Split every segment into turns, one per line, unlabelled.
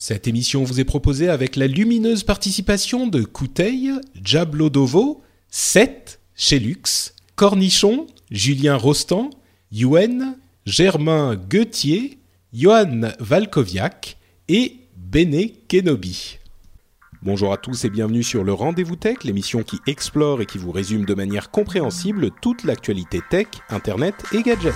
Cette émission vous est proposée avec la lumineuse participation de Couteil, Jablodovo, Seth, Chelux, Cornichon, Julien Rostand, Yuen, Germain Goethier, Johan Valkoviak et Bene Kenobi. Bonjour à tous et bienvenue sur le Rendez-vous Tech, l'émission qui explore et qui vous résume de manière compréhensible toute l'actualité tech, internet et gadgets.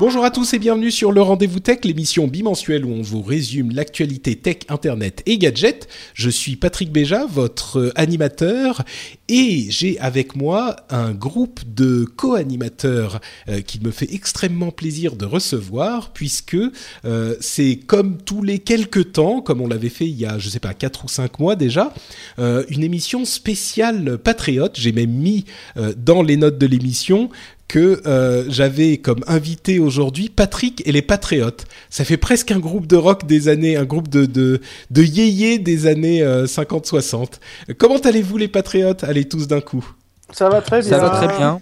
Bonjour à tous et bienvenue sur le Rendez-vous Tech, l'émission bimensuelle où on vous résume l'actualité tech, internet et gadgets. Je suis Patrick Béja, votre euh, animateur, et j'ai avec moi un groupe de co-animateurs euh, qui me fait extrêmement plaisir de recevoir, puisque euh, c'est comme tous les quelques temps, comme on l'avait fait il y a, je sais pas, 4 ou 5 mois déjà, une émission spéciale patriote. J'ai même mis dans les notes de l'émission que euh, j'avais comme invité aujourd'hui Patrick et les Patriotes. Ça fait presque un groupe de rock des années, un groupe de de, de yéyés des années euh, 50-60. Comment allez-vous les Patriotes? Allez tous d'un coup.
Ça va très bien.
Ça va très bien.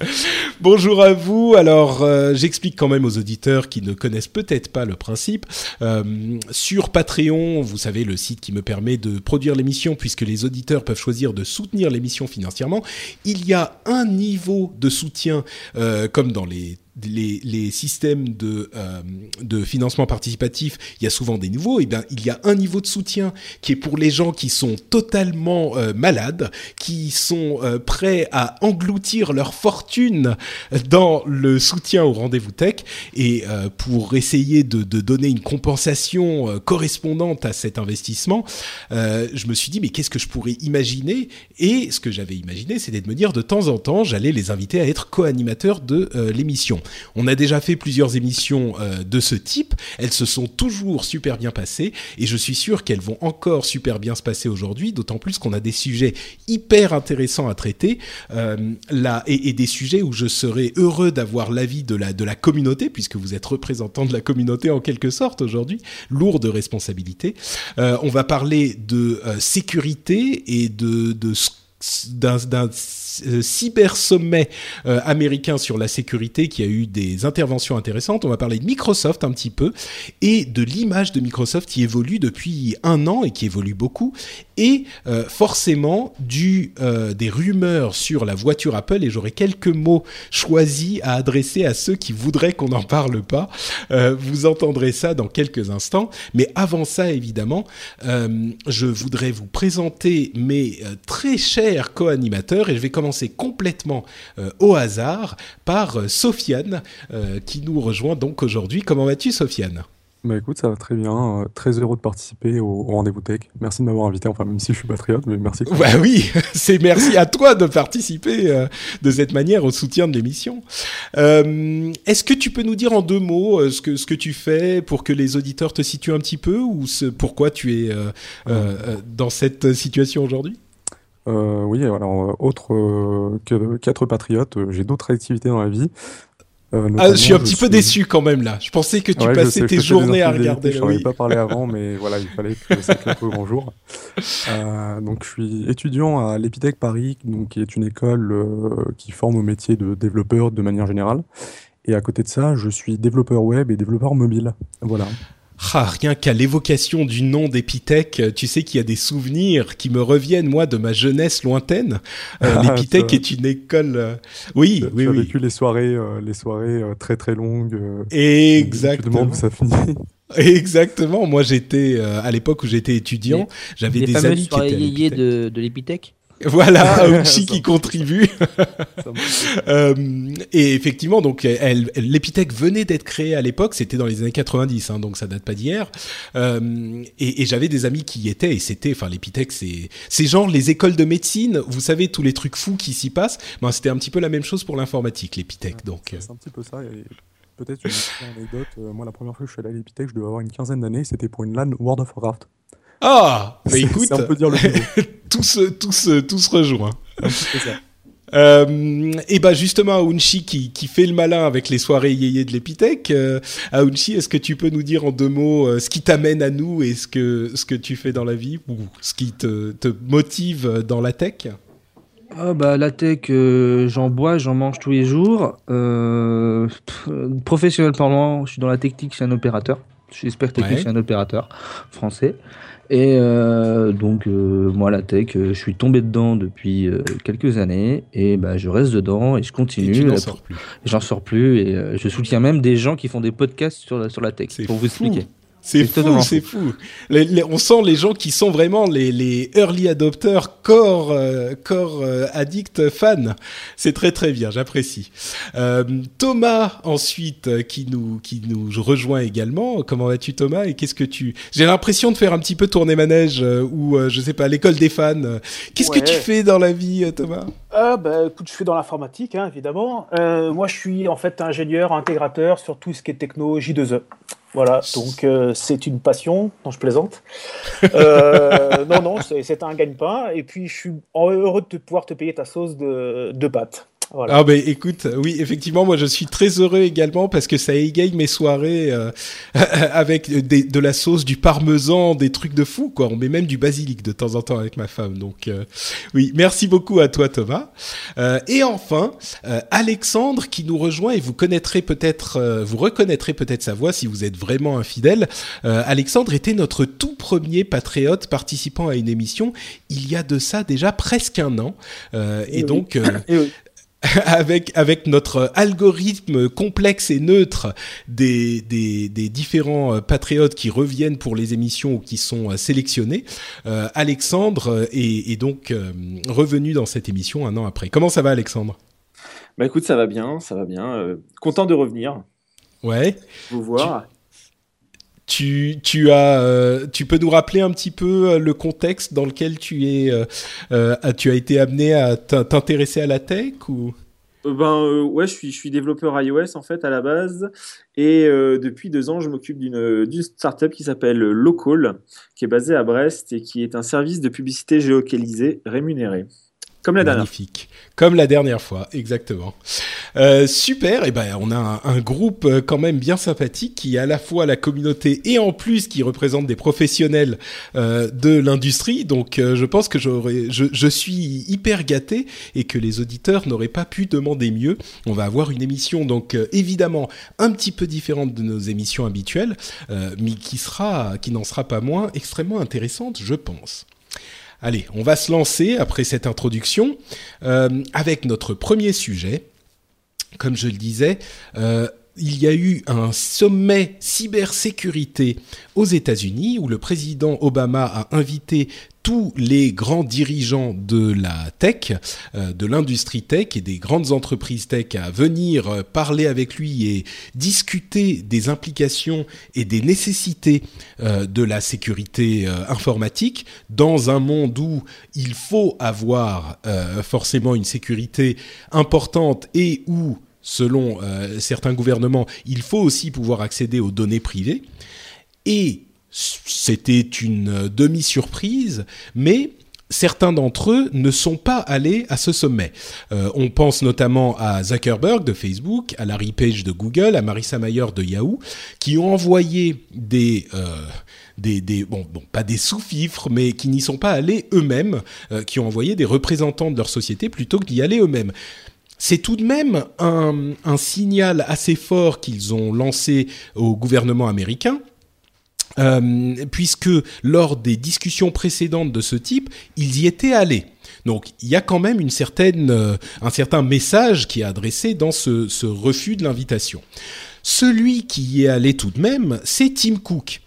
Bonjour à vous. Alors, euh, j'explique quand même aux auditeurs qui ne connaissent peut-être pas le principe. Euh, sur Patreon, vous savez, le site qui me permet de produire l'émission, puisque les auditeurs peuvent choisir de soutenir l'émission financièrement, il y a un niveau de soutien, euh, comme dans les les, systèmes de, euh, de financement participatif, il y a souvent des nouveaux. Et bien, il y a un niveau de soutien qui est pour les gens qui sont totalement euh, malades, qui sont euh, prêts à engloutir leur fortune dans le soutien au rendez-vous tech. Et pour essayer de, de donner une compensation correspondante à cet investissement, je me suis dit mais qu'est-ce que je pourrais imaginer? Et ce que j'avais imaginé, c'était de me dire de temps en temps, j'allais les inviter à être co-animateurs de l'émission. On a déjà fait plusieurs émissions euh, de ce type. Elles se sont toujours super bien passées et je suis sûr qu'elles vont encore super bien se passer aujourd'hui, d'autant plus qu'on a des sujets hyper intéressants à traiter euh, là, et, des sujets où je serais heureux d'avoir l'avis de la, de la communauté, puisque vous êtes représentant de la communauté en quelque sorte aujourd'hui, lourde responsabilité. Euh, on va parler de euh, sécurité et de, de d'un cyber sommet euh, américain sur la sécurité qui a eu des interventions intéressantes. On va parler de Microsoft un petit peu et de l'image de Microsoft qui évolue depuis un an et qui évolue beaucoup et euh, forcément du euh, des rumeurs sur la voiture Apple et j'aurai quelques mots choisis à adresser à ceux qui voudraient qu'on n'en parle pas. Euh, vous entendrez ça dans quelques instants, mais avant ça évidemment, euh, je voudrais vous présenter mes euh, très chers co-animateurs et je vais commencer complètement euh, au hasard par euh, Sofiane euh, qui nous rejoint donc aujourd'hui. Comment vas-tu Sofiane?
Bah écoute, ça va très bien. très heureux de participer au, au rendez-vous tech. Merci de m'avoir invité. Enfin, même si je suis patriote, mais merci.
Bah oui, c'est merci à toi de participer euh, de cette manière au soutien de l'émission. Euh, Est-ce que tu peux nous dire en deux mots ce que ce que tu fais pour que les auditeurs te situent un petit peu ou ce, pourquoi tu es euh, dans cette situation aujourd'hui?
Euh, oui, alors, euh, autre euh, que qu'être patriote, euh, j'ai d'autres activités dans la vie. Euh,
Ah, je suis un petit peu déçu quand même là. Je pensais que tu
Ouais,
passais
sais,
tes journées à regarder.
Je n'en avais pas parlé avant, mais voilà, il fallait que ça claque au grand jour. Euh, donc, je suis étudiant à l'Epitech Paris, donc, qui est une école euh, qui forme au métier de développeur de manière générale. Et à côté de ça, je suis développeur web et développeur mobile. Voilà.
Ah, rien qu'à l'évocation du nom d'Epitech, euh, tu sais qu'il y a des souvenirs qui me reviennent, moi, de ma jeunesse lointaine. Euh,
Ah, ça-
est une école... euh, Oui,
Tu
oui,
as
oui.
vécu les soirées, euh, les soirées euh, très très longues. euh, Tu te
Exactement.
demandes où ça finit.
Exactement. Moi, j'étais, euh, à l'époque où j'étais étudiant, j'avais des amis qui étaient à
de, de l'Epitech?
Voilà, Aounchi qui contribue. euh, et effectivement, donc, l'Epitech venait d'être créée à l'époque, c'était dans les années 90, hein, donc ça date pas d'hier. Euh, et, et j'avais des amis qui y étaient, et c'était, enfin, l'Epitech, c'est, c'est genre les écoles de médecine, vous savez, tous les trucs fous qui s'y passent. Ben, c'était un petit peu la même chose pour l'informatique, l'Epitech. donc,
c'est un petit peu ça. Et peut-être une anecdote. Euh, moi, la première fois que je suis allé à l'Epitech, je devais avoir une quinzaine d'années, c'était pour une LAN World of Warcraft.
Ah, mais écoute,
on peut dire le
tout se, tout se, tout se rejoint. Euh, et bah justement Aounchi qui, qui fait le malin avec les soirées yéyé de l'Epitech. Euh, Aounchi, est-ce que tu peux nous dire en deux mots euh, ce qui t'amène à nous et ce que ce que tu fais dans la vie ou ce qui te, te motive dans la tech?
Ah bah, la tech, euh, j'en bois, j'en mange tous les jours. Euh, professionnel parlant, je suis dans la technique, je suis un opérateur. Je suis expert technique, je suis un opérateur français. Et euh, donc, euh, moi, la tech, euh, je suis tombé dedans depuis quelques années et bah, je reste dedans et je continue.
Et j'en sors plus.
J'en sors plus et je soutiens même des gens qui font des podcasts sur la, sur la tech, pour vous expliquer.
C'est fou, c'est fou. on sent les gens qui sont vraiment les, les early adopters, core, euh, core euh, addict fans. C'est très très bien, j'apprécie. Euh, Thomas ensuite euh, qui nous qui nous rejoint également. Comment vas-tu Thomas et qu'est-ce que tu J'ai l'impression de faire un petit peu tourner manège ou je sais pas l'école des fans. Qu'est-ce que tu fais dans la vie Thomas?
Ah bah écoute, je suis dans l'informatique hein, évidemment. moi je suis en fait ingénieur intégrateur sur tout ce qui est techno J2E. Voilà, donc euh, c'est une passion, non je plaisante. Euh, non, non, c'est un gagne-pain. Et puis je suis heureux de pouvoir te payer ta sauce de, de pâtes.
Ah ben écoute, oui effectivement moi je suis très heureux également parce que ça égaye mes soirées euh, avec de la sauce, du parmesan, des trucs de fou quoi. On met même du basilic de temps en temps avec ma femme. Donc euh, oui, merci beaucoup à toi Thomas. Euh, et enfin Alexandre qui nous rejoint et vous connaîtrez peut-être, vous reconnaîtrez peut-être sa voix si vous êtes vraiment infidèle. Alexandre était notre tout premier patriote participant à une émission il y a de ça déjà presque un an. et, donc avec avec notre algorithme complexe et neutre des, des, des, différents euh, patriotes qui reviennent pour les émissions ou qui sont euh, sélectionnés, euh, Alexandre est, est donc revenu dans cette émission un an après. Comment ça va, Alexandre?
Bah écoute, ça va bien, ça va bien. content de revenir.
Ouais.
Vous voir.
Tu, tu, as, euh, tu peux nous rappeler un petit peu euh, le contexte dans lequel tu, es, euh, tu as été amené à t'intéresser à la tech ou?
Ben ouais, je suis, je suis développeur iOS en fait à la base et depuis deux ans je m'occupe d'une startup qui s'appelle Local, qui est basée à Brest et qui est un service de publicité géolocalisée rémunéré. Comme la dernière.
Magnifique. Comme la dernière fois, exactement. Euh, super. Et eh ben, on a un, groupe euh, quand même bien sympathique qui est à la fois la communauté et en plus qui représente des professionnels euh, de l'industrie. Donc, je pense que j'aurais, je, suis hyper gâté et que les auditeurs n'auraient pas pu demander mieux. On va avoir une émission donc évidemment un petit peu différente de nos émissions habituelles, mais qui sera, qui n'en sera pas moins extrêmement intéressante, je pense. Allez, on va se lancer après cette introduction avec notre premier sujet. Comme je le disais, euh, il y a eu un sommet cybersécurité aux États-Unis où le président Obama a invité tous les grands dirigeants de la tech, euh, de l'industrie tech et des grandes entreprises tech à venir euh, parler avec lui et discuter des implications et des nécessités euh, de la sécurité informatique dans un monde où il faut avoir forcément une sécurité importante et où selon certains gouvernements, il faut aussi pouvoir accéder aux données privées. Et c'était une demi-surprise, mais certains d'entre eux ne sont pas allés à ce sommet. Euh, on pense notamment à Zuckerberg de Facebook, à Larry Page de Google, à Marissa Mayer de Yahoo, qui ont envoyé des... Euh, des, bon, bon, pas des sous-fifres, mais qui n'y sont pas allés eux-mêmes, qui ont envoyé des représentants de leur société plutôt que d'y aller eux-mêmes c'est tout de même un signal assez fort qu'ils ont lancé au gouvernement américain. Euh, puisque lors des discussions précédentes de ce type, ils y étaient allés. Donc il y a quand même une certaine, euh, un certain message qui est adressé dans ce, ce refus de l'invitation. Celui qui y est allé tout de même, c'est Tim Cook.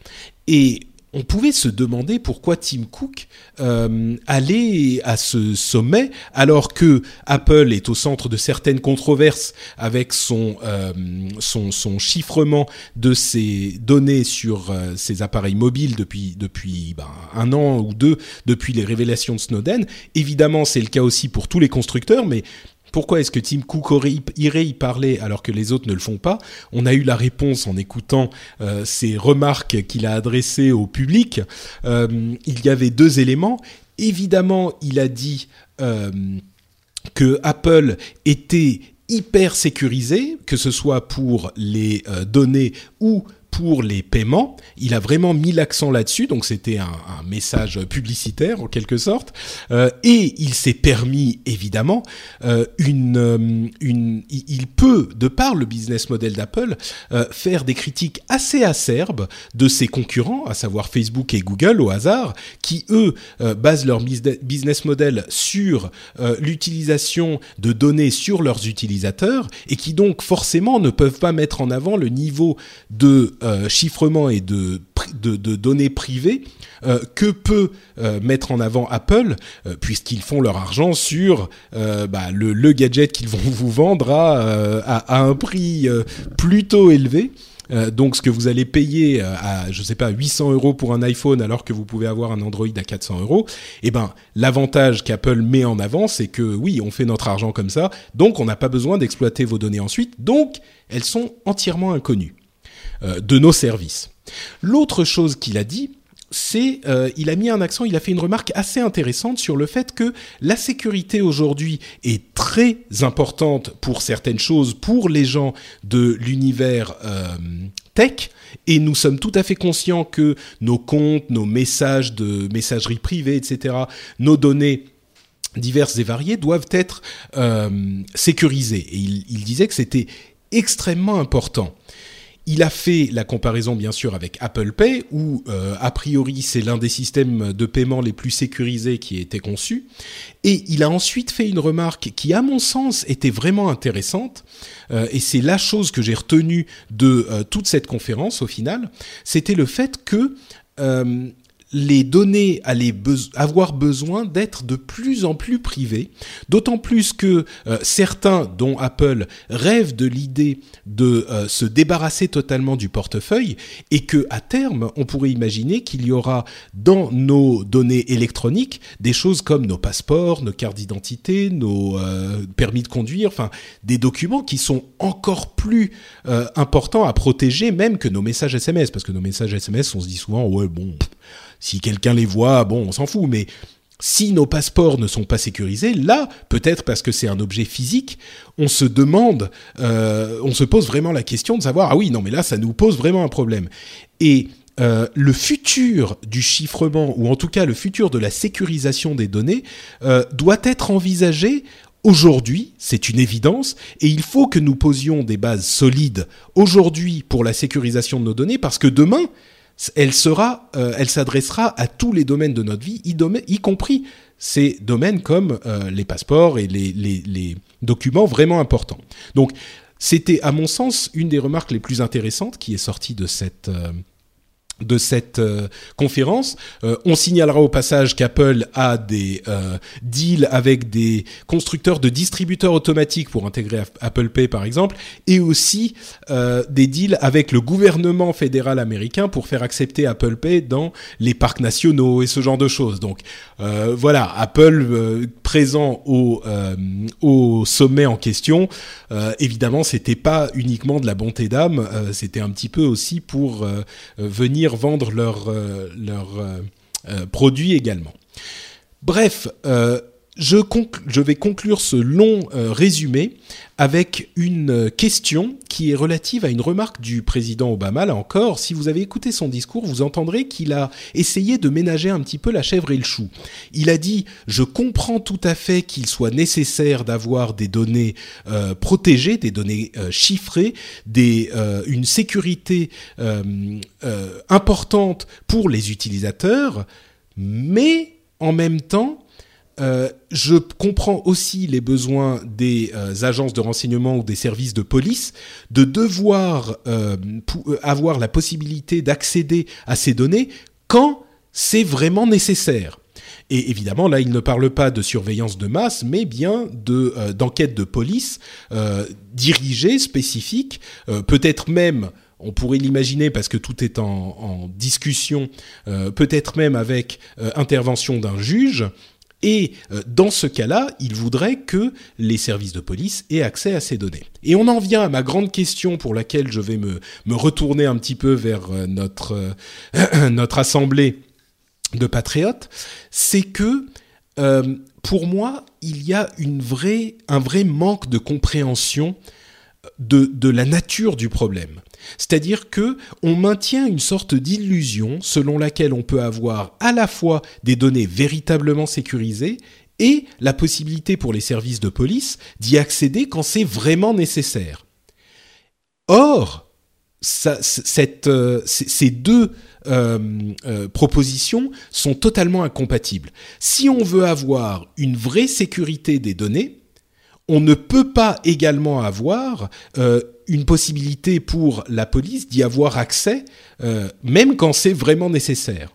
Et on pouvait se demander pourquoi Tim Cook euh, allait à ce sommet alors que Apple est au centre de certaines controverses avec son euh, chiffrement de ses données sur euh, ses appareils mobiles depuis depuis ben, un an ou deux depuis les révélations de Snowden. Évidemment, c'est le cas aussi pour tous les constructeurs, mais pourquoi est-ce que Tim Cook irait y parler alors que les autres ne le font pas? On a eu la réponse en écoutant euh, ces remarques qu'il a adressées au public. Euh, il y avait deux éléments. Évidemment, il a dit euh, que Apple était hyper sécurisé, que ce soit pour les données ou les paiements. Il a vraiment mis l'accent là-dessus, donc c'était un, message publicitaire en quelque sorte. Euh, et il s'est permis évidemment euh, une, euh, une, il peut de par le business model d'Apple faire des critiques assez acerbes de ses concurrents, à savoir Facebook et Google au hasard, qui eux basent leur business model sur l'utilisation de données sur leurs utilisateurs et qui donc forcément ne peuvent pas mettre en avant le niveau de euh, chiffrement et de, données privées euh, que peut euh, mettre en avant Apple, puisqu'ils font leur argent sur bah, le, gadget qu'ils vont vous vendre à un prix plutôt élevé. donc ce que vous allez payer à je sais pas 800 euros pour un iPhone alors que vous pouvez avoir un Android à 400 euros, eh ben l'avantage qu'Apple met en avant c'est que oui on fait notre argent comme ça, donc on n'a pas besoin d'exploiter vos données ensuite, donc elles sont entièrement inconnues. Euh, de nos services. L'autre chose qu'il a dit, c'est euh, il a mis un accent, il a fait une remarque assez intéressante sur le fait que la sécurité aujourd'hui est très importante pour certaines choses, pour les gens de l'univers euh, tech, et nous sommes tout à fait conscients que nos comptes, nos messages de messagerie privée, etc., nos données diverses et variées doivent être euh, sécurisées. Et il, il disait que c'était extrêmement important. Il a fait la comparaison bien sûr avec Apple Pay, où euh, a priori c'est l'un des systèmes de paiement les plus sécurisés qui a été conçu. Et il a ensuite fait une remarque qui, à mon sens, était vraiment intéressante. Euh, et c'est la chose que j'ai retenue de euh, toute cette conférence au final. C'était le fait que euh, les données allaient avoir besoin d'être de plus en plus privées, d'autant plus que euh, certains, dont Apple, rêvent de l'idée de euh, se débarrasser totalement du portefeuille et que à terme, on pourrait imaginer qu'il y aura dans nos données électroniques des choses comme nos passeports, nos cartes d'identité, nos euh, permis de conduire, enfin des documents qui sont encore plus importants à protéger même que nos messages SMS, parce que nos messages SMS, on se dit souvent ouais bon. Si quelqu'un les voit, bon, on s'en fout, mais si nos passeports ne sont pas sécurisés, là, peut-être parce que c'est un objet physique, on se demande, euh, on se pose vraiment la question de savoir, ah oui, non, mais là, ça nous pose vraiment un problème. Et euh, le futur du chiffrement, ou en tout cas le futur de la sécurisation des données, euh, doit être envisagé Aujourd'hui, c'est une évidence, et il faut que nous posions des bases solides aujourd'hui pour la sécurisation de nos données, parce que demain, elle sera, euh, elle s'adressera à tous les domaines de notre vie, y, compris ces domaines comme euh, les passeports et les, documents vraiment importants. Donc, c'était à mon sens une des remarques les plus intéressantes qui est sortie de cette euh, de cette euh, conférence. Euh, on signalera au passage qu'Apple a des euh, deals avec des constructeurs de distributeurs automatiques pour intégrer Apple Pay par exemple, et aussi des deals avec le gouvernement fédéral américain pour faire accepter Apple Pay dans les parcs nationaux et ce genre de choses. Donc voilà, Apple présent au, au sommet en question, évidemment c'était pas uniquement de la bonté d'âme, c'était un petit peu aussi pour venir vendre leurs euh, euh, euh, produits également. Bref, je, vais conclure ce long euh, résumé avec une question qui est relative à une remarque du président Obama. Là encore, si vous avez écouté son discours, vous entendrez qu'il a essayé de ménager un petit peu la chèvre et le chou. Il a dit Je comprends tout à fait qu'il soit nécessaire d'avoir des données euh, protégées, des données euh, chiffrées, euh, une sécurité importante pour les utilisateurs, mais en même temps, euh, je comprends aussi les besoins des euh, agences de renseignement ou des services de police de devoir euh, avoir la possibilité d'accéder à ces données quand c'est vraiment nécessaire. Et évidemment, là, il ne parle pas de surveillance de masse, mais bien de d'enquête de police dirigée, spécifique, peut-être même on pourrait l'imaginer parce que tout est en, discussion, peut-être même avec intervention d'un juge. Et dans ce cas-là, il voudrait que les services de police aient accès à ces données. Et on en vient à ma grande question pour laquelle je vais me, retourner un petit peu vers notre, notre assemblée de patriotes, c'est que euh, pour moi, il y a une vraie, un vrai manque de compréhension de la nature du problème. C'est-à-dire que on maintient une sorte d'illusion selon laquelle on peut avoir à la fois des données véritablement sécurisées et la possibilité pour les services de police d'y accéder quand c'est vraiment nécessaire. Or, euh, ces deux euh, euh, propositions sont totalement incompatibles. Si on veut avoir une vraie sécurité des données, on ne peut pas également avoir euh, une possibilité pour la police d'y avoir accès, même quand c'est vraiment nécessaire.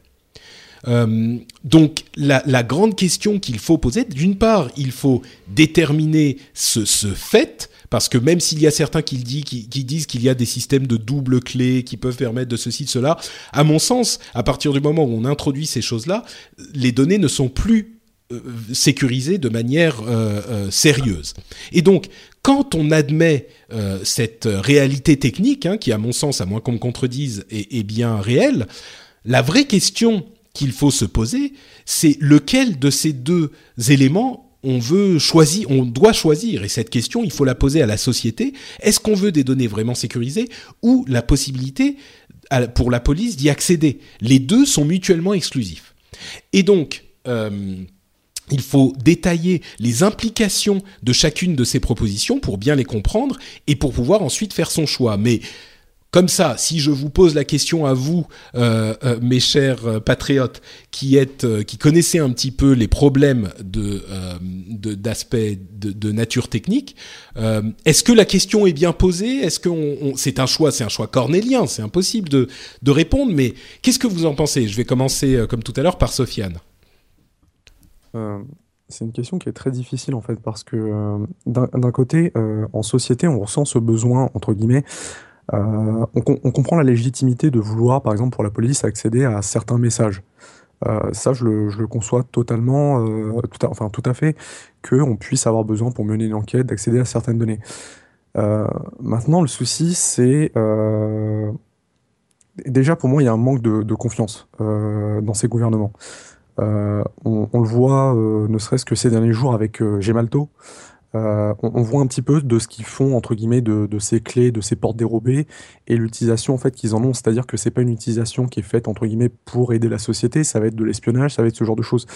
donc la, grande question qu'il faut poser, d'une part, il faut déterminer ce, ce fait, parce que même s'il y a certains qui, disent qu'il y a des systèmes de double clé qui peuvent permettre de ceci, de cela, à mon sens, à partir du moment où on introduit ces choses-là, les données ne sont plus euh, sécurisées de manière euh, euh, sérieuse. Et donc, quand on admet cette réalité technique, hein, qui à mon sens, à moins qu'on me contredise, est bien réelle, la vraie question qu'il faut se poser, c'est lequel de ces deux éléments on veut choisir, on doit choisir, et cette question, il faut la poser à la société. Est-ce qu'on veut des données vraiment sécurisées ou la possibilité pour la police d'y accéder? Les deux sont mutuellement exclusifs. Et donc, il faut détailler les implications de chacune de ces propositions pour bien les comprendre et pour pouvoir ensuite faire son choix. Mais comme ça, si je vous pose la question à vous, euh, euh, mes chers euh, patriotes, qui connaissez un petit peu les problèmes d'aspects de, nature technique, est-ce que la question est bien posée? Est-ce que c'est un choix, c'est un choix cornélien, c'est impossible de, de répondre. Mais qu'est-ce que vous en pensez? Je vais commencer comme tout à l'heure par Sofiane.
C'est une question qui est très difficile en fait parce que d'un côté, en société, on ressent ce besoin entre guillemets euh, on, comprend la légitimité de vouloir, par exemple pour la police, accéder à certains messages. Euh, ça, je le, conçois totalement, euh, enfin tout à fait, qu'on puisse avoir besoin pour mener une enquête d'accéder à certaines données. maintenant, le souci, c'est déjà pour moi, il y a un manque de, confiance dans ces gouvernements. On, le voit, ne serait-ce que ces derniers jours avec Gemalto. Euh, on, voit un petit peu de ce qu'ils font entre guillemets de, ces clés, de ces portes dérobées et l'utilisation en fait qu'ils en ont. C'est-à-dire que c'est pas une utilisation qui est faite entre guillemets pour aider la société, ça va être de l'espionnage, ça va être ce genre de choses.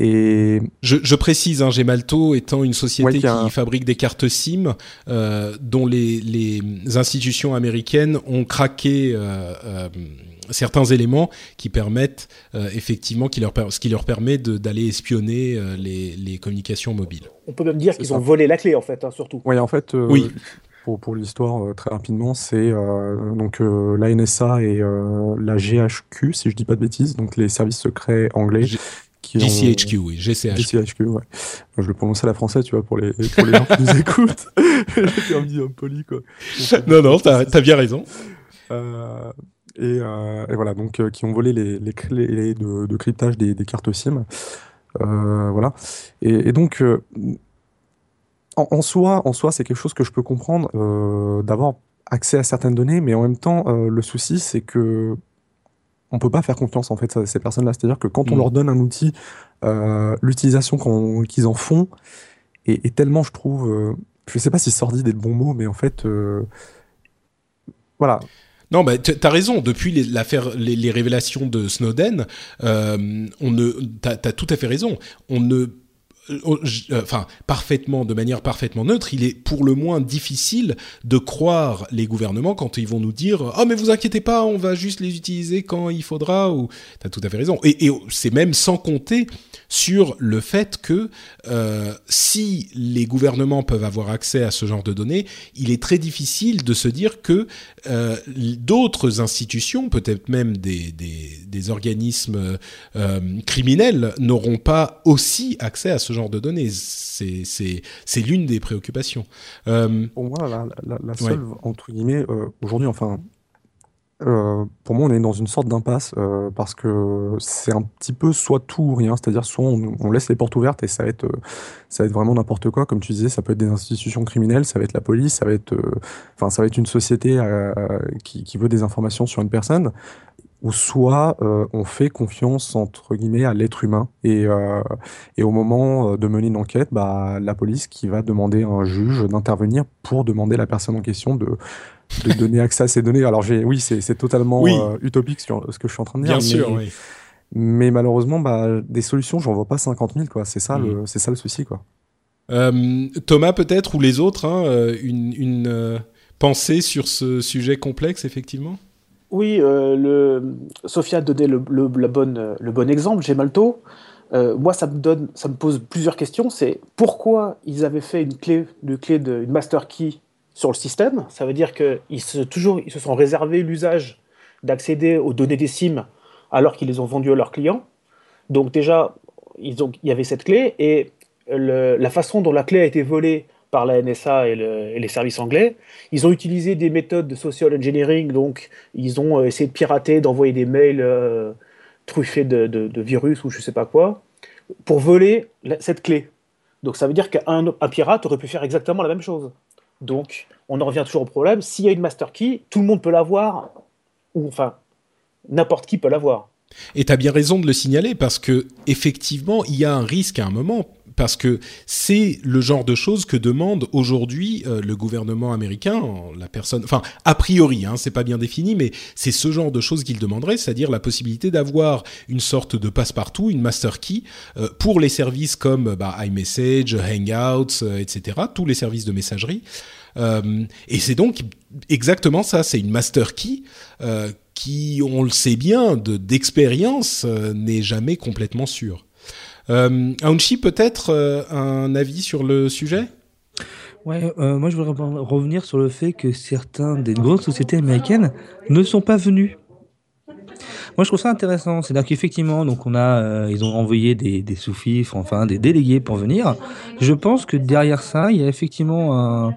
Et je, précise, hein, Gemalto étant une société qui fabrique des cartes SIM, euh, dont les, institutions américaines ont craqué euh, euh, certains éléments qui permettent effectivement, qui leur, ce qui leur permet d'aller espionner les, communications mobiles.
On peut même dire qu'ils ont volé la clé en fait, hein, surtout.
Oui, en fait. oui. Pour, pour l'histoire, très rapidement, c'est donc la NSA et la GHQ, si je dis pas de bêtises, donc les services secrets anglais,
GCHQ, oui, GCHQ.
GCHQ, ouais. je le prononce à la française, tu vois, pour les, pour les gens qui nous écoutent. J'ai un poli, quoi.
non, non, t'as as bien raison.
Euh, et, euh, et, voilà, donc, euh, qui ont volé les, les clés de, de cryptage des, des, cartes SIM. Euh, voilà. Et, et donc, en, en, soi, en soi, c'est quelque chose que je peux comprendre d'avoir accès à certaines données, mais en même temps, le souci, c'est que on peut pas faire confiance en fait à ces personnes-là. C'est-à-dire que quand on mm. leur donne un outil, euh, l'utilisation qu'ils en font est, tellement, je trouve, euh, je sais pas si sordide est le bon mot, mais en fait, euh, voilà.
Non, bah, tu as raison. Depuis l'affaire, les, révélations de Snowden, on ne, t'as as tout à fait raison. On ne enfin parfaitement, de manière parfaitement neutre, il est pour le moins difficile de croire les gouvernements quand ils vont nous dire « Oh mais vous inquiétez pas, on va juste les utiliser quand il faudra », ou « T'as tout à fait raison ». Et c'est même sans compter sur le fait que euh, si les gouvernements peuvent avoir accès à ce genre de données, il est très difficile de se dire que euh, d'autres institutions, peut-être même des, des, des organismes euh, criminels, n'auront pas aussi accès à ce genre de données. C'est l'une des préoccupations.
Euh, Pour moi, la, la, la seule, entre guillemets, euh, aujourd'hui, enfin, euh, pour moi, on est dans une sorte d'impasse euh, parce que c'est un petit peu soit tout ou rien, c'est-à-dire soit on, on, laisse les portes ouvertes et ça va être, euh, ça va être vraiment n'importe quoi, comme tu disais, ça peut être des institutions criminelles, ça va être la police, ça va être, enfin, ça va être une société qui, qui, veut des informations sur une personne, ou soit on fait confiance entre guillemets à l'être humain et, et au moment de mener une enquête, bah, la police qui va demander à un juge d'intervenir pour demander à la personne en question de de donner accès à ces données. Alors oui, c'est totalement oui. euh, utopique ce que je suis en train de dire.
Bien
mais,
sûr, oui.
Mais malheureusement, bah, des solutions, j'en vois pas 50 000. C'est ça, mmh. le, ça le souci. Quoi.
Euh, Thomas, peut-être, ou les autres, hein, une, une euh, pensée sur ce sujet complexe, effectivement?
Oui, euh, le... Sophia a donné le, le, la bonne, le bon exemple, Gemalto. Euh, moi, ça me, donne, ça me pose plusieurs questions. C'est pourquoi ils avaient fait une clé, une clé de, une master key sur le système. Ça veut dire qu'ils se, toujours, se sont réservés l'usage d'accéder aux données des SIM alors qu'ils les ont vendues à leurs clients. Donc déjà, ils ont, il y avait cette clé et la façon dont la clé a été volée par la NSA et, le, et, les services anglais, ils ont utilisé des méthodes de social engineering, donc ils ont essayé de pirater, d'envoyer des mails euh, truffés de, virus ou je sais pas quoi, pour voler cette clé. Donc ça veut dire qu'un un pirate aurait pu faire exactement la même chose. Donc, on en revient toujours au problème. S'il y a une master key, tout le monde peut l'avoir, ou enfin, n'importe qui peut l'avoir.
Et tu as bien raison de le signaler parce que effectivement, il y a un risque à un moment parce que c'est le genre de choses que demande aujourd'hui euh, le gouvernement américain, la personne, enfin a priori, hein, c'est pas bien défini, mais c'est ce genre de choses qu'il demanderait, c'est-à-dire la possibilité d'avoir une sorte de passe-partout, une master key euh, pour les services comme bah, iMessage, Hangouts, euh, etc., tous les services de messagerie. Et c'est donc exactement ça, c'est une master key qui, on le sait bien, d'expérience, n'est jamais complètement sûre. Euh, Aounchi, peut-être un avis sur le sujet?
Ouais, euh, moi je voudrais revenir sur le fait que certains des grandes sociétés américaines ne sont pas venus. Moi je trouve ça intéressant, c'est-à-dire qu'effectivement, donc on a, euh, ils ont envoyé des, des enfin des délégués pour venir. Je pense que derrière ça, il y a effectivement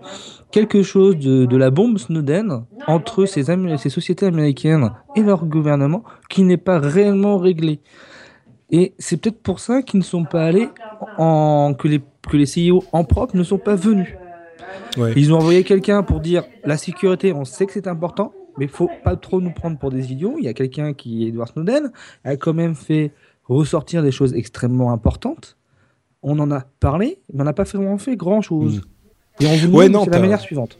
quelque chose de, de la bombe Snowden entre ces, ces sociétés américaines et leur gouvernement qui n'est pas réellement réglé. Et c'est peut-être pour ça qu'ils ne sont pas allés en que les que les CEO en propre ne sont pas venus.
Ouais.
Ils ont envoyé quelqu'un pour dire la sécurité, on sait que c'est important, mais il faut pas trop nous prendre pour des idiots. Il y a quelqu'un qui est Edward Snowden, a quand même fait ressortir des choses extrêmement importantes. On en a parlé, mais on n'a pas vraiment fait grand chose. Mmh. Et on vous
ouais,
demande c'est la manière suivante.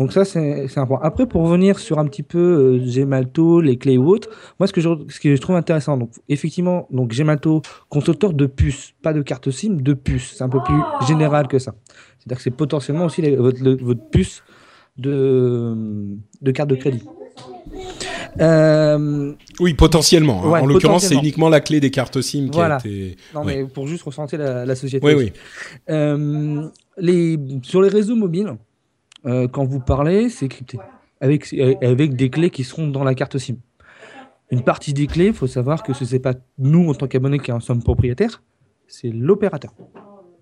Donc ça, c'est un point. Après, pour revenir sur un petit peu euh, Gemalto, les clés ou autres, moi, ce que je, ce que je trouve intéressant, donc effectivement, donc Gemalto, constructeur de puces, pas de carte SIM, de puces. C'est un peu plus général que ça. C'est-à-dire que c'est potentiellement aussi les, votre, le, votre puce de, de carte de crédit.
Euh, oui, potentiellement. Ouais, en l'occurrence, c'est uniquement la clé des cartes SIM qui
voilà.
a été.
Non, ouais. mais pour juste ressentir la, la société.
Oui, oui.
Euh, les, sur les réseaux mobiles, euh, quand vous parlez, c'est crypté. Avec, avec des clés qui seront dans la carte SIM. Une partie des clés, il faut savoir que ce n'est pas nous, en tant qu'abonnés, qui en sommes propriétaires, c'est l'opérateur.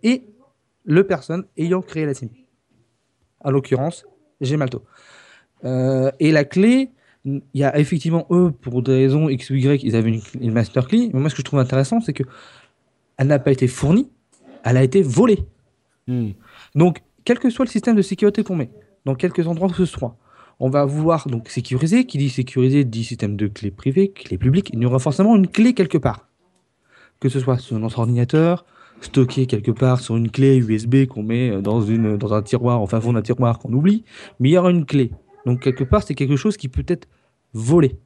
Et le personne ayant créé la SIM. À l'occurrence, Gemalto. Euh, et la clé, il y a effectivement eux, pour des raisons X ou Y, ils avaient une, une master clé. Mais moi, ce que je trouve intéressant, c'est que elle n'a pas été fournie, elle a été volée.
Mm.
Donc, quel que soit le système de sécurité qu'on met, dans quelques endroits que ce soit, on va vouloir donc sécuriser. Qui dit sécuriser dit système de clé privée, clé publique. Il y aura forcément une clé quelque part. Que ce soit sur notre ordinateur, stocké quelque part sur une clé USB qu'on met dans, dans un tiroir, enfin fond d'un tiroir qu'on oublie, mais il y aura une clé. Donc quelque part, c'est quelque chose qui peut être volé.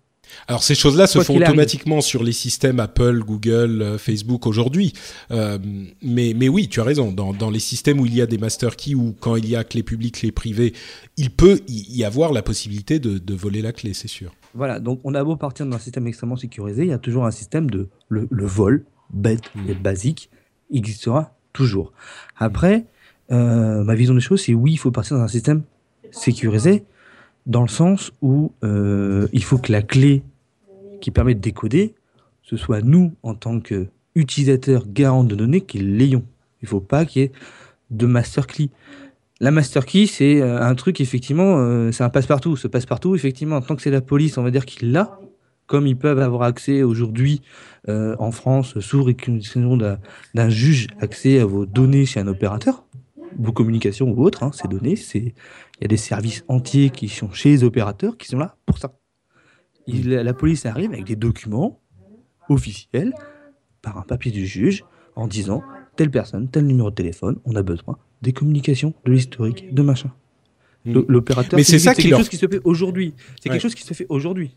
Alors ces choses-là se font automatiquement sur les systèmes Apple, Google, euh, Facebook aujourd'hui. Euh, mais, mais oui, tu as raison. Dans, dans, les systèmes où il y a des master keys ou quand il y a clé publique, clé privée, il peut y avoir la possibilité de, de voler la clé, c'est sûr.
Voilà, donc on a beau partir d'un système extrêmement sécurisé, il y a toujours un système de le, vol, bête et hmm. basique, existera toujours. Après, euh, ma vision des choses, c'est oui, il faut partir dans un système sécurisé, dans le sens où euh, il faut que la clé qui permet de décoder, ce soit nous, en tant qu'utilisateurs garants de données, qui l'ayons. Il ne faut pas qu'il y ait de master key. La master key, c'est euh, un truc, effectivement, euh, c'est un passe-partout. Ce passe-partout, effectivement, tant que c'est la police, on va dire qu'il l'a, comme ils peuvent avoir accès aujourd'hui en France, sous réquisition d'un juge, accès à vos données chez un opérateur, vos communications ou autres, hein, ces données, c'est il y a des services entiers qui sont chez les opérateurs qui sont là pour ça. la police arrive avec des documents officiels par un papier du juge en disant telle personne, tel numéro de téléphone, on a besoin des communications, de l'historique, de machin. L'opérateur,
c'est quelque
chose qui se fait aujourd'hui. C'est quelque chose qui se fait aujourd'hui.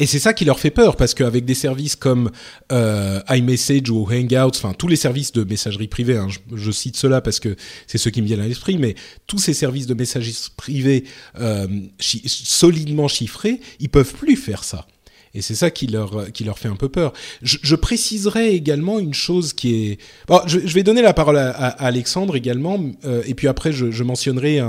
Et c'est ça qui leur fait peur parce qu'avec des services comme euh, iMessage ou Hangouts, enfin tous les services de messagerie privée, hein, je, cite cela parce que c'est ceux qui me viennent à l'esprit, mais tous ces services de messagerie privée euh, solidement chiffrés, ils peuvent plus faire ça. Et c'est ça qui leur, qui leur fait un peu peur. Je, préciserai également une chose qui est... Bon, je, vais donner la parole à, Alexandre également, euh, et puis après je, mentionnerai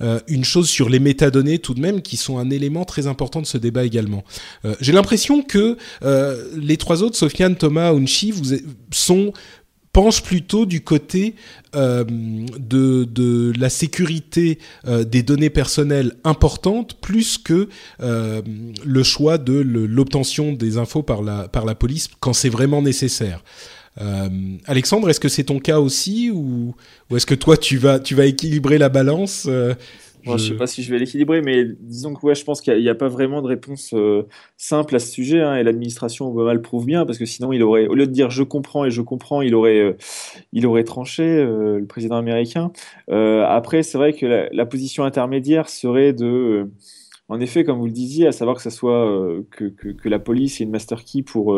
euh, une chose sur les métadonnées tout de même, qui sont un élément très important de ce débat également. Euh, J'ai l'impression que euh, les trois autres, Sofiane, Thomas, Unchi, vous sont penche plutôt du côté euh, de, la sécurité euh, des données personnelles importantes plus que euh, le choix de l'obtention des infos par la, par police quand c'est vraiment nécessaire. Alexandre, est-ce que c'est ton cas aussi ou, ou est-ce que toi tu vas équilibrer la balance
je... je sais pas si je vais l'équilibrer, mais disons que ouais, je pense qu'il n'y a, pas vraiment de réponse euh, simple à ce sujet, hein, et l'administration Obama le prouve bien, parce que sinon, il aurait, au lieu de dire je comprends et je comprends, il aurait, euh, il aurait tranché, euh, le président américain. après, c'est vrai que la, la, position intermédiaire serait de, en effet, comme vous le disiez, à savoir que ça soit que, que, que, la police ait une master key pour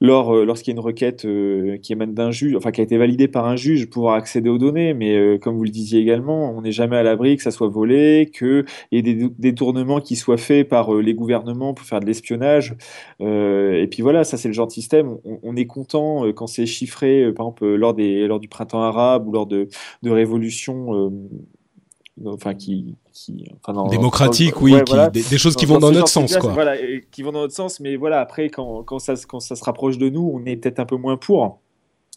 lors, euh, lorsqu'il y a une requête euh, qui émane d'un juge, enfin qui a été validée par un juge, pouvoir accéder aux données. Mais euh, comme vous le disiez également, on n'est jamais à l'abri que ça soit volé, qu'il y ait des détournements qui soient faits par les gouvernements pour faire de l'espionnage. et puis voilà, ça c'est le genre de système. On, on est content quand c'est chiffré, par exemple lors, des, lors du printemps arabe ou lors de, de révolutions enfin qui, qui
enfin démocratique oui des, choses qui vont dans, notre sens quoi
voilà qui vont dans notre sens mais voilà après quand, quand ça quand ça se rapproche de nous on est peut-être un peu moins pour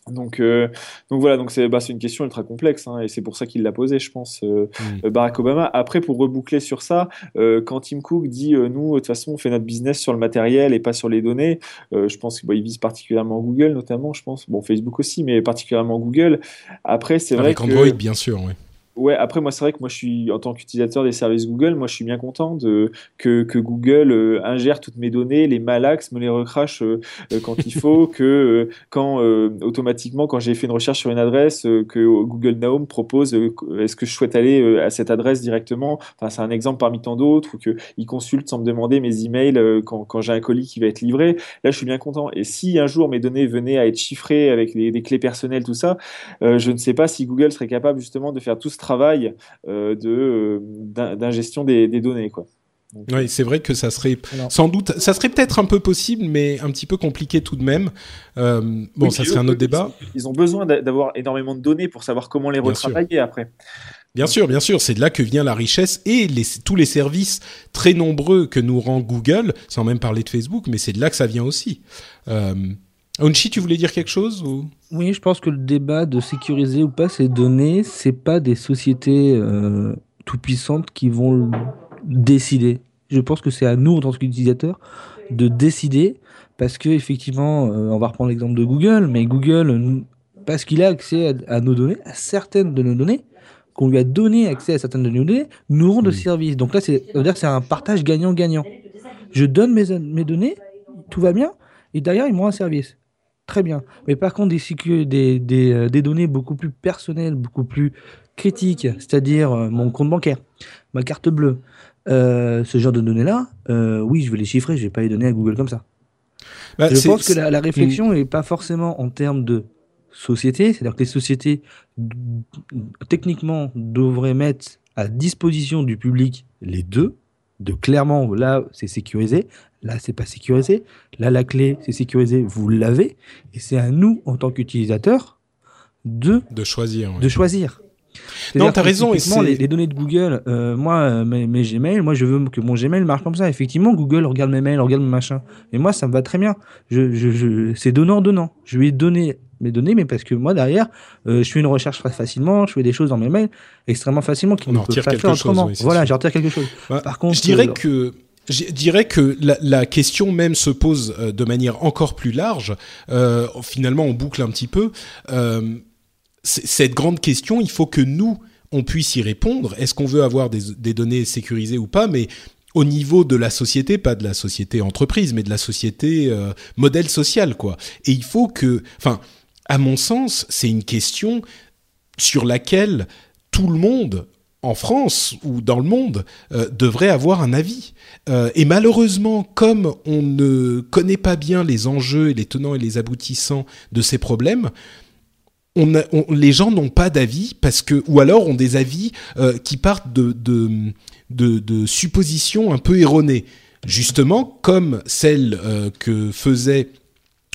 donc, euh, donc voilà, donc c'est bah, une question ultra complexe hein, et c'est pour ça qu'il l'a posé, je pense, euh, mm. euh, Barack Obama. Après, pour reboucler sur ça, quand Tim Cook dit nous, de toute façon, on fait notre business sur le matériel et pas sur les données, je pense qu'il bah, vise particulièrement Google, notamment, je pense, bon Facebook aussi, mais particulièrement Google. Après, c'est vrai
que Android, bien sûr, oui.
Ouais, après moi c'est vrai que moi je suis en tant qu'utilisateur des services Google, moi je suis bien content de que, que Google euh, ingère toutes mes données, les malaxe, me les recrache euh, euh, quand il faut, que quand automatiquement quand j'ai fait une recherche sur une adresse, que Google Now me propose est-ce que je souhaite aller à cette adresse directement? Enfin c'est un exemple parmi tant d'autres, ou que il consulte sans me demander mes emails quand, quand j'ai un colis qui va être livré. Là je suis bien content. Et si un jour mes données venaient à être chiffrées avec des clés personnelles tout ça, je ne sais pas si Google serait capable justement de faire tout ce travail euh, de euh, d'ingestion des, données, quoi.
oui, c'est vrai que ça serait sans doute, ça serait peut-être un peu possible, mais un petit peu compliqué tout de même. Euh, bon, ça serait un autre débat.
Ils ont besoin d'avoir énormément de données pour savoir comment les retravailler après.
Bien sûr, bien sûr, c'est de là que vient la richesse et les, tous les services très nombreux que nous rend Google, sans même parler de Facebook, mais c'est de là que ça vient aussi. Euh, Onchi, tu voulais dire quelque chose ou?
Oui, je pense que le débat de sécuriser ou pas ces données, c'est pas des sociétés euh, tout puissantes qui vont décider. Je pense que c'est à nous en tant qu'utilisateurs de décider parce que effectivement, euh, on va reprendre l'exemple de Google, mais Google, parce qu'il a accès à, nos données, à certaines de nos données, qu'on lui a donné accès à certaines de nos données, nous rend de service. Donc là, c'est, un partage gagnant-gagnant. Je donne mes, mes données, tout va bien, et derrière, ils m'ont un service très bien. Mais par contre, des, des, des, euh, des données beaucoup plus personnelles, beaucoup plus critiques, c'est-à-dire euh, mon compte bancaire, ma carte bleue, euh, ce genre de données-là, euh, oui, je vais les chiffrer, je vais pas les donner à Google comme ça.
Bah,
je pense que la, la réflexion n'est pas forcément en termes de société, c'est-à-dire que les sociétés techniquement devraient mettre à disposition du public les deux, de clairement là c'est sécurisé, là c'est pas sécurisé, là la clé c'est sécurisé, vous l'avez, et c'est à nous en tant qu'utilisateurs de
de choisir. ouais.
de choisir.
Non, t'as raison, et
les, les données de Google, euh, moi, euh, mes, mes Gmail, moi, je veux que mon Gmail marche comme ça. Effectivement, Google regarde mes mails, regarde mes machins. Et moi, ça me va très bien. Je, je, je, c'est donnant-donnant. Je lui ai donné mes données, mais parce que moi, derrière, euh, je fais une recherche très facilement, je fais des choses dans mes mails extrêmement facilement qui ne
en
peuvent pas faire
chose,
autrement.
oui, c'est
voilà, j'en retire quelque chose.
Ouais.
Par contre,
je dirais
euh,
que je dirais que la, la question même se pose euh, de manière encore plus large. Euh, finalement, on boucle un petit peu. Cette grande question, il faut que nous, on puisse y répondre. Est-ce qu'on veut avoir des, des données sécurisées ou pas? Mais au niveau de la société, pas de la société entreprise, mais de la société euh, modèle social, quoi. Et il faut que, enfin, à mon sens, c'est une question sur laquelle tout le monde en France ou dans le monde euh, devrait avoir un avis. Euh, et malheureusement, comme on ne connaît pas bien les enjeux et les tenants et les aboutissants de ces problèmes, les gens n'ont pas d'avis parce que, ou alors ont des avis euh, qui partent de, de, suppositions un peu erronées. Justement, comme celle que faisait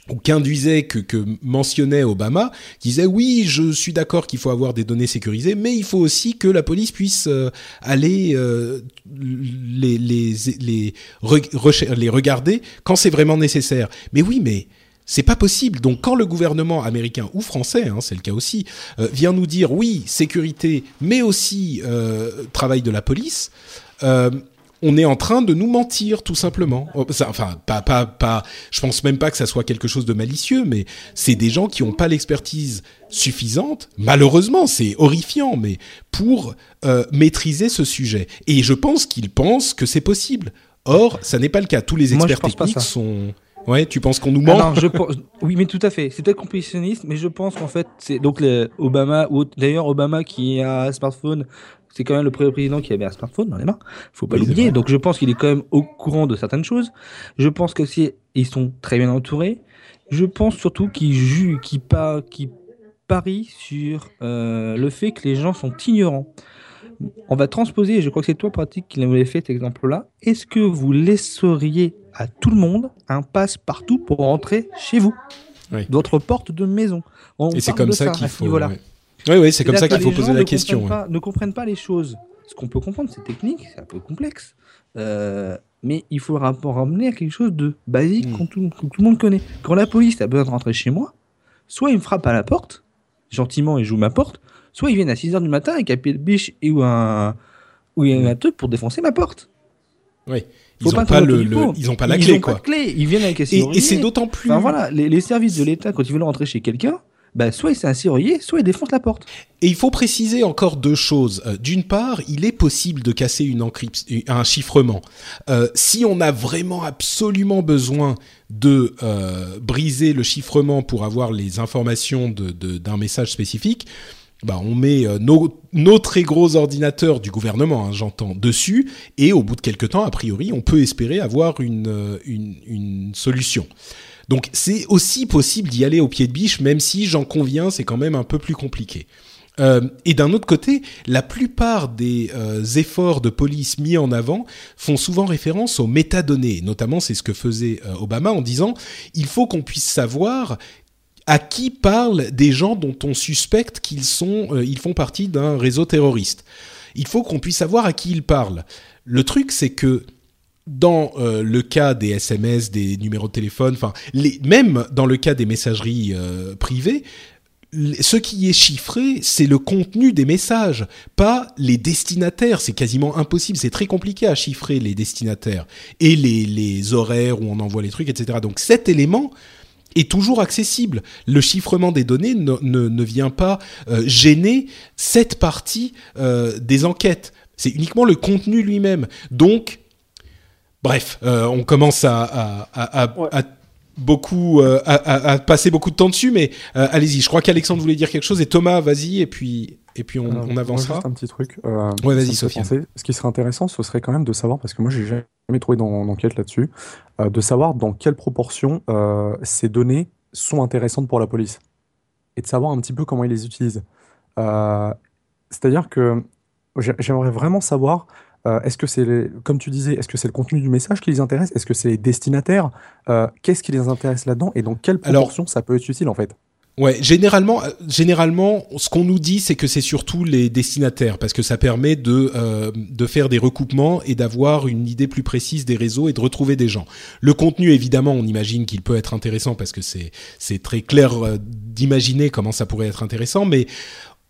ou qu'induisait, que, que mentionnait Obama, qui disait oui, je suis d'accord qu'il faut avoir des données sécurisées, mais il faut aussi que la police puisse euh, aller euh, les, les, les, re- les regarder quand c'est vraiment nécessaire. Mais oui, mais c'est pas possible. Donc quand le gouvernement américain ou français, hein, c'est le cas aussi, euh, vient nous dire oui, sécurité, mais aussi euh, travail de la police, euh, on est en train de nous mentir tout simplement. Oh, Enfin, pas, pas, pas. Je pense même pas que ça soit quelque chose de malicieux, mais c'est des gens qui n'ont pas l'expertise suffisante. Malheureusement, c'est horrifiant, mais pour euh, maîtriser ce sujet. Et je pense qu'ils pensent que c'est possible. Or, ça n'est pas le cas. Tous les experts techniques sont. Ouais, tu penses qu'on nous ment
Alors, je pense, oui, mais tout à fait. C'est peut-être complétionniste, mais je pense qu'en fait, c'est donc le Obama, ou d'ailleurs Obama qui a un smartphone, c'est quand même le premier président qui avait un smartphone dans les mains. Faut pas
Oui,
l'oublier. Donc, je pense qu'il est quand même au courant de certaines choses. Je pense que si ils sont très bien entourés. Je pense surtout qu'ils ju- qu'ils pa- qu'ils parient sur euh, le fait que les gens sont ignorants. On va transposer, et je crois que c'est toi, Pratique, qui l'avait fait cet exemple-là. Est-ce que vous laisseriez à tout le monde un passe-partout pour rentrer chez vous?
Oui.
Votre porte de maison. On
Et c'est comme ça
à
qu'il faut. Oui, oui, c'est comme ça qu'il faut poser la question.
comprennent
ouais.
pas- ne comprennent pas les choses. Ce qu'on peut comprendre, c'est technique, c'est un peu complexe. Euh, mais il faut ra- ramener à quelque chose de basique
Mm.
tout, que tout le monde connaît. Quand la police a besoin de rentrer chez moi, soit ils me frappent à la porte, gentiment, et jouent ma porte, soit ils viennent à 6h du matin avec un pied de biche et ou un, ou un truc pour défoncer ma porte.
Oui. Ils n'ont
pas
le, ils ont pas la
ils
clé,
ont
quoi.
Pas de clé. Ils viennent avec un
Et, et c'est d'autant plus.
Enfin voilà, les, les services de l'État, quand ils veulent rentrer chez quelqu'un, bah, soit c'est un serrurier, soit ils défoncent la porte.
Et il faut préciser encore deux choses. Euh, D'une part, il est possible de casser une un chiffrement. Euh, si on a vraiment absolument besoin de euh, briser le chiffrement pour avoir les informations d'un message spécifique, bah on met nos, nos très gros ordinateurs du gouvernement, hein, j'entends, dessus, et au bout de quelques temps, a priori, on peut espérer avoir une, une solution. Donc c'est aussi possible d'y aller au pied de biche, même si j'en conviens, c'est quand même un peu plus compliqué. Euh, et d'un autre côté, la plupart des euh, efforts de police mis en avant font souvent référence aux métadonnées. Notamment, c'est ce que faisait euh, Obama en disant il faut qu'on puisse savoir à qui parlent des gens dont on suspecte qu'ils sont, ils font partie d'un réseau terroriste. Il faut qu'on puisse savoir à qui ils parlent. Le truc, c'est que dans euh, le cas des SMS, des numéros de téléphone, enfin, même dans le cas des messageries euh, privées, ce qui est chiffré, c'est le contenu des messages, pas les destinataires. C'est quasiment impossible, c'est très compliqué à chiffrer les destinataires et les, horaires où on envoie les trucs, etc. Donc cet élément est toujours accessible. Le chiffrement des données ne, ne, ne vient pas euh, gêner cette partie des enquêtes. C'est uniquement le contenu lui-même. Donc, bref, euh, on commence à, à, à, à-
Ouais.
à beaucoup euh, à, à- à passer beaucoup de temps dessus, mais euh, allez-y. Je crois qu'Alexandre voulait dire quelque chose et Thomas, vas-y et puis et puis on, on avancera.
Juste un petit truc. Euh,
ouais, vas-y, Sophie.
Ce qui serait intéressant, ce serait quand même de savoir, parce que moi, j'ai jamais trouvé d'enquête là-dessus, euh, de savoir dans quelle proportion euh, ces données sont intéressantes pour la police et de savoir un petit peu comment ils les utilisent. Euh, c'est-à-dire que j'aimerais vraiment savoir euh, est-ce que c'est, comme tu disais, est-ce que c'est le contenu du message qui les intéresse? Est-ce que c'est les destinataires? Euh, Qu'est-ce qui les intéresse là-dedans Et dans quelle proportion ça peut être utile en fait?
Ouais, généralement, généralement, ce qu'on nous dit, c'est que c'est surtout les destinataires, parce que ça permet de de faire des recoupements et d'avoir une idée plus précise des réseaux et de retrouver des gens. Le contenu, évidemment, on imagine qu'il peut être intéressant parce que c'est c'est très clair d'imaginer comment ça pourrait être intéressant, mais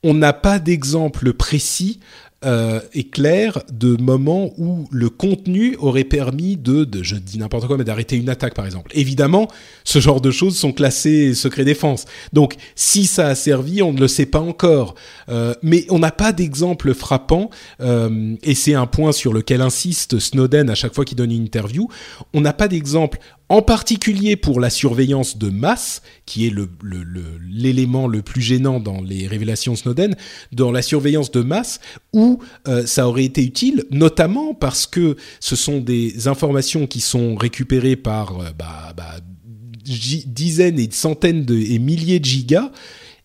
on n'a pas d'exemple précis euh, et clair de moments où le contenu aurait permis de, de je dis n'importe quoi, mais d'arrêter une attaque par exemple. Évidemment, ce genre de choses sont classées secret défense. Donc, si ça a servi, on ne le sait pas encore. Euh, mais on n'a pas d'exemple frappant, euh, et c'est un point sur lequel insiste Snowden à chaque fois qu'il donne une interview. On n'a pas d'exemple en particulier pour la surveillance de masse, qui est l'élément le, plus gênant dans les révélations Snowden, dans la surveillance de masse, où euh, ça aurait été utile, notamment parce que ce sont des informations qui sont récupérées par euh, bah, bah, dizaines et centaines de, et milliers de gigas,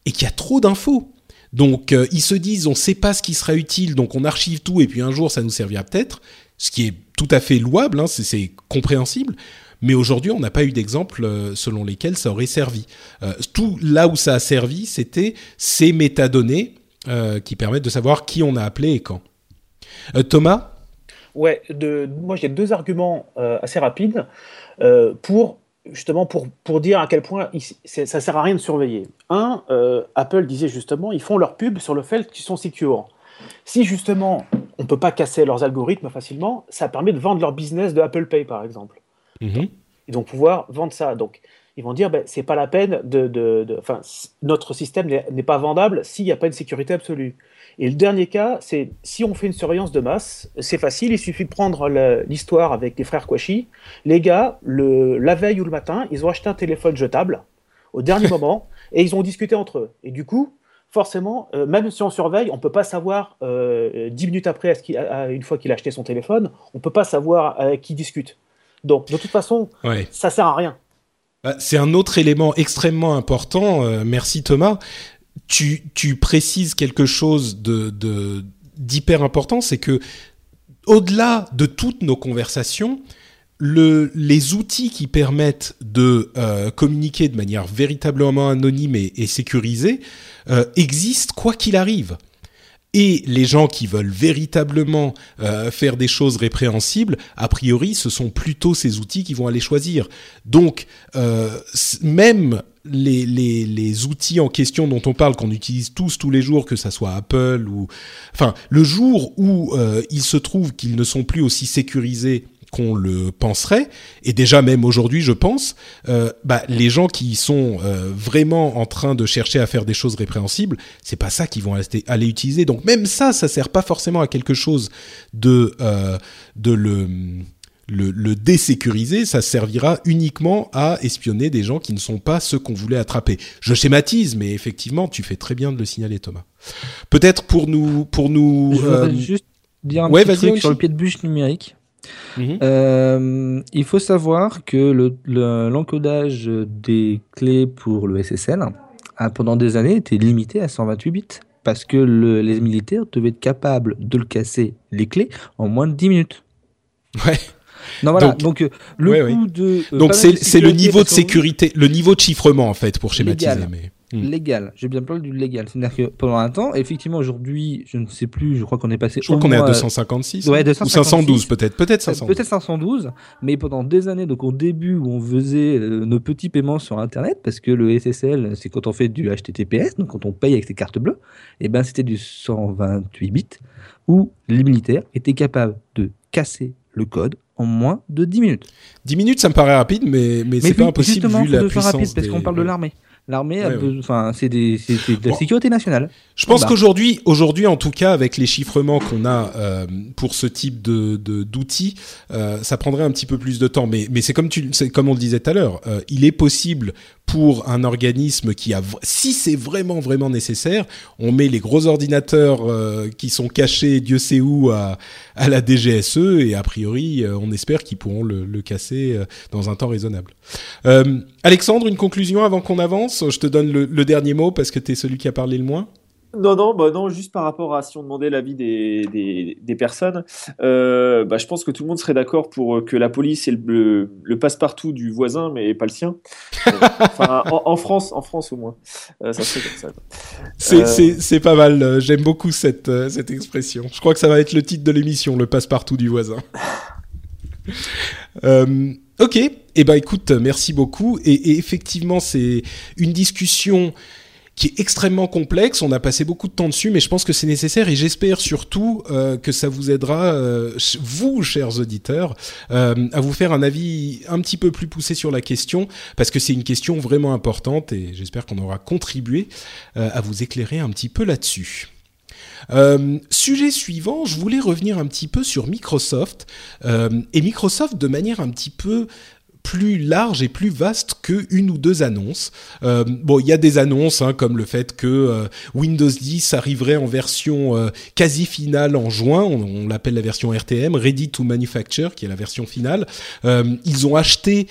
et qu'il y a trop d'infos. Donc euh, ils se disent, on ne sait pas ce qui sera utile, donc on archive tout, et puis un jour ça nous servira peut-être, ce qui est tout à fait louable, hein, c'est compréhensible. Mais aujourd'hui, on n'a pas eu d'exemple euh, selon lesquels ça aurait servi. Euh, tout là où ça a servi, c'était ces métadonnées euh, qui permettent de savoir qui on a appelé et quand. Thomas?
Ouais, moi j'ai deux arguments assez rapides pour justement pour, pour dire à quel point il, ça sert à rien de surveiller. Un, Apple disait justement, ils font leur pub sur le fait qu'ils sont secure. Si justement on ne peut pas casser leurs algorithmes facilement, ça permet de vendre leur business de Apple Pay par exemple. Mmh. Ils vont pouvoir vendre ça. Donc, ils vont dire, ben, c'est pas la peine de, de, de enfin, notre système n'est pas vendable s'il n'y a pas une sécurité absolue. Et le dernier cas, c'est si on fait une surveillance de masse, c'est facile, il suffit de prendre l'histoire avec les frères Kouachi. Les gars, le, la veille ou le matin, ils ont acheté un téléphone jetable au dernier moment et ils ont discuté entre eux. Et du coup, forcément, euh, même si on surveille, on ne peut pas savoir, euh, dix minutes après, à, à, une fois qu'il a acheté son téléphone, on ne peut pas savoir avec qui discute. Donc, de toute façon, ouais. ça sert à rien.
Bah, c'est un autre élément extrêmement important. Euh, merci Thomas. Tu, tu, précises quelque chose de d'hyper important, c'est que au-delà de toutes nos conversations, le, les outils qui permettent de euh, communiquer de manière véritablement anonyme et, et sécurisée euh, existent quoi qu'il arrive et les gens qui veulent véritablement euh, faire des choses répréhensibles, a priori, ce sont plutôt ces outils qui vont aller choisir. Donc, euh, même les, les, les, outils en question dont on parle, qu'on utilise tous tous les jours, que ça soit Apple ou... Enfin, le jour où euh, il se trouve qu'ils ne sont plus aussi sécurisés qu'on le penserait, et déjà même aujourd'hui, je pense, euh, bah, les gens qui sont euh, vraiment en train de chercher à faire des choses répréhensibles, c'est pas ça qu'ils vont aller utiliser. Donc même ça, ça sert pas forcément à quelque chose de euh, de le le, le, désécuriser, ça servira uniquement à espionner des gens qui ne sont pas ceux qu'on voulait attraper. Je schématise, mais effectivement, tu fais très bien de le signaler, Thomas. Peut-être pour nous, pour nous.
Je voudrais juste dire un ouais, petit truc sur le pied de bûche numérique. Mmh. Euh, il faut savoir que l'encodage le, des clés pour le SSL a pendant des années été limité à 128 bits parce que le, les militaires devaient être capables de le casser les clés en moins de 10 minutes.
Ouais.
Non voilà, donc, donc le
ouais,
coup
ouais.
de
euh, donc c'est le niveau de sécurité, le niveau de chiffrement en fait pour schématiser. Mais...
Mmh. légal. J'ai bien parlé du légal. C'est-à-dire que pendant un temps, effectivement, aujourd'hui, je ne sais plus, je crois qu'on est passé.
Je crois qu'on est à 256.
Ouais, 256.
Ou 512 peut-être. Peut-être 512.
Peut-être 512. Mais pendant des années, donc au début où on faisait euh, nos petits paiements sur Internet, parce que le SSL, c'est quand on fait du HTTPS, donc quand on paye avec ses cartes bleues, et ben c'était du 128 bits, où les militaires étaient capables de casser le code en moins de 10 minutes.
10 minutes, ça me paraît rapide, mais, mais, mais c'est pas impossible vu la puissance.
rapide, parce
des...
qu'on parle de l'armée. L'armée, c'est de la bon. sécurité nationale.
Je pense qu'aujourd'hui, aujourd'hui, en tout cas, avec les chiffrements qu'on a euh, pour ce type de d'outils, euh, ça prendrait un petit peu plus de temps. Mais mais c'est comme tu, comme on le disait tout à l'heure, euh, il est possible pour un organisme qui a, si c'est vraiment vraiment nécessaire, on met les gros ordinateurs euh, qui sont cachés, Dieu sait où, à, à la DGSE et a priori, euh, on espère qu'ils pourront le, le casser euh, dans un temps raisonnable. Alexandre, une conclusion avant qu'on avance? Je te donne le, le dernier mot parce que tu es celui qui a parlé le moins.
Non, non, bah non, juste par rapport à si on demandait l'avis des, des, des, personnes, euh, bah, je pense que tout le monde serait d'accord pour que la police ait le, le, passe-partout du voisin, mais pas le sien. enfin, en, France, en France au moins, euh, ça serait comme
ça. Euh, c'est pas mal. J'aime beaucoup cette, euh, cette expression. Je crois que ça va être le titre de l'émission, le passe-partout du voisin. euh, ok, et eh ben écoute, merci beaucoup. Et, et effectivement, c'est une discussion qui est extrêmement complexe. On a passé beaucoup de temps dessus, mais je pense que c'est nécessaire et j'espère surtout euh, que ça vous aidera, euh, vous, chers auditeurs, euh, à vous faire un avis un petit peu plus poussé sur la question, parce que c'est une question vraiment importante et j'espère qu'on aura contribué à vous éclairer un petit peu là-dessus. Sujet suivant, je voulais revenir un petit peu sur Microsoft et Microsoft de manière un petit peu plus large et plus vaste que une ou deux annonces. Euh, bon, il y a des annonces hein, comme le fait que euh, Windows 10 arriverait en version euh, quasi finale en juin. On, l'appelle la version RTM, Ready to Manufacture, qui est la version finale. Ils ont acheté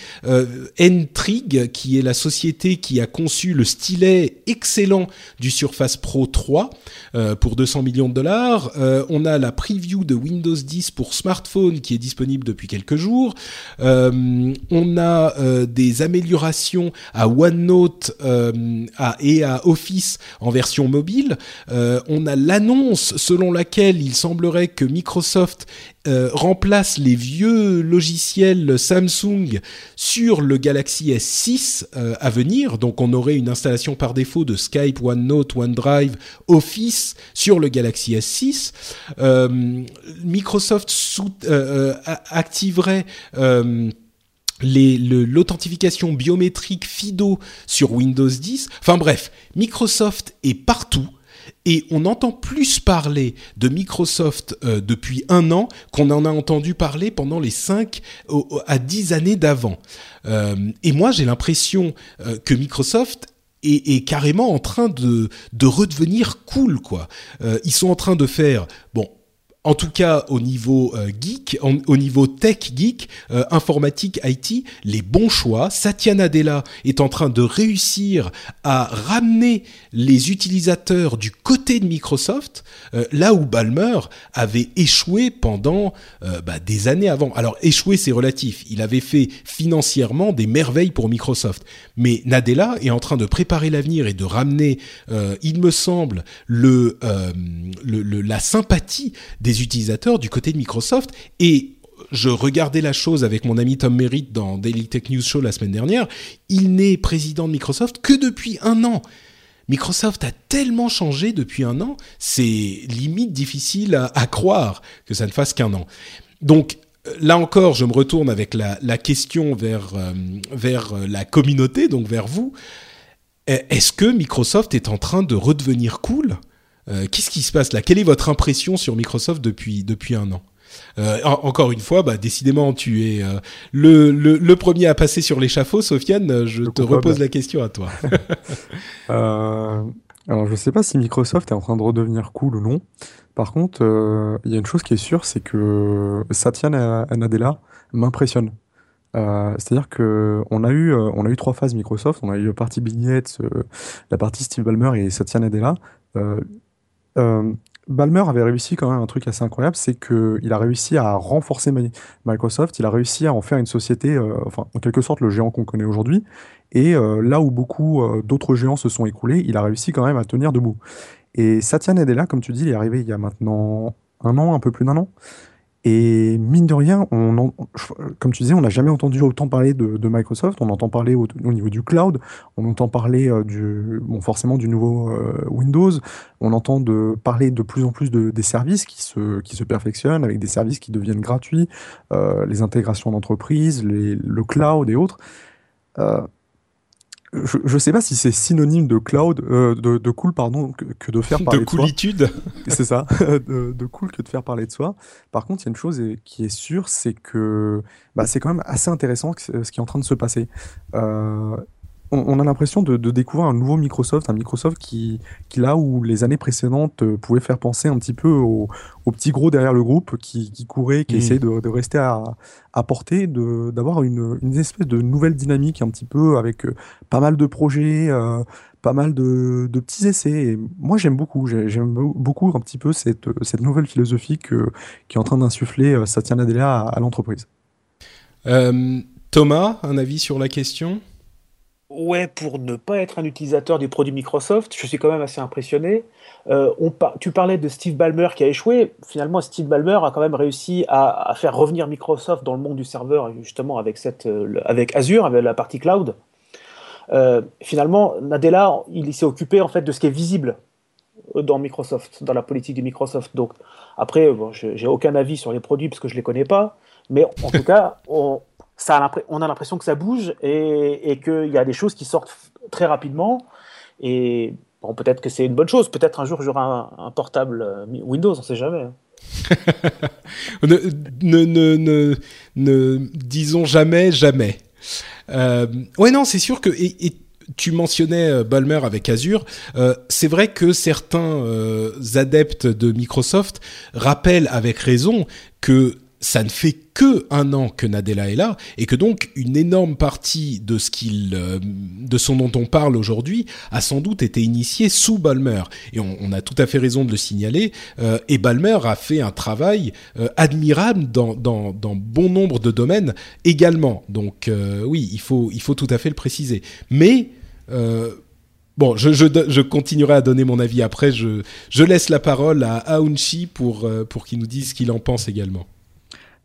N-Trig, qui est la société qui a conçu le stylet excellent du Surface Pro 3 pour 200 millions de dollars. on a la preview de Windows 10 pour smartphone qui est disponible depuis quelques jours. On a euh, des améliorations à OneNote euh, et à Office en version mobile. Euh, on a l'annonce selon laquelle il semblerait que Microsoft remplace les vieux logiciels Samsung sur le Galaxy S6 à venir. Donc on aurait une installation par défaut de Skype, OneNote, OneDrive, Office sur le Galaxy S6. Microsoft activerait l'authentification biométrique FIDO sur Windows 10. Enfin bref, Microsoft est partout. Et on entend plus parler de Microsoft euh, depuis un an qu'on en a entendu parler pendant les 5 à 10 années d'avant. Euh, et moi, j'ai l'impression euh, que Microsoft est, est, carrément en train de, de redevenir cool, quoi. ils sont en train de faire, bon, en tout cas au niveau euh, geek, au niveau tech geek, euh, informatique, IT, les bons choix. Satya Nadella est en train de réussir à ramener les utilisateurs du côté de Microsoft, euh, là où Balmer avait échoué pendant bah, des années avant. Alors échoué, c'est relatif. Il avait fait financièrement des merveilles pour Microsoft, mais Nadella est en train de préparer l'avenir et de ramener, il me semble, le, le la sympathie des utilisateurs du côté de Microsoft et je regardais la chose avec mon ami Tom Merritt dans Daily Tech News Show la semaine dernière. Il n'est président de Microsoft que depuis un an. Microsoft a tellement changé depuis un an, c'est limite difficile à, croire que ça ne fasse qu'un an. Donc là encore, je me retourne avec la, question vers, euh, euh, la communauté, donc vers vous. Est-ce que Microsoft est en train de redevenir cool? Euh, qu'est-ce qui se passe là? Quelle est votre impression sur Microsoft depuis un an? Euh, encore une fois, bah, décidément, tu es euh, le, le, premier à passer sur l'échafaud. Sofiane, je te repose la question à toi.
alors, je ne sais pas si Microsoft est en train de redevenir cool ou non. Par contre, il y a une chose qui est sûre, c'est que Satya Nadella m'impressionne. C'est-à-dire que on a eu on a eu trois phases Microsoft. On a eu la partie Bill la partie Steve Ballmer et Satya Nadella. Euh, Balmer avait réussi quand même un truc assez incroyable, c'est qu'il a réussi à renforcer Microsoft, il a réussi à en faire une société, euh, enfin en quelque sorte le géant qu'on connaît aujourd'hui, et euh, là où beaucoup d'autres géants se sont écroulés, il a réussi quand même à tenir debout. Et Satya Nadella, comme tu dis, il est arrivé il y a maintenant un an, un peu plus d'un an, et mine de rien, on comme tu disais, on n'a jamais entendu autant parler de, Microsoft. On entend parler au, niveau du cloud, on entend parler euh, du, bon, forcément du nouveau euh, Windows. On entend parler de plus en plus de, des services qui se, qui se perfectionnent, avec des services qui deviennent gratuits, euh, les intégrations d'entreprise, le cloud et autres je ne sais pas si c'est synonyme de cloud, euh, de, de, cool, pardon, que, de faire parler de,
de coolitude.
C'est ça, de, de, cool que de faire parler de soi. Par contre, il y a une chose qui est sûre, c'est que bah, c'est quand même assez intéressant ce qui est en train de se passer. Euh, on, a l'impression de, découvrir un nouveau Microsoft, un Microsoft qui, qui là où les années précédentes euh, pouvaient faire penser un petit peu au, au petit gros derrière le groupe qui, qui courait, qui mm. essayait de, de, rester à, à portée, d'avoir une, une espèce de nouvelle dynamique un petit peu avec euh, pas mal de projets, euh, pas mal de, de, petits essais. Et moi, j'aime beaucoup, j'aime beaucoup un petit peu cette, cette nouvelle philosophie que, qui est en train d'insuffler Satya Nadella à, à l'entreprise.
Thomas, un avis sur la question?
Ouais, pour ne pas être un utilisateur des produits Microsoft, je suis quand même assez impressionné. Euh, tu parlais de Steve Ballmer qui a échoué. Finalement, Steve Ballmer a quand même réussi à, faire revenir Microsoft dans le monde du serveur, justement avec, euh, Azure, avec la partie cloud. Euh, finalement, Nadella, il s'est occupé en fait de ce qui est visible dans Microsoft, dans la politique de Microsoft. Donc, après, j'ai aucun avis sur les produits parce que je les connais pas, mais en tout cas, on, on a l'impression que ça bouge et, qu'il y a des choses qui sortent très rapidement. Et bon, peut-être que c'est une bonne chose. Peut-être un jour j'aurai un, portable euh, Windows, on ne sait jamais. Hein.
ne, disons jamais, jamais. Euh, ouais, non, c'est sûr que. Et, tu mentionnais euh, Balmer avec Azure. c'est vrai que certains adeptes de Microsoft rappellent avec raison que ça ne fait que un an que Nadella est là et que donc une énorme partie de ce qu'il, euh, de son dont on parle aujourd'hui, a sans doute été initiée sous Balmer. Et on, a tout à fait raison de le signaler. Euh, et Balmer a fait un travail euh, admirable dans, dans, dans, bon nombre de domaines également. Donc oui, il faut, il faut tout à fait le préciser. Mais Bon, je, je, continuerai à donner mon avis après. Je, je laisse la parole à Aounchi pour, pour qu'il nous dise ce qu'il en pense également.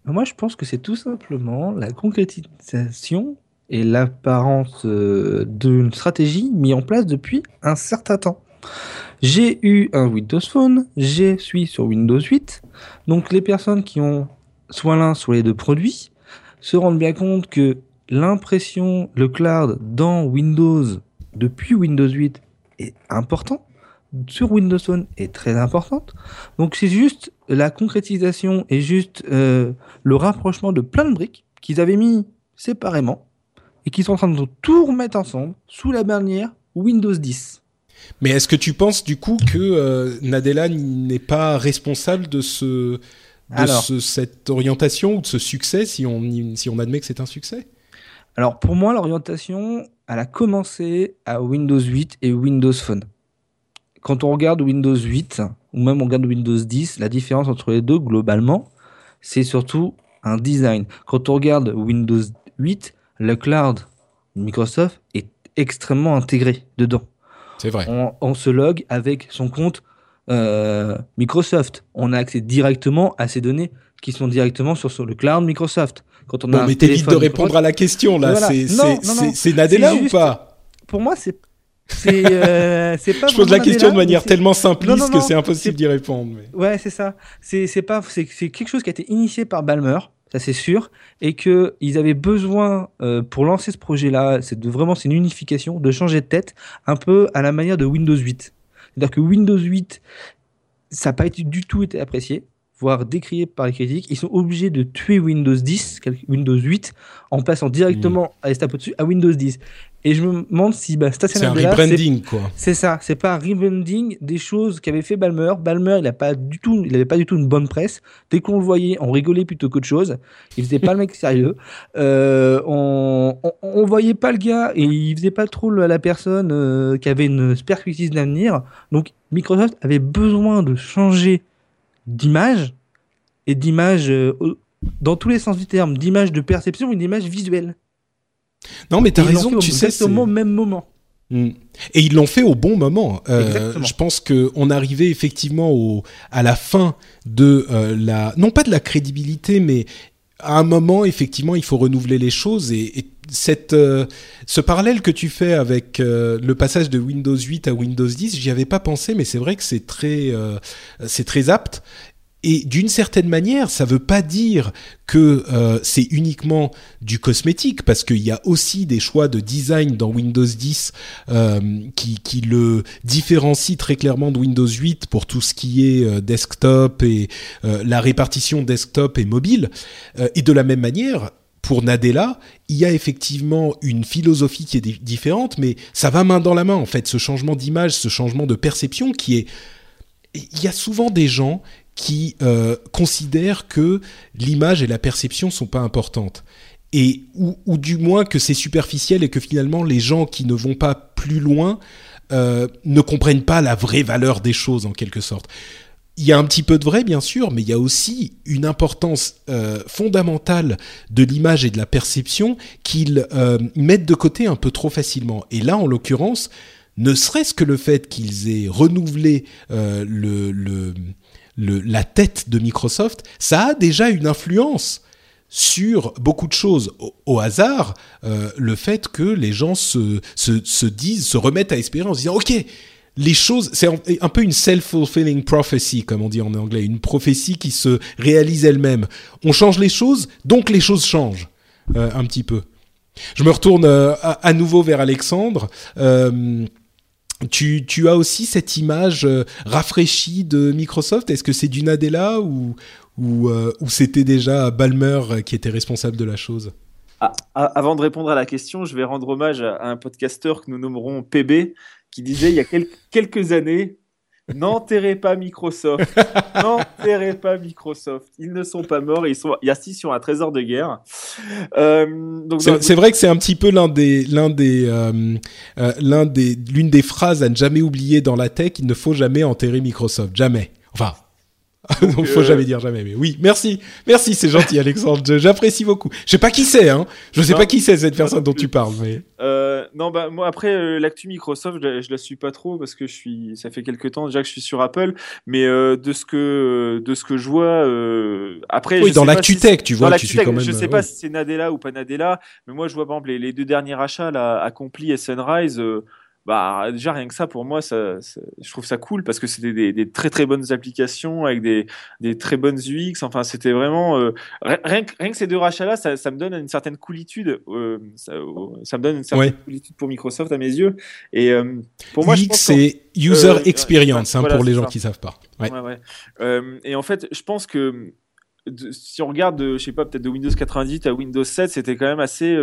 Moi, je pense que c'est tout simplement la concrétisation et l'apparence euh, d'une stratégie mise en place depuis un certain temps. J'ai eu un Windows Phone, je suis sur Windows 8, donc les personnes qui ont soit l'un, soit les deux produits se rendent bien compte que l'impression, le cloud dans Windows depuis Windows 8 est important sur Windows Phone est très importante. Donc c'est juste la concrétisation et juste euh, le rapprochement de plein de briques qu'ils avaient mis séparément et qui sont en train de tout remettre ensemble sous la bannière Windows 10.
Mais est-ce que tu penses du coup que euh, Nadella n'est pas responsable de ce de cette orientation ou de ce succès si on si on admet que c'est un succès?
Alors pour moi l'orientation elle a commencé à Windows 8 et Windows Phone quand on regarde Windows 8 ou même on regarde Windows 10, la différence entre les deux globalement, c'est surtout un design. Quand on regarde Windows 8, le cloud Microsoft est extrêmement intégré dedans.
C'est vrai.
On, se log avec son compte euh, Microsoft. On a accès directement à ces données qui sont directement sur, sur le cloud Microsoft.
Quand on bon, a mais t'évites de répondre à la question là. C'est Nadella ou pas?
Pour moi, c'est c'est euh, pas.
Je pose la question de manière tellement simpliste que c'est impossible d'y répondre. Mais...
Ouais, c'est ça. C'est pas c'est quelque chose qui a été initié par Balmer, ça c'est sûr, et que ils avaient besoin euh, pour lancer ce projet-là, c'est de vraiment c'est une unification, de changer de tête, un peu à la manière de Windows 8. C'est-à-dire que Windows 8, ça n'a pas été, du tout été apprécié voire décrié par les critiques, ils sont obligés de tuer Windows 10, Windows 8, en passant directement mmh. à dessus à Windows 10. Et je me demande si bah,
C'est un rebranding, quoi.
C'est ça, c'est pas un rebranding des choses qu'avait fait Balmer. Balmer, il a pas du tout, il avait pas du tout une bonne presse. Dès qu'on le voyait, on rigolait plutôt qu'autre chose. Il faisait pas le mec sérieux. Euh, on, on, voyait pas le gars et il faisait pas trop la personne euh, qui avait une perspective d'avenir. Donc Microsoft avait besoin de changer d'image et d'image euh, dans tous les sens du terme, d'image de perception et d'image visuelle.
Non, mais tu as raison, tu sais.
Au même moment.
Hmm. Et ils l'ont fait au bon moment. Euh, je pense que on arrivait effectivement au, à la fin de euh, la, non pas de la crédibilité, mais à un moment effectivement il faut renouveler les choses et, cette, euh, ce parallèle que tu fais avec le passage de Windows 8 à Windows 10, j'y avais pas pensé, mais c'est vrai que c'est très, c'est très apte. Et d'une certaine manière, ça ne veut pas dire que euh, c'est uniquement du cosmétique, parce qu'il y a aussi des choix de design dans Windows 10 euh, qui, le différencient très clairement de Windows 8 pour tout ce qui est euh, desktop et la répartition desktop et mobile. et de la même manière, pour Nadella, il y a effectivement une philosophie qui est différente, mais ça va main dans la main en fait, ce changement d'image, ce changement de perception qui est... Il y a souvent des gens qui euh, considèrent que l'image et la perception sont pas importantes et ou, ou, du moins que c'est superficiel et que finalement les gens qui ne vont pas plus loin euh, ne comprennent pas la vraie valeur des choses en quelque sorte. Il y a un petit peu de vrai, bien sûr, mais il y a aussi une importance euh, fondamentale de l'image et de la perception qu'ils euh, mettent de côté un peu trop facilement. Et là, en l'occurrence, ne serait-ce que le fait qu'ils aient renouvelé euh, le, le, la tête de Microsoft, ça a déjà une influence sur beaucoup de choses au, hasard, euh, le fait que les gens se, se, se, disent, se remettent à espérer en se disant, OK, les choses, c'est un peu une self-fulfilling prophecy, comme on dit en anglais, une prophétie qui se réalise elle-même. On change les choses, donc les choses changent euh, un petit peu. Je me retourne euh, à, nouveau vers Alexandre. Tu, tu, as aussi cette image euh, rafraîchie de Microsoft? Est-ce que c'est du Nadella ou, ou, euh, c'était déjà Balmer qui était responsable de la chose?
Ah, Avant de répondre à la question, je vais rendre hommage à un podcasteur que nous nommerons PB, qui disait il y a quel quelques années N'enterrez pas Microsoft. N'enterrez pas Microsoft. Ils ne sont pas morts. Ils sont assis sur un trésor de guerre.
Euh, donc c'est vrai que c'est un petit peu l'un des, l'un des, euh, euh, l'un des, l'une des phrases à ne jamais oublier dans la tech. Il ne faut jamais enterrer Microsoft. Jamais. Enfin, Donc, euh... faut jamais dire jamais. Mais oui, merci, merci, c'est gentil, Alexandre. J'apprécie beaucoup. Je sais pas qui c'est, hein. Je sais non, pas qui c'est cette personne dont tu parles, mais.
Euh, non, bah moi après euh, l'actu Microsoft, je, je, la suis pas trop parce que je suis, ça fait quelques temps déjà que je suis sur Apple, mais euh, de ce que de ce que je vois, euh, après.
Oui, dans l'actu tech, tu vois, tu suis quand même.
Je sais pas si c'est Nadella ou pas Nadella, mais moi je vois par exemple les, les deux derniers achats là, Accompli et Sunrise bah déjà rien que ça pour moi ça, ça je trouve ça cool parce que c'était des, des, très très bonnes applications avec des, des très bonnes UX enfin c'était vraiment euh, rien, que, rien que ces deux rachats là ça, ça me donne une certaine coolitude euh, ça, ça, me donne une certaine ouais. coolitude pour Microsoft à mes yeux et euh, pour moi
UX c'est user euh, experience hein, voilà, pour les gens ça. qui savent pas
ouais. ouais euh, et en fait je pense que de, si on regarde de, je sais pas peut-être de Windows 98 à Windows 7 c'était quand même assez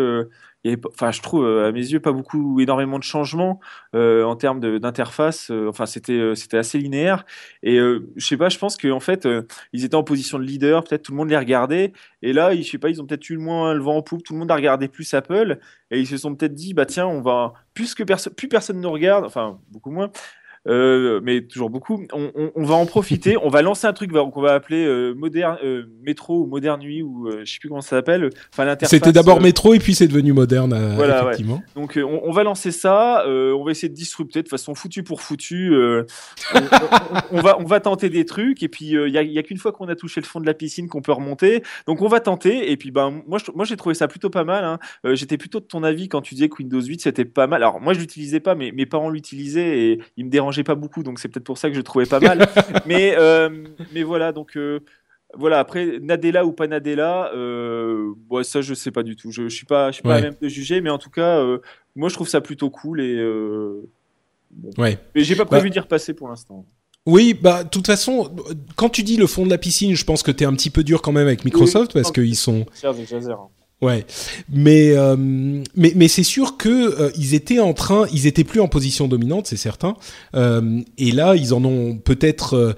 enfin, je trouve à mes yeux pas beaucoup, énormément de changements euh, en termes d'interface. Euh, enfin, c'était euh, c'était assez linéaire. Et euh, je sais pas, je pense qu'en fait, euh, ils étaient en position de leader. Peut-être tout le monde les regardait. Et là, je sais pas, ils ont peut-être eu le moins le vent en poupe. Tout le monde a regardé plus Apple. Et ils se sont peut-être dit, bah tiens, on va plus que personne, plus personne nous regarde. Enfin, beaucoup moins euh, mais toujours beaucoup. On, on, on, va en profiter. on va lancer un truc qu'on va appeler euh, moderne euh, métro ou moderne nuit ou je sais plus comment ça s'appelle. Enfin.
C'était d'abord métro et puis c'est devenu moderne. Voilà, effectivement.
Ouais. Donc on, on, va lancer ça. on va essayer de disrupter de façon foutu pour foutu. on, va on va tenter des trucs et puis il y a, y a qu'une fois qu'on a touché le fond de la piscine qu'on peut remonter. Donc on va tenter et puis ben moi je, moi j'ai trouvé ça plutôt pas mal. Hein. J'étais plutôt de ton avis quand tu disais que Windows 8 c'était pas mal. Alors moi je l'utilisais pas mais mes parents l'utilisaient et ils me dérangeaient pas beaucoup, donc c'est peut-être pour ça que je trouvais pas mal. mais, euh, mais voilà, donc euh, voilà. Après, Nadella ou pas Nadella, euh, ouais, ça je sais pas du tout. Je, je suis pas, je suis pas ouais. même de juger, mais en tout cas, euh, moi je trouve ça plutôt cool et. Bon.
Ouais.
Mais j'ai pas prévu bah... d'y repasser pour l'instant.
Oui, bah, de toute façon, quand tu dis le fond de la piscine, je pense que tu es un petit peu dur quand même avec Microsoft oui, parce qu'ils sont. Ouais, mais euh, mais mais c'est sûr que euh, ils étaient en train, ils étaient plus en position dominante, c'est certain. Euh, et là, ils en ont peut-être, euh,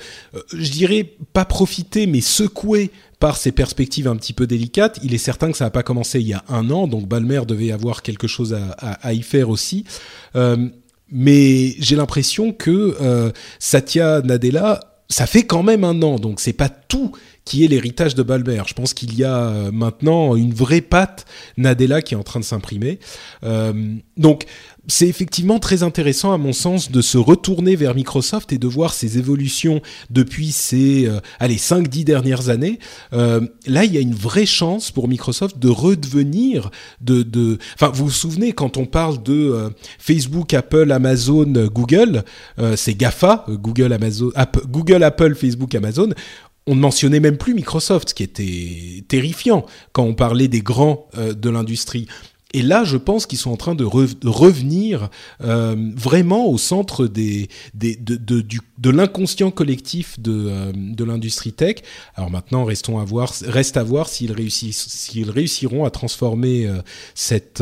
je dirais pas profité, mais secoué par ces perspectives un petit peu délicates. Il est certain que ça n'a pas commencé il y a un an, donc Balmer devait avoir quelque chose à, à, à y faire aussi. Euh, mais j'ai l'impression que Satya Nadella, ça fait quand même un an, donc c'est pas tout qui est l'héritage de Balmer. Je pense qu'il y a euh, maintenant une vraie patte Nadella qui est en train de s'imprimer. Euh, donc c'est effectivement très intéressant à mon sens de se retourner vers Microsoft et de voir ses évolutions depuis ces euh, allez 5 10 dernières années. Euh, là, il y a une vraie chance pour Microsoft de redevenir de enfin vous vous souvenez quand on parle de euh, Facebook, Apple, Amazon, Google, euh, c'est GAFA, Google, Amazon, Google, Apple, Facebook, Amazon on ne mentionnait même plus Microsoft, ce qui était terrifiant quand on parlait des grands euh, de l'industrie. Et là, je pense qu'ils sont en train de, revenir euh, vraiment au centre de, l'inconscient collectif de, euh, de l'industrie tech. Alors maintenant, restons à voir, reste à voir s'ils réussiront à transformer cet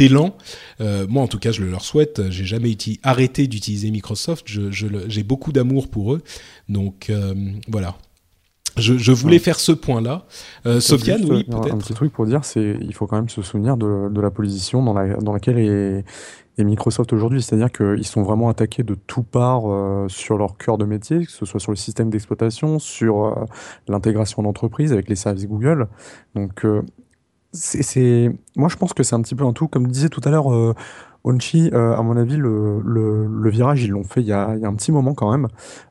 élan. moi, en tout cas, je le leur souhaite. J'ai jamais arrêté d'utiliser Microsoft. J'ai beaucoup d'amour pour eux. Donc voilà. Je, je, voulais faire ce point-là. Euh, Sofiane, oui, peut-être.
Un petit truc pour dire, c'est il faut quand même se souvenir de, de la position dans, la, dans laquelle est, est Microsoft aujourd'hui. C'est-à-dire qu'ils sont vraiment attaqués de tout part euh, sur leur cœur de métier, que ce soit sur le système d'exploitation, sur euh, l'intégration d'entreprise avec les services Google. Donc, c'est, moi, je pense que c'est un petit peu un tout. Comme disait tout à l'heure Onchi, euh, à mon avis, le, le, le virage, ils l'ont fait il y, a, il y, a, un petit moment quand même.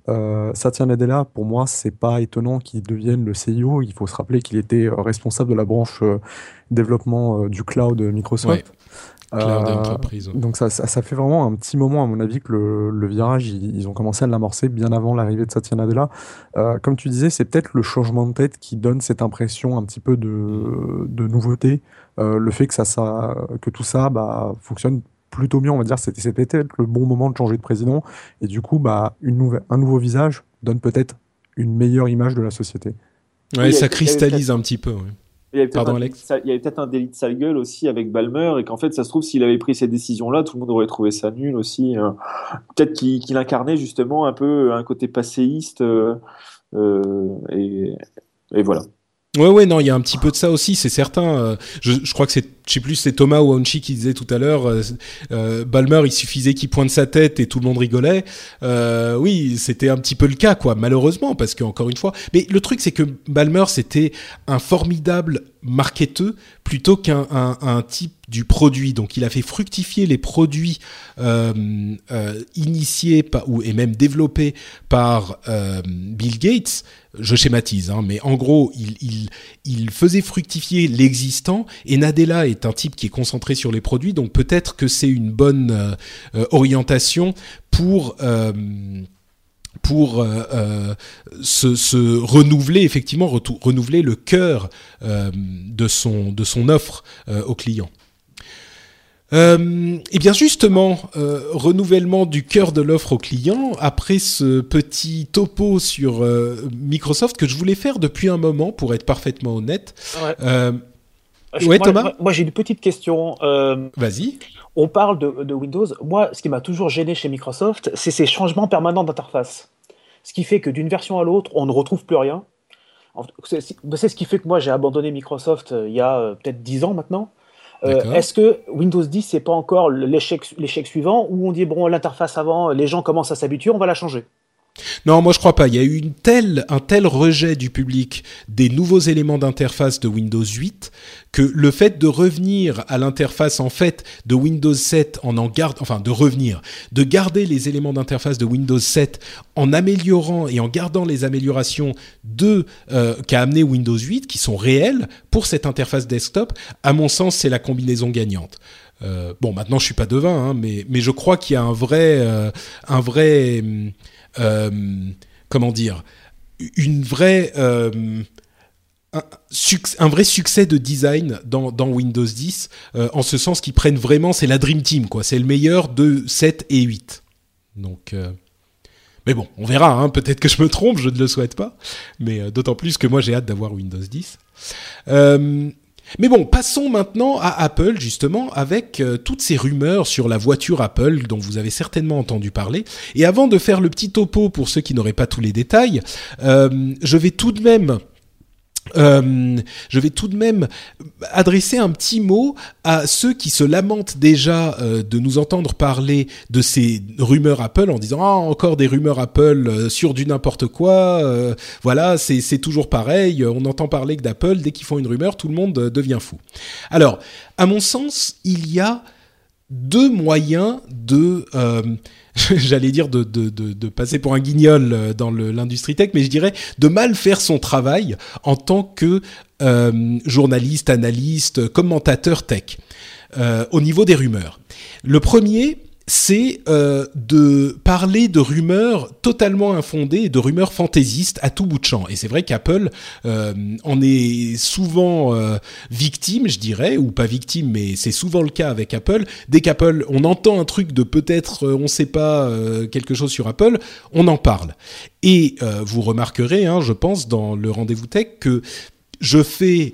Euh, Satya Nadella, pour moi, c'est pas étonnant qu'il devienne le CEO. Il faut se rappeler qu'il était euh, responsable de la branche euh, développement du cloud Microsoft.
Euh,
donc ça, ça, ça, fait vraiment un petit moment, à mon avis, que le, le virage, ils, ils, ont commencé à l'amorcer bien avant l'arrivée de Satya Nadella. Euh, comme tu disais, c'est peut-être le changement de tête qui donne cette impression un petit peu de, de nouveauté. Euh, le fait que, ça, ça, que tout ça bah, fonctionne plutôt bien, on va dire, c'était peut-être le bon moment de changer de président. Et du coup, bah, une nouvelle, un nouveau visage donne peut-être une meilleure image de la société.
Ouais, ça cristallise un petit peu. Ouais.
Il y avait peut-être un, délit de sale gueule aussi avec Balmer et qu'en fait, ça se trouve, s'il avait pris cette décision-là, tout le monde aurait trouvé ça nul aussi. Hein. Peut-être qu'il incarnait justement un peu un côté passéiste euh, euh, et, et, voilà.
Ouais, ouais, non, il y a un petit peu de ça aussi, c'est certain. Euh, je, je, crois que c'est, je sais plus, c'est Thomas ou Onchi qui disait tout à l'heure, euh, euh, Balmer, il suffisait qu'il pointe sa tête et tout le monde rigolait. Euh, oui, c'était un petit peu le cas, quoi, malheureusement, parce que encore une fois. Mais le truc, c'est que Balmer, c'était un formidable marketeux plutôt qu'un un, type du produit. Donc, il a fait fructifier les produits initiés par, ou et même développés par Bill Gates je schématise, hein, mais en gros, il, il, il faisait fructifier l'existant, et Nadella est un type qui est concentré sur les produits, donc peut-être que c'est une bonne euh, orientation pour... Euh, pour euh, euh se, se, renouveler effectivement renouveler le cœur euh, de son de son offre aux clients. Euh, et eh bien justement, euh, renouvellement du cœur de l'offre au client, après ce petit topo sur euh, Microsoft que je voulais faire depuis un moment, pour être parfaitement honnête.
Ouais, euh, ouais Thomas Moi, moi j'ai une petite question.
Euh, Vas-y.
On parle de, de, Windows. Moi, ce qui m'a toujours gêné chez Microsoft, c'est ces changements permanents d'interface. Ce qui fait que d'une version à l'autre, on ne retrouve plus rien. C'est ce qui fait que moi, j'ai abandonné Microsoft il y a peut-être 10 ans maintenant. Euh, Est-ce que Windows 10 c'est pas encore l'échec suivant où on dit bon l'interface avant les gens commencent à s'habituer on va la changer?
Non, moi je crois pas. Il y a eu un tel rejet du public des nouveaux éléments d'interface de Windows 8 que le fait de revenir à l'interface en fait de Windows 7 en en garde, enfin de revenir, de garder les éléments d'interface de Windows 7 en améliorant et en gardant les améliorations de euh, qu'a amené Windows 8 qui sont réelles pour cette interface desktop, à mon sens c'est la combinaison gagnante. Euh, bon, maintenant je suis pas devin, hein, mais je crois qu'il y a un vrai, euh, euh, comment dire, une vraie euh, un, vrai succès de design dans, dans Windows 10, euh, en ce sens qu'ils prennent vraiment, c'est la Dream Team, quoi. C'est le meilleur de 7 et 8. Donc, euh, mais bon, on verra, hein. peut-être que je me trompe, je ne le souhaite pas, mais euh, d'autant plus que moi j'ai hâte d'avoir Windows 10. Mais bon, passons maintenant à Apple, justement, avec euh, toutes ces rumeurs sur la voiture Apple dont vous avez certainement entendu parler. Et avant de faire le petit topo pour ceux qui n'auraient pas tous les détails, euh, je vais tout de même euh, je vais tout de même adresser un petit mot à ceux qui se lamentent déjà euh, de nous entendre parler de ces rumeurs Apple en disant ah encore des rumeurs Apple euh, sur du n'importe quoi voilà c'est c'est toujours pareil on entend parler que d'Apple dès qu'ils font une rumeur tout le monde devient fou. Alors à mon sens il y a deux moyens de j'allais dire de, passer pour un guignol euh, dans l'industrie tech, mais je dirais de mal faire son travail en tant que euh, journaliste, analyste, commentateur tech euh, au niveau des rumeurs. Le premier, c'est euh, de parler de rumeurs totalement infondées, de rumeurs fantaisistes à tout bout de champ. Et c'est vrai qu'Apple euh, en est souvent euh, victime, je dirais, ou pas victime, mais c'est souvent le cas avec Apple. Dès qu'Apple, on entend un truc de peut-être, on ne sait pas quelque chose sur Apple, on en parle. Et vous remarquerez, hein, je pense, dans le rendez-vous tech que je fais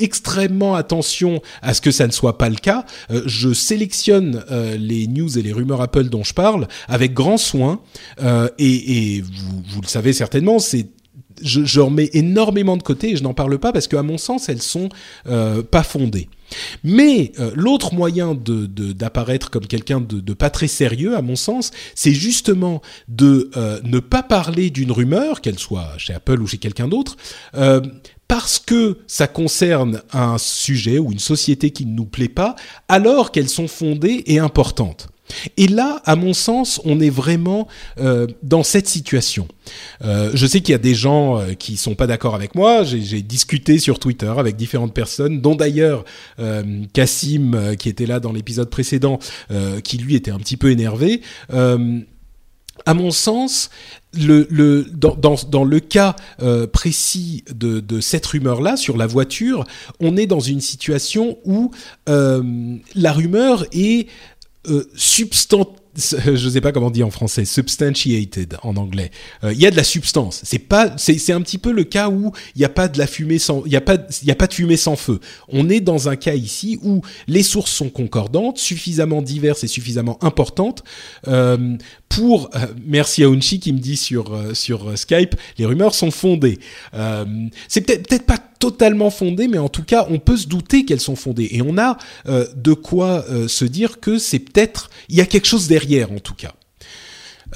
extrêmement attention à ce que ça ne soit pas le cas. Euh, je sélectionne euh, les news et les rumeurs Apple dont je parle avec grand soin. et, et vous, le savez certainement, c'est je, je remets énormément de côté et je n'en parle pas parce qu'à mon sens, elles sont euh, pas fondées. Mais euh, l'autre moyen de, d'apparaître comme quelqu'un de, pas très sérieux, à mon sens, c'est justement de euh, ne pas parler d'une rumeur, qu'elle soit chez Apple ou chez quelqu'un d'autre, euh, parce que ça concerne un sujet ou une société qui ne nous plaît pas, alors qu'elles sont fondées et importantes. Et là, à mon sens, on est vraiment euh, dans cette situation. Euh, je sais qu'il y a des gens euh, qui sont pas d'accord avec moi. J'ai discuté sur Twitter avec différentes personnes, dont d'ailleurs Cassim, euh, qui était là dans l'épisode précédent, qui lui était un petit peu énervé à mon sens, dans, le cas euh, précis de, cette rumeur-là sur la voiture, on est dans une situation où euh, la rumeur est euh, substant je sais pas comment on dit en français, substantiated en anglais. Euh, il y a de la substance. C'est pas, c'est un petit peu le cas où il n'y a pas de la fumée sans, il y a pas, il a pas de fumée sans feu. On est dans un cas ici où les sources sont concordantes, suffisamment diverses et suffisamment importantes euh, pour. Euh, merci à Unchi qui me dit sur euh, sur Skype, les rumeurs sont fondées. Euh, c'est peut-être peut-être pas totalement fondé, mais en tout cas, on peut se douter qu'elles sont fondées. Et on a euh, de quoi euh, se dire que c'est peut-être, il y a quelque chose derrière, en tout cas.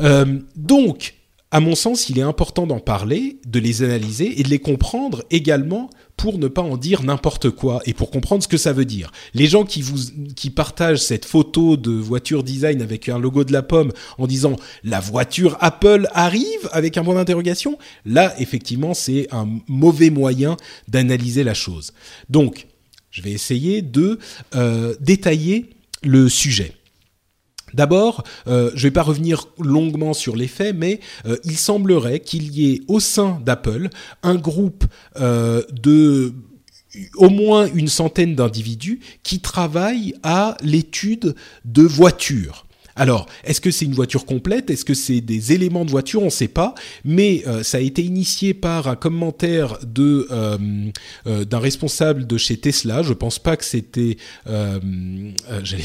Euh, donc, à mon sens, il est important d'en parler, de les analyser et de les comprendre également pour ne pas en dire n'importe quoi et pour comprendre ce que ça veut dire. Les gens qui vous qui partagent cette photo de voiture design avec un logo de la pomme en disant la voiture Apple arrive avec un point d'interrogation, là effectivement, c'est un mauvais moyen d'analyser la chose. Donc, je vais essayer de euh, détailler le sujet. D'abord, euh, je ne vais pas revenir longuement sur les faits, mais euh, il semblerait qu'il y ait au sein d'Apple un groupe euh, de au moins une centaine d'individus qui travaillent à l'étude de voitures. Alors, est-ce que c'est une voiture complète? Est-ce que c'est des éléments de voiture? On ne sait pas, mais euh, ça a été initié par un commentaire de euh, euh, d'un responsable de chez Tesla. Je pense pas que c'était. J'allais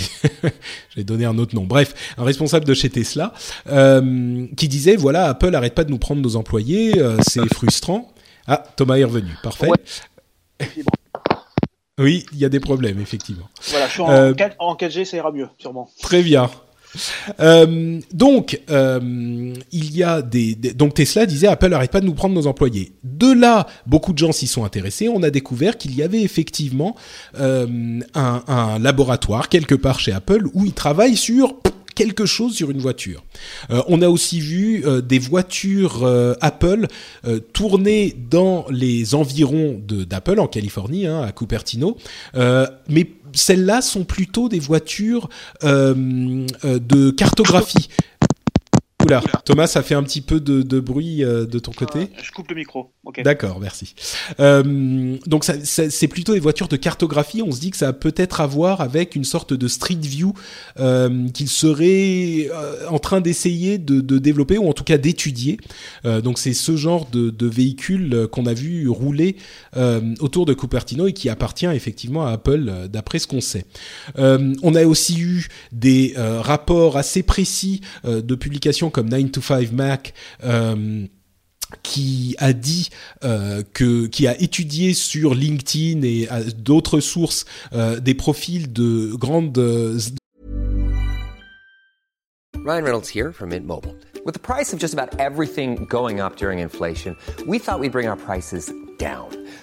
donner un autre nom. Bref, un responsable de chez Tesla qui disait voilà, Apple arrête pas de nous prendre nos employés, c'est frustrant. Ah, Thomas est revenu. Parfait. Oui, il y a des problèmes, effectivement.
Voilà, je suis en, 4, en 4G, ça ira mieux, sûrement.
Très bien. Euh, donc, euh, il y a des, donc Tesla disait Apple arrête pas de nous prendre nos employés. De là, beaucoup de gens s'y sont intéressés. On a découvert qu'il y avait effectivement euh, un, laboratoire quelque part chez Apple où ils travaillent sur quelque chose sur une voiture. Euh, on a aussi vu euh, des voitures euh, Apple tourner dans les environs d'Apple en Californie, hein, à Cupertino, mais celles-là sont plutôt des voitures de cartographie. Oula, Thomas, ça fait un petit peu de, de bruit euh, de ton côté.
Ah, je coupe le micro. Okay.
D'accord, merci. Euh, donc ça, ça, c'est plutôt des voitures de cartographie. On se dit que ça a peut-être à voir avec une sorte de street view euh, qu'il serait euh, en train d'essayer de, de, développer ou en tout cas d'étudier. Donc c'est ce genre de, de véhicule qu'on a vu rouler autour de Cupertino et qui appartient effectivement à Apple d'après ce qu'on sait. on a aussi eu des rapports assez précis de comme 9 to 5 Mac euh, qui a dit euh, qui a étudié sur LinkedIn et d'autres sources euh, des profils de grandes
Ryan Reynolds here from Mint Mobile. With the price of just about everything going up during inflation, we thought we'd bring our prices down.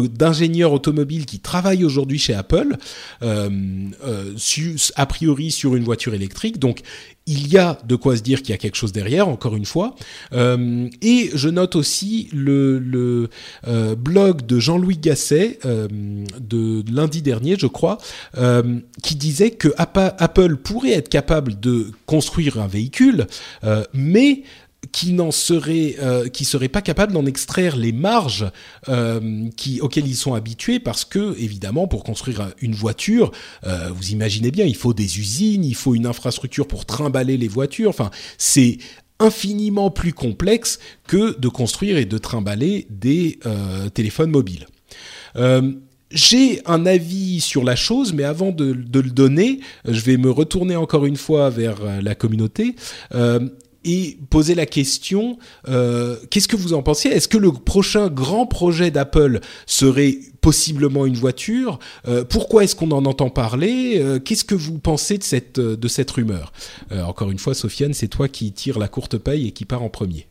D'ingénieurs automobiles qui travaillent aujourd'hui chez Apple, euh, euh, a priori sur une voiture électrique. Donc il y a de quoi se dire qu'il y a quelque chose derrière, encore une fois. Euh, et je note aussi le, blog de Jean-Louis Gasset de lundi dernier, je crois, qui disait que Apple pourrait être capable de construire un véhicule, mais qui n'en serait, euh, qui pas capable d'en extraire les marges euh, auxquelles ils sont habitués parce que évidemment pour construire une voiture, euh, vous imaginez bien, il faut des usines, il faut une infrastructure pour trimballer les voitures. Enfin, c'est infiniment plus complexe que de construire et de trimballer des euh, téléphones mobiles. J'ai un avis sur la chose, mais avant de, le donner, je vais me retourner encore une fois vers la communauté. Et poser la question, euh, qu'est-ce que vous en pensez? Est-ce que le prochain grand projet d'Apple serait possiblement une voiture? Euh, Pourquoi est-ce qu'on en entend parler? Euh, Qu'est-ce que vous pensez de cette, de cette rumeur? Euh, Encore une fois, Sofiane, c'est toi qui tire la courte paille et qui part en premier.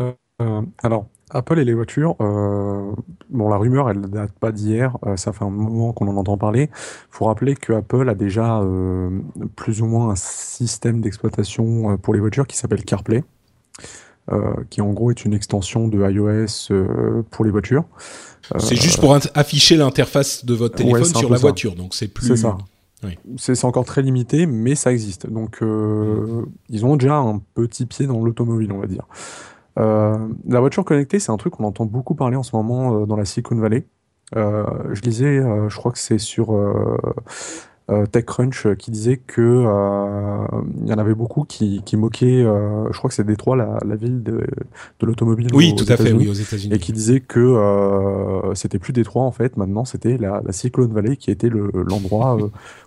Euh, alors, Apple et les voitures, euh, bon, la rumeur, elle date pas d'hier, euh, ça fait un moment qu'on en entend parler. faut rappeler que Apple a déjà euh, plus ou moins un système d'exploitation pour les voitures qui s'appelle CarPlay, qui en gros est une extension de iOS pour les voitures.
c'est juste pour afficher l'interface de votre téléphone sur la
ça.
voiture, donc c'est plus.
C'est ça.
Oui.
C'est encore très limité, mais ça existe. Donc, euh, ils ont déjà un petit pied dans l'automobile, on va dire. Euh, la voiture connectée, c'est un truc qu'on entend beaucoup parler en ce moment euh, dans la Silicon Valley. Euh, je lisais, je crois que c'est sur TechCrunch qui disait que il y en avait beaucoup qui, qui moquaient. je crois que c'est Détroit, la, la ville de, de l'automobile.
Oui, tout à fait, oui, aux États-Unis.
et qui disait que euh, c'était plus Détroit en fait, maintenant c'était la, la Silicon Valley qui était le- l'endroit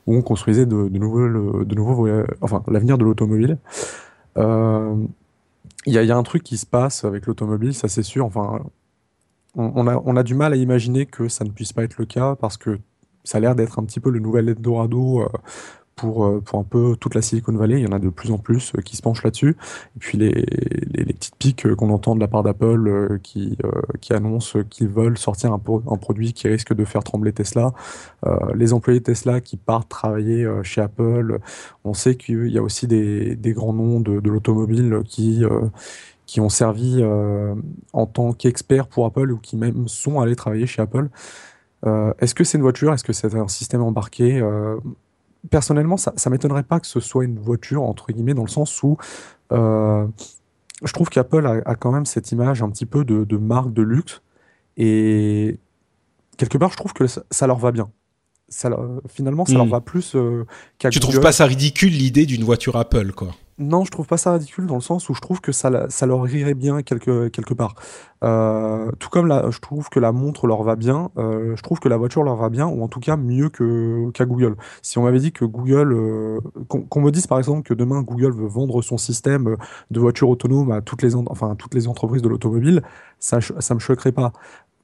où on construisait de, de nouveaux, de nouveaux enfin l'avenir de l'automobile. Euh, Il y, a, un truc qui se passe avec l'automobile, ça c'est sûr. Enfin, on, on a, on a du mal à imaginer que ça ne puisse pas être le cas parce que ça a l'air d'être un petit peu le nouvel Eldorado euh, pour, euh, pour un peu toute la Silicon Valley. Il y en a de plus en plus euh, qui se penchent là-dessus. Et puis les, petites piques euh, qu'on entend de la part d'Apple qui, qui annoncent qu'ils veulent sortir un, pro- un produit qui risque de faire trembler Tesla. Les employés de Tesla qui partent travailler chez Apple. On sait qu'il y a aussi des, grands noms de, l'automobile qui, qui ont servi en tant qu'experts pour Apple ou qui même sont allés travailler chez Apple. Est-ce que c'est une voiture? Est-ce que c'est un système embarqué? Personnellement, ça, ça m'étonnerait pas que ce soit une voiture, entre guillemets, dans le sens où euh, je trouve qu'Apple a, a quand même cette image un petit peu de, de marque de luxe. Et quelque part, je trouve que ça, ça leur va bien. Ça, finalement, ça
Hmm.
leur va plus euh, qu'à
Tu trouves
Google.
pas ça ridicule l'idée d'une voiture Apple, quoi?
Non, je trouve pas ça ridicule dans le sens où je trouve que ça, ça leur irait bien quelque, quelque part. Euh, tout comme la, je trouve que la montre leur va bien, euh, je trouve que la voiture leur va bien, ou en tout cas mieux que, qu'à Google. Si on m'avait dit que Google, euh, qu'on, me dise par exemple que demain Google veut vendre son système de voiture autonome à toutes les, en- enfin, toutes les entreprises de l'automobile, ça, ça me choquerait pas.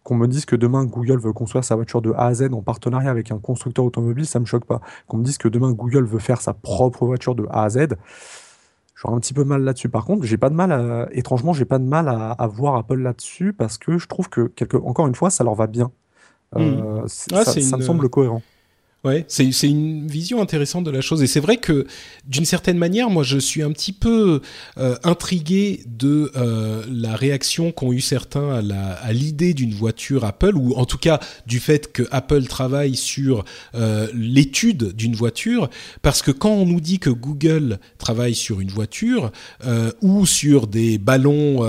Qu'on me dise que demain Google veut construire sa voiture de A à Z en partenariat avec un constructeur automobile, ça me choque pas. Qu'on me dise que demain Google veut faire sa propre voiture de A à Z, J'aurais un petit peu mal là-dessus. Par contre, j'ai pas de mal à, étrangement, j'ai pas de mal à, à voir Apple là-dessus parce que je trouve que, quelque, encore une fois, ça leur va bien. Euh, c'est-
Ah,
ça, me semble cohérent.
Ouais, c'est c'est une vision intéressante de la chose. Et c'est vrai que d'une certaine manière, moi je suis un petit peu euh, intrigué de euh, la réaction qu'ont eu certains à la à l'idée d'une voiture Apple ou en tout cas du fait que Apple travaille sur euh, l'étude d'une voiture. Parce que quand on nous dit que Google travaille sur une voiture ou sur des ballons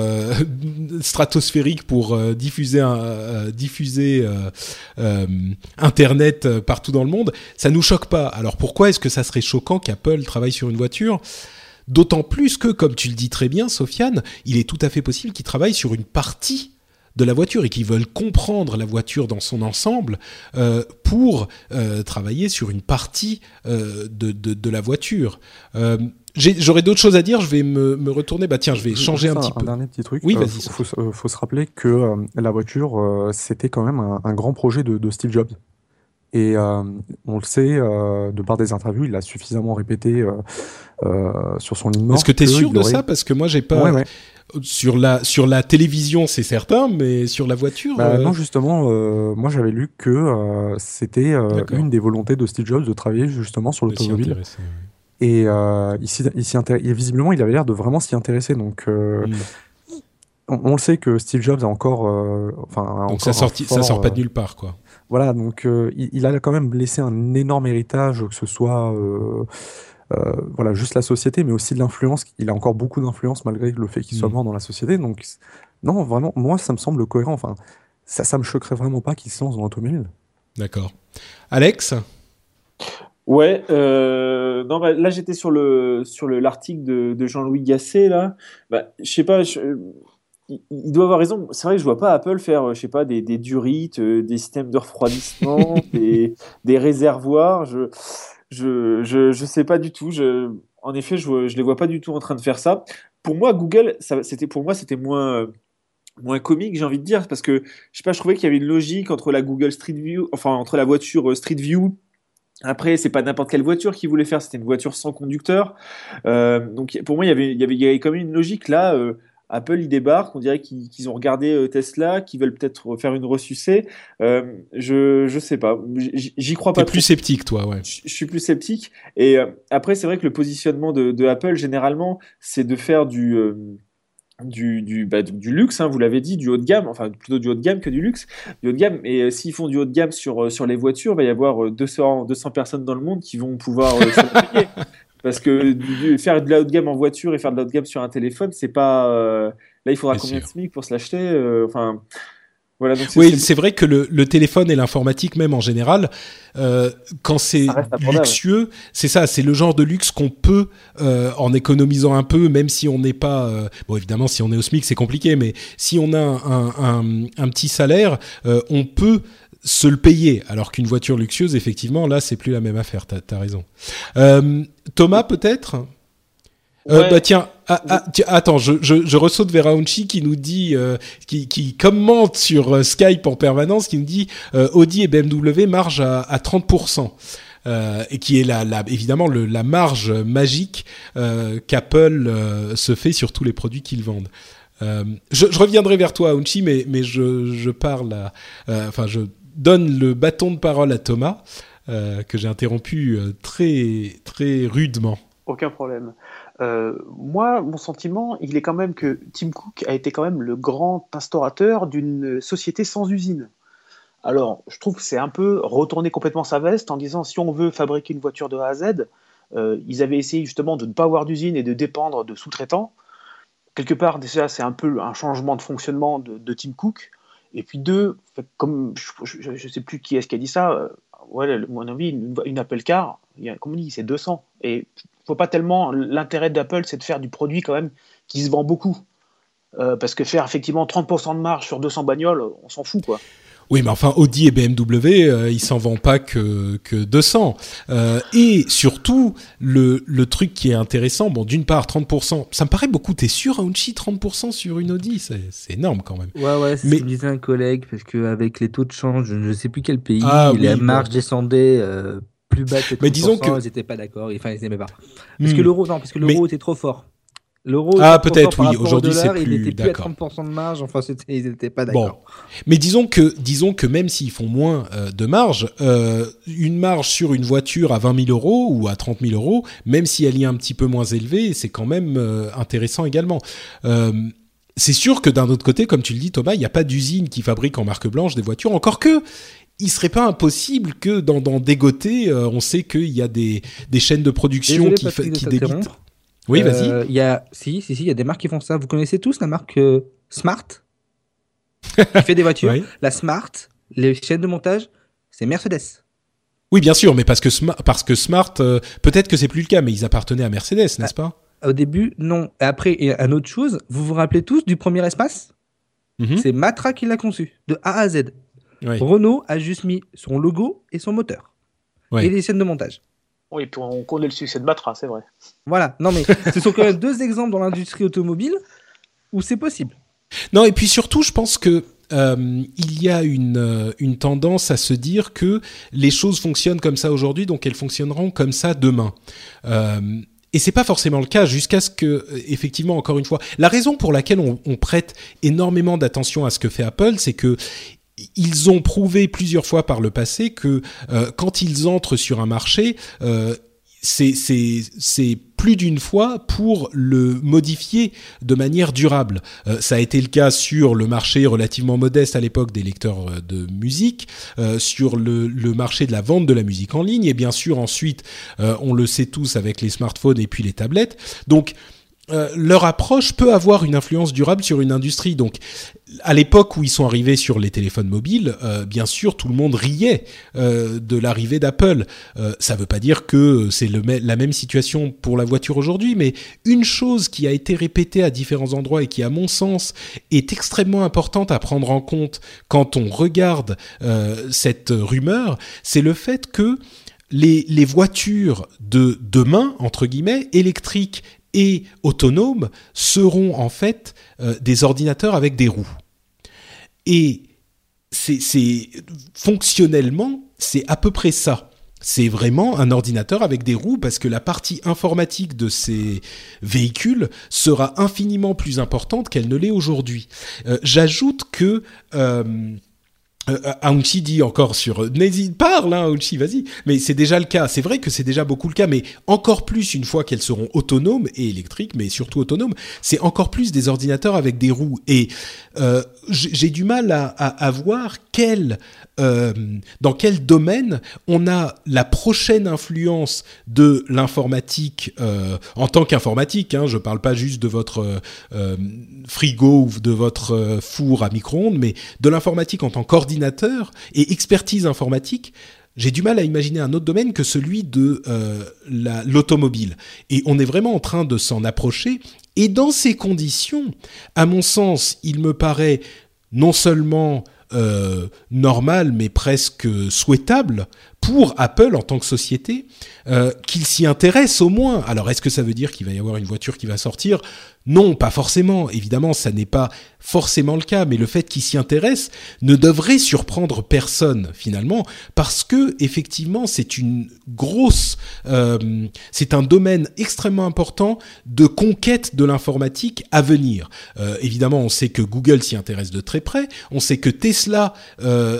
stratosphériques pour diffuser diffuser internet partout dans le monde, ça nous choque pas. Alors pourquoi est-ce que ça serait choquant qu'Apple travaille sur une voiture? D'autant plus que, comme tu le dis très bien, Sofiane, il est tout à fait possible qu'ils travaillent sur une partie de la voiture et qu'ils veulent comprendre la voiture dans son ensemble euh, pour euh, travailler sur une partie euh, de, de, de la voiture. J'aurais d'autres choses à dire, je vais me, me retourner. Bah tiens, je vais changer un petit peu.
dernier petit truc.
Oui, vas-y,
faut, faut, faut se rappeler que la voiture, c'était quand même un, un grand projet de, de Steve Jobs. Et euh, on le sait, euh, de par des interviews, il l'a suffisamment répété euh, sur son mort.
Est-ce que tu es sûr de
aurait-
ça? Parce que moi, j'ai pas.
Ouais, ouais.
Sur, la, sur la télévision, c'est certain, mais sur la voiture.
Bah, non, justement, moi j'avais lu que c'était une des volontés de Steve Jobs de travailler justement sur l'automobile. Et s'y intér- et visiblement, il avait l'air de vraiment s'y intéresser. Donc, euh,
ouais. Mm.
on, le sait que Steve Jobs a encore, euh, enfin, a
Donc
encore
ça, sorti, ça sort pas de nulle part, quoi.
Voilà, donc euh, il, il a quand même laissé un énorme héritage, que ce soit euh, euh, voilà, juste la société, mais aussi de l'influence. Il a encore beaucoup d'influence malgré le fait qu'il soit
Mhm.
mort dans la société. Donc, non, vraiment, moi, ça me semble cohérent. Enfin, ça, ça me choquerait vraiment pas qu'il se lance dans l'automobile.
D'accord. Alex?
Ouais, euh, non, bah, là j'étais sur le sur le l'article de, de Jean-Louis Gasset là. Bah, je sais pas, il, doit avoir raison. C'est vrai que je vois pas Apple faire, euh, je sais pas, des, des durites, euh, des systèmes de refroidissement, des, des réservoirs. Je, je, je, je sais pas du tout. Je, en effet, je, je les vois pas du tout en train de faire ça. Pour moi, Google, c'était pour moi, c'était moins euh, moins comique, j'ai envie de dire, parce que je sais pas, je trouvais qu'il y avait une logique entre la Google Street View, enfin entre la voiture Street View après, c'est pas n'importe quelle voiture qu'ils voulaient faire, c'était une voiture sans conducteur. Euh, donc pour moi, il y avait, il y avait, il y avait quand même une logique là. euh, Apple, ils débarquent, on dirait qu'ils ont regardé euh, Tesla, qu'ils veulent peut-être faire une ressucée. Euh, je, je sais pas, j'y crois pas
T'es plus
trop.
sceptique, toi, ouais.
Je je suis plus sceptique. Et euh, après, c'est vrai que le positionnement de, de Apple, généralement, c'est de faire du, euh, du, du, bah, du- du luxe, hein, vous l'avez dit, du haut de gamme, enfin plutôt du haut de gamme que du luxe, du haut de gamme. Et euh, s'ils font du haut de gamme sur, euh, sur les voitures, il va y avoir euh, 200, 200 personnes dans le monde qui vont pouvoir se payer. Parce que du- faire de la haut de gamme en voiture et faire de la haut de gamme sur un téléphone, c'est pas. euh, là, il faudra combien
sûr.
de SMIC pour se l'acheter euh, Enfin. Voilà, donc
Oui,
c'est-
vrai que le, le téléphone et l'informatique même en général, euh, quand c'est luxueux, c'est ça, c'est le genre de luxe qu'on peut, euh, en économisant un peu, même si on n'est pas, euh, bon évidemment si on est au SMIC c'est compliqué, mais si on a un, un, un petit salaire, on peut se le payer, alors qu'une voiture luxueuse, effectivement, là c'est plus la même affaire, t'as as raison. Euh, Thomas peut-être? Euh, bah tiens, ah, ah, tiens, attends, je, je, je ressaute vers Aounchi qui nous dit, euh, qui, qui commente sur Skype en permanence, qui nous dit Audi et BMW marge à, à 30%. Euh, et qui est la, la, évidemment le, la marge magique euh, qu'Apple euh, se fait sur tous les produits qu'ils vendent. Je, je reviendrai vers toi, Aounchi, mais, mais je, je parle, à- enfin, je donne le bâton de parole à Thomas, euh, que j'ai interrompu euh, très, très rudement.
Aucun problème. Euh, moi, mon sentiment, il est quand même que Tim Cook a été quand même le grand instaurateur d'une société sans usine. Alors, je trouve que c'est un peu retourner complètement sa veste en disant si on veut fabriquer une voiture de A à Z, ils avaient essayé justement de ne pas avoir d'usine et de dépendre de sous-traitants. Quelque part, déjà, c'est un peu un changement de fonctionnement de Tim Cook. Et puis deux, comme je ne sais plus qui est-ce qui a dit ça, euh, ouais, mon avis, une, Apple Car, y a- comme on dit, c'est 200. Et faut pas tellement. L'intérêt d'Apple, c'est de faire du produit quand même qui se vend beaucoup. Euh, parce que faire effectivement 30% de marge sur 200 bagnoles, on s'en fout quoi.
Oui, mais enfin, Audi et BMW, euh, ils s'en vendent pas que, que 200. Euh, et surtout, le, le truc qui est intéressant, bon, d'une part, 30%, ça me paraît beaucoup, t'es sûr, Aounchi, 30% sur une Audi, c'est c'est énorme quand même.
Ouais, ouais, c'est
Mais-
ce que disait un collègue, parce qu'avec les taux de change, je ne sais plus quel pays,
Ah
la
oui,
marge
bon.
descendait euh, plus bas que 30%,
Mais disons que-
ils n'étaient pas d'accord, enfin ils n'aimaient pas. Parce
Hmm.
que l'euro, non, parce que
Mais-
l'euro était trop fort. L'euro,
Ah, peut-être, oui.
au
Aujourd'hui, c'est plus-
Il était plus à
d'accord.
30% de marge. Enfin, ils n'étaient pas
Bon,
d'accord.
mais disons que disons que même s'ils font moins euh, de marge, euh, une marge sur une voiture à 20 000 euros ou à 30 000 euros, même si elle est un petit peu moins élevée, c'est quand même euh, intéressant également. C'est sûr que d'un autre côté, comme tu le dis Thomas, il n'y a pas d'usine qui fabrique en marque blanche des voitures, encore que il serait pas impossible que dans, dans Dégoté, euh, on sait qu'il y a des, des chaînes de production
Désolé,
qui, qui. Oui, vas-y.
Euh, Il y a, si, si, si, il y a des marques qui font ça. Vous connaissez tous la marque euh, Smart? Qui fait des voitures.
Oui.
La Smart, les chaînes de montage, c'est Mercedes.
Oui, bien sûr, mais parce que Smart, parce que Smart euh, peut-être que c'est plus le cas, mais ils appartenaient à Mercedes, n'est-ce pas?
Au début, non. Et après, il y a une autre chose. Vous vous rappelez tous du premier espace?
Mhm.
C'est Matra qui l'a conçu, de A à Z.
Oui.
Renault a juste mis son logo et son moteur. Et les chaînes de montage.
Oui, puis on connaît le succès de Matra, c'est vrai.
Voilà. Non, mais ce sont quand même deux exemples dans l'industrie automobile où c'est possible.
Non, et puis surtout, je pense que euh, il y a une, euh, une tendance à se dire que les choses fonctionnent comme ça aujourd'hui, donc elles fonctionneront comme ça demain. Euh, et c'est pas forcément le cas jusqu'à ce que, euh, effectivement, encore une fois, la raison pour laquelle on, on prête énormément d'attention à ce que fait Apple, c'est que ils ont prouvé plusieurs fois par le passé que euh, quand ils entrent sur un marché, euh, c'est plus d'une fois pour le modifier de manière durable. Euh, ça a été le cas sur le marché relativement modeste à l'époque des lecteurs de musique, sur le, marché de la vente de la musique en ligne, et bien sûr ensuite, on le sait tous avec les smartphones et puis les tablettes. Donc euh, leur approche peut avoir une influence durable sur une industrie. Donc, à l'époque où ils sont arrivés sur les téléphones mobiles, euh, bien sûr, tout le monde riait euh, de l'arrivée d'Apple. Ça ne veut pas dire que c'est la même situation pour la voiture aujourd'hui, mais une chose qui a été répétée à différents endroits et qui, à mon sens, est extrêmement importante à prendre en compte quand on regarde cette rumeur, c'est le fait que les voitures de demain, entre guillemets, électriques et autonomes, seront en fait euh, des ordinateurs avec des roues. Et c'est fonctionnellement, c'est à peu près ça. C'est vraiment un ordinateur avec des roues parce que la partie informatique de ces véhicules sera infiniment plus importante qu'elle ne l'est aujourd'hui. Euh, J'ajoute que euh, euh, Aounchi dit encore sur n'hésite parle hein, vas-y. Mais c'est déjà le cas. C'est vrai que c'est déjà beaucoup le cas mais encore plus une fois qu'elles seront autonomes et électriques mais surtout autonomes c'est encore plus des ordinateurs avec des roues. Et euh, j'ai du mal à, à, voir quel euh, dans quel domaine on a la prochaine influence de l'informatique euh, en tant qu'informatique. Hein, je parle pas juste de votre euh, euh, frigo ou de votre euh, four à micro-ondes, mais de l'informatique en tant qu'ordinateur et expertise informatique. J'ai du mal à imaginer un autre domaine que celui de euh, la- l'automobile. Et on est vraiment en train de s'en approcher. Et dans ces conditions, à mon sens, il me paraît non seulement euh, normal, mais presque souhaitable pour Apple en tant que société euh, qu'il s'y intéresse au moins. Alors, est-ce que ça veut dire qu'il va y avoir une voiture qui va sortir? Non, pas forcément. Évidemment, ça n'est pas forcément le cas, mais le fait qu'il s'y intéresse ne devrait surprendre personne finalement, parce que effectivement, c'est une grosse, euh, c'est un domaine extrêmement important de conquête de l'informatique à venir. Euh, évidemment, on sait que Google s'y intéresse de très près, on sait que Tesla,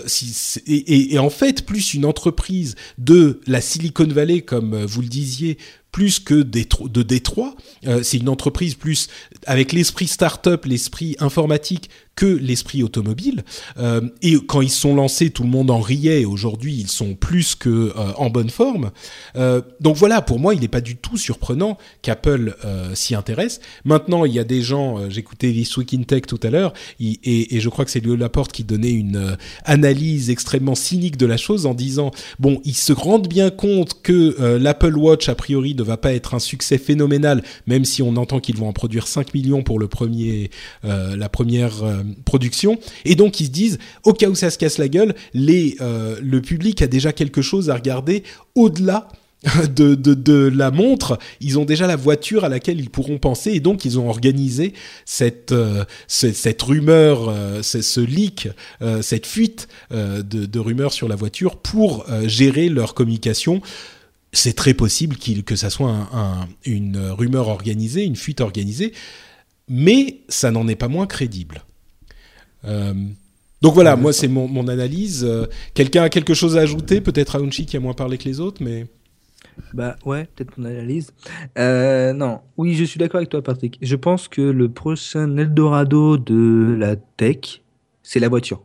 si- en fait, plus une entreprise de la Silicon Valley, comme euh, vous le disiez, plus que de Détroit. Euh, c'est une entreprise plus avec l'esprit start-up, l'esprit informatique que l'esprit automobile. Euh, et quand ils sont lancés, tout le monde en riait. Aujourd'hui, ils sont plus que euh, en bonne forme. Euh, donc voilà, pour moi, il n'est pas du tout surprenant qu'Apple s'y intéresse. Maintenant, il y a des gens. J'écoutais This Week in Tech tout à l'heure, et, je crois que c'est Léo Laporte qui donnait une analyse extrêmement cynique de la chose en disant bon, ils se rendent bien compte que l'Apple Watch a priori ne va pas être un succès phénoménal, même si on entend qu'ils vont en produire 5 millions pour le premier, la première production, et donc ils se disent au cas où ça se casse la gueule, les, euh, le public a déjà quelque chose à regarder au-delà de, de, la montre, ils ont déjà la voiture à laquelle ils pourront penser. Et donc ils ont organisé cette, euh, ce- cette rumeur, euh, ce, leak, euh, cette fuite euh, de, de rumeurs sur la voiture pour euh, gérer leur communication. C'est très possible qu'il que ça soit un, un, une rumeur organisée, une fuite organisée, mais ça n'en est pas moins crédible. Euh, donc voilà, moi c'est mon, mon, analyse. Euh, quelqu'un a quelque chose à ajouter Peut-être Aounchi qui a moins parlé que les autres, mais...
Bah ouais, peut-être mon analyse. Euh, non, oui, je suis d'accord avec toi, Patrick. Je pense que le prochain Eldorado de la tech, c'est la voiture.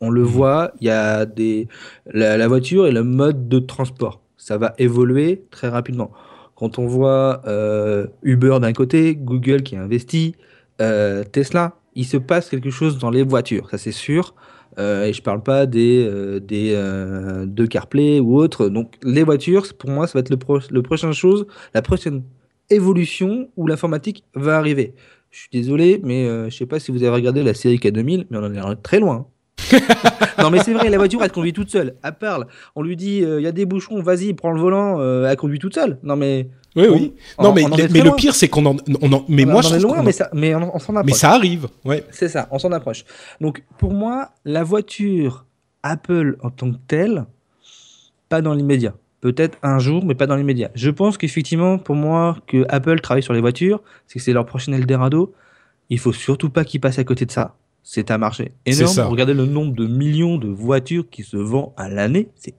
On le mmh. voit, il y a des la, la, voiture et le mode de transport. Ça va évoluer très rapidement. Quand on voit euh, Uber d'un côté, Google qui a investi, euh, Tesla, il se passe quelque chose dans les voitures, ça c'est sûr. Euh, et je parle pas des, euh, des euh, de CarPlay ou autres. Donc les voitures, pour moi, ça va être le, pro le prochain chose, la prochaine évolution où l'informatique va arriver. Je suis désolé, mais euh, je sais pas si vous avez regardé la série K2000, mais on en est très loin. non mais c'est vrai, la voiture elle conduit toute seule. Elle parle, on lui dit il y a des bouchons, vas-y, prends le volant, elle conduit toute seule. Non mais
oui, oui. On, non, mais, on mais le pire, c'est qu'on en, on en, mais
on
moi,
en
je
est loin, mais, ça, mais on s'en approche.
Mais ça arrive, ouais.
C'est ça, on s'en approche. Donc, pour moi, la voiture Apple en tant que telle, pas dans l'immédiat. Peut-être un jour, mais pas dans l'immédiat. Je pense qu'effectivement, pour moi, que Apple travaille sur les voitures, c'est que c'est leur prochain Eldorado. Il faut surtout pas qu'ils passent à côté de ça. C'est un marché énorme. Regardez le nombre de millions de voitures qui se vendent à l'année. C'est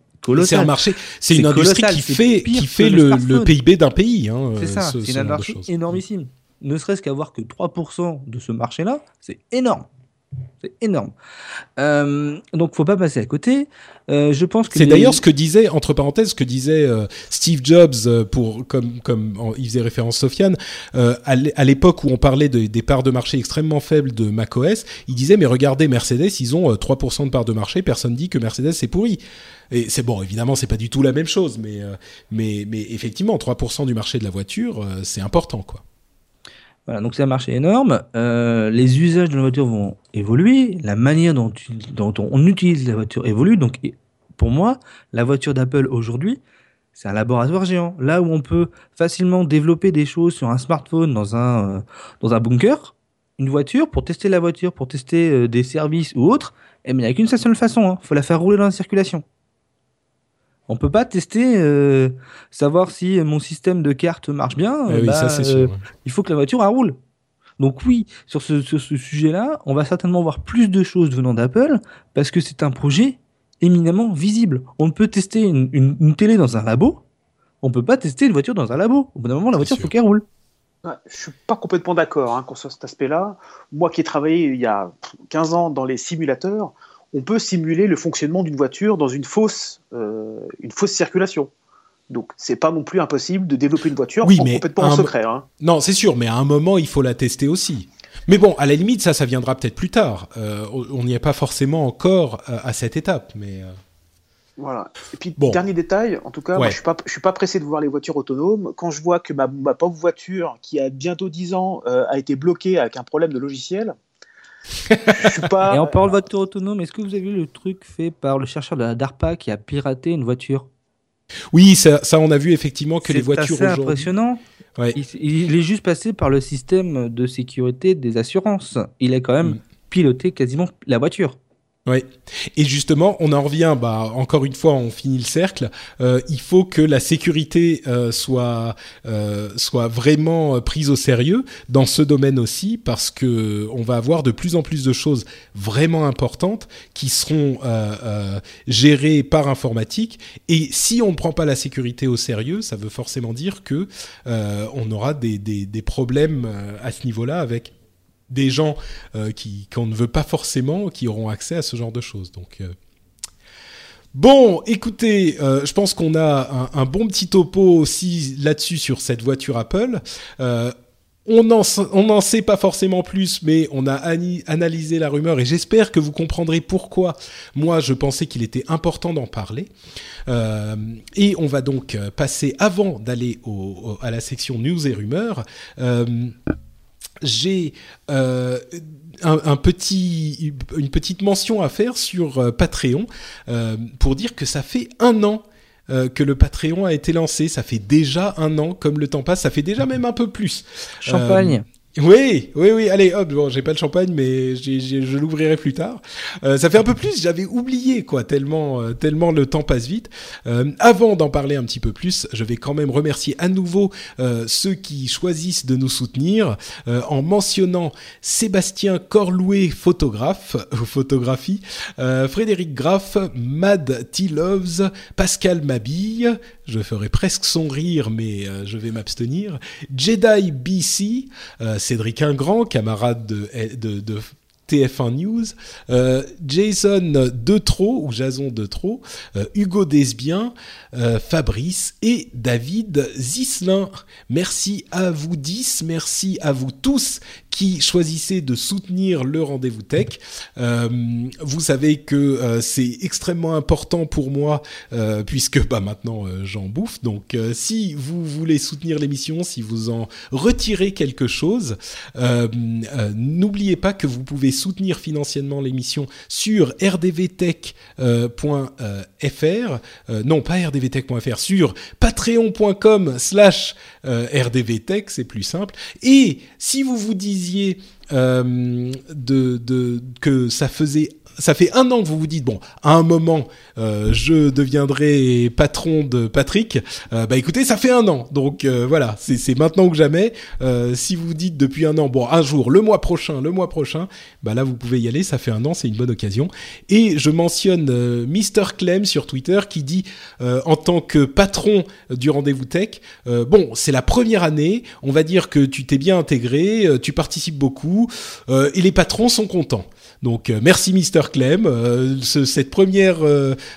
c'est un marché, c'est une industrie qui fait, qui fait le, le, PIB d'un pays. Hein,
c'est ça, c'est une industrie énormissime. Ne serait-ce qu'avoir que 3% de ce marché-là, c'est énorme. C'est énorme. Euh, donc, faut pas passer à côté. Euh, je pense que
c'est les... d'ailleurs ce que disait entre parenthèses ce que disait euh, Steve Jobs euh, pour comme comme en, il faisait référence Sofiane à l'époque où on parlait de, des parts de marché extrêmement faibles de macOS, il disait mais regardez Mercedes, ils ont 3% de parts de marché, personne dit que Mercedes c'est pourri. Et c'est bon, évidemment, c'est pas du tout la même chose, mais mais mais effectivement, 3% du marché de la voiture, c'est important quoi.
Voilà, donc c'est un marché énorme. Euh, les usages de la voiture vont évoluer. La manière dont, on utilise la voiture évolue. Donc, pour moi, la voiture d'Apple aujourd'hui, c'est un laboratoire géant. Là où on peut facilement développer des choses sur un smartphone dans un, euh, dans un bunker, une voiture, pour tester la voiture, pour tester euh, des services ou autres, eh il n'y a qu'une seule façon. Il hein. faut la faire rouler dans la circulation. On peut pas tester, euh, savoir si mon système de carte marche bien.
Eh oui,
bah,
ça, c'est sûr, ouais.
Il faut que la voiture elle roule. Donc oui, sur ce, sur ce sujet-là, on va certainement voir plus de choses venant d'Apple parce que c'est un projet éminemment visible. On peut tester une, une, une, télé dans un labo, on peut pas tester une voiture dans un labo. Au bout d'un moment, la voiture, il faut qu'elle roule.
Ouais, je suis pas complètement d'accord hein, sur cet aspect-là. Moi qui ai travaillé il y a 15 ans dans les simulateurs, on peut simuler le fonctionnement d'une voiture dans une fausse, euh, une fausse circulation. Donc, c'est pas non plus impossible de développer une voiture
oui,
en
mais
complètement en secret. Hein.
Non, c'est sûr, mais à un moment, il faut la tester aussi. Mais bon, à la limite, ça, ça viendra peut-être plus tard. Euh, on n'y est pas forcément encore euh, à cette étape, mais.
Voilà. Et puis, bon. dernier détail, en tout cas, ouais. moi, je suis pas, je suis pas pressé de voir les voitures autonomes. Quand je vois que ma, ma pauvre voiture, qui a bientôt 10 ans, a été bloquée avec un problème de logiciel,
pas... Et en parlant de voiture autonome, est-ce que vous avez vu le truc fait par le chercheur de la DARPA qui a piraté une voiture?
Oui, ça, ça, on a vu effectivement que les voitures.
C'est impressionnant.
Ouais.
Il, il, est juste passé par le système de sécurité des assurances. Il a quand même mm. piloté quasiment la voiture.
Oui. Et justement, on en revient, bah, encore une fois, on finit le cercle. Euh, il faut que la sécurité euh, soit euh, soit vraiment prise au sérieux dans ce domaine aussi, parce que on va avoir de plus en plus de choses vraiment importantes qui seront euh, euh, gérées par informatique. Et si on ne prend pas la sécurité au sérieux, ça veut forcément dire que euh, on aura des, des, des problèmes à ce niveau-là avec des gens euh, qui qu'on ne veut pas forcément, qui auront accès à ce genre de choses. Donc euh... Bon, écoutez, euh, je pense qu'on a un, bon petit topo aussi là-dessus sur cette voiture Apple. On n'en on en sait pas forcément plus, mais on a analysé la rumeur et j'espère que vous comprendrez pourquoi moi je pensais qu'il était important d'en parler. Et on va donc passer, avant d'aller à la section news et rumeurs, j'ai euh, un, petit, une petite mention à faire sur euh, Patreon euh, pour dire que ça fait un an que le Patreon a été lancé. Ça fait déjà un an, comme le temps passe, ça fait déjà même un peu plus.
Champagne.
Oui, oui, oui. Allez, hop. Bon, j'ai pas le champagne, mais je l'ouvrirai plus tard. Euh, ça fait un peu plus. J'avais oublié quoi, tellement, euh, tellement le temps passe vite. Euh, avant d'en parler un petit peu plus, je vais quand même remercier à nouveau ceux qui choisissent de nous soutenir en mentionnant Sébastien Corlouet, photographe, ou photographie, Frédéric Graff, Mad T Loves, Pascal Mabille. Je ferai presque son rire, mais je vais m'abstenir. Jedi BC, Cédric Ingrand, camarade de, de, de TF1 News, euh, Jason Detro ou Jason Detro, euh, Hugo Desbiens, euh, Fabrice et David Zislin. Merci à vous 10, merci à vous tous qui choisissez de soutenir le rendez-vous tech. Euh, vous savez que euh, c'est extrêmement important pour moi euh, puisque bah maintenant j'en bouffe. Donc si vous voulez soutenir l'émission, si vous en retirez quelque chose, n'oubliez pas que vous pouvez soutenir financièrement l'émission sur rdvtech.fr, non pas rdvtech.fr, sur patreon.com slash rdvtech, c'est plus simple. Et si vous vous disiez disiez euh, de, que ça faisait ça fait un an que vous vous dites bon à un moment euh, je deviendrai patron de Patrick. Euh, bah écoutez ça fait un an. Donc voilà c'est maintenant que jamais. Si vous dites depuis un an bon un jour le mois prochain le mois prochain bah là vous pouvez y aller. Ça fait un an c'est une bonne occasion. Et je mentionne Mister Clem sur Twitter qui dit en tant que patron du rendez-vous tech bon c'est la première année. On va dire que tu t'es bien intégré tu participes beaucoup euh, et les patrons sont contents donc euh, merci Mister Clem, euh, ce, cette première,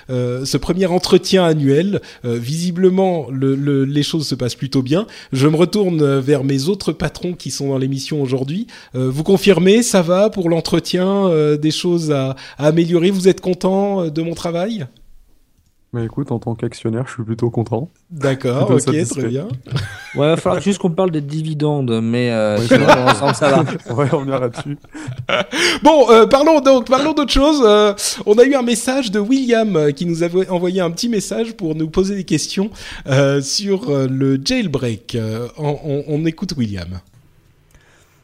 ce premier entretien annuel, visiblement le, le- les choses se passent plutôt bien. Je me retourne vers mes autres patrons qui sont dans l'émission aujourd'hui. Vous confirmez, ça va pour l'entretien, des choses à, améliorer? Vous êtes content de mon travail?
Bah écoute, en tant qu'actionnaire, je suis plutôt content.
D'accord, ok,
satisfait.
très bien.
Ouais, il va falloir juste qu'on parle des dividendes, mais euh,
Ouais,
sinon,
vrai.
ensemble, ça va.
On va revenir là-dessus.
Bon, euh, parlons donc, parlons d'autre chose. Euh, on a eu un message de William euh, qui nous avait envoyé un petit message pour nous poser des questions euh, sur euh, le jailbreak. Euh, on, on- on écoute William.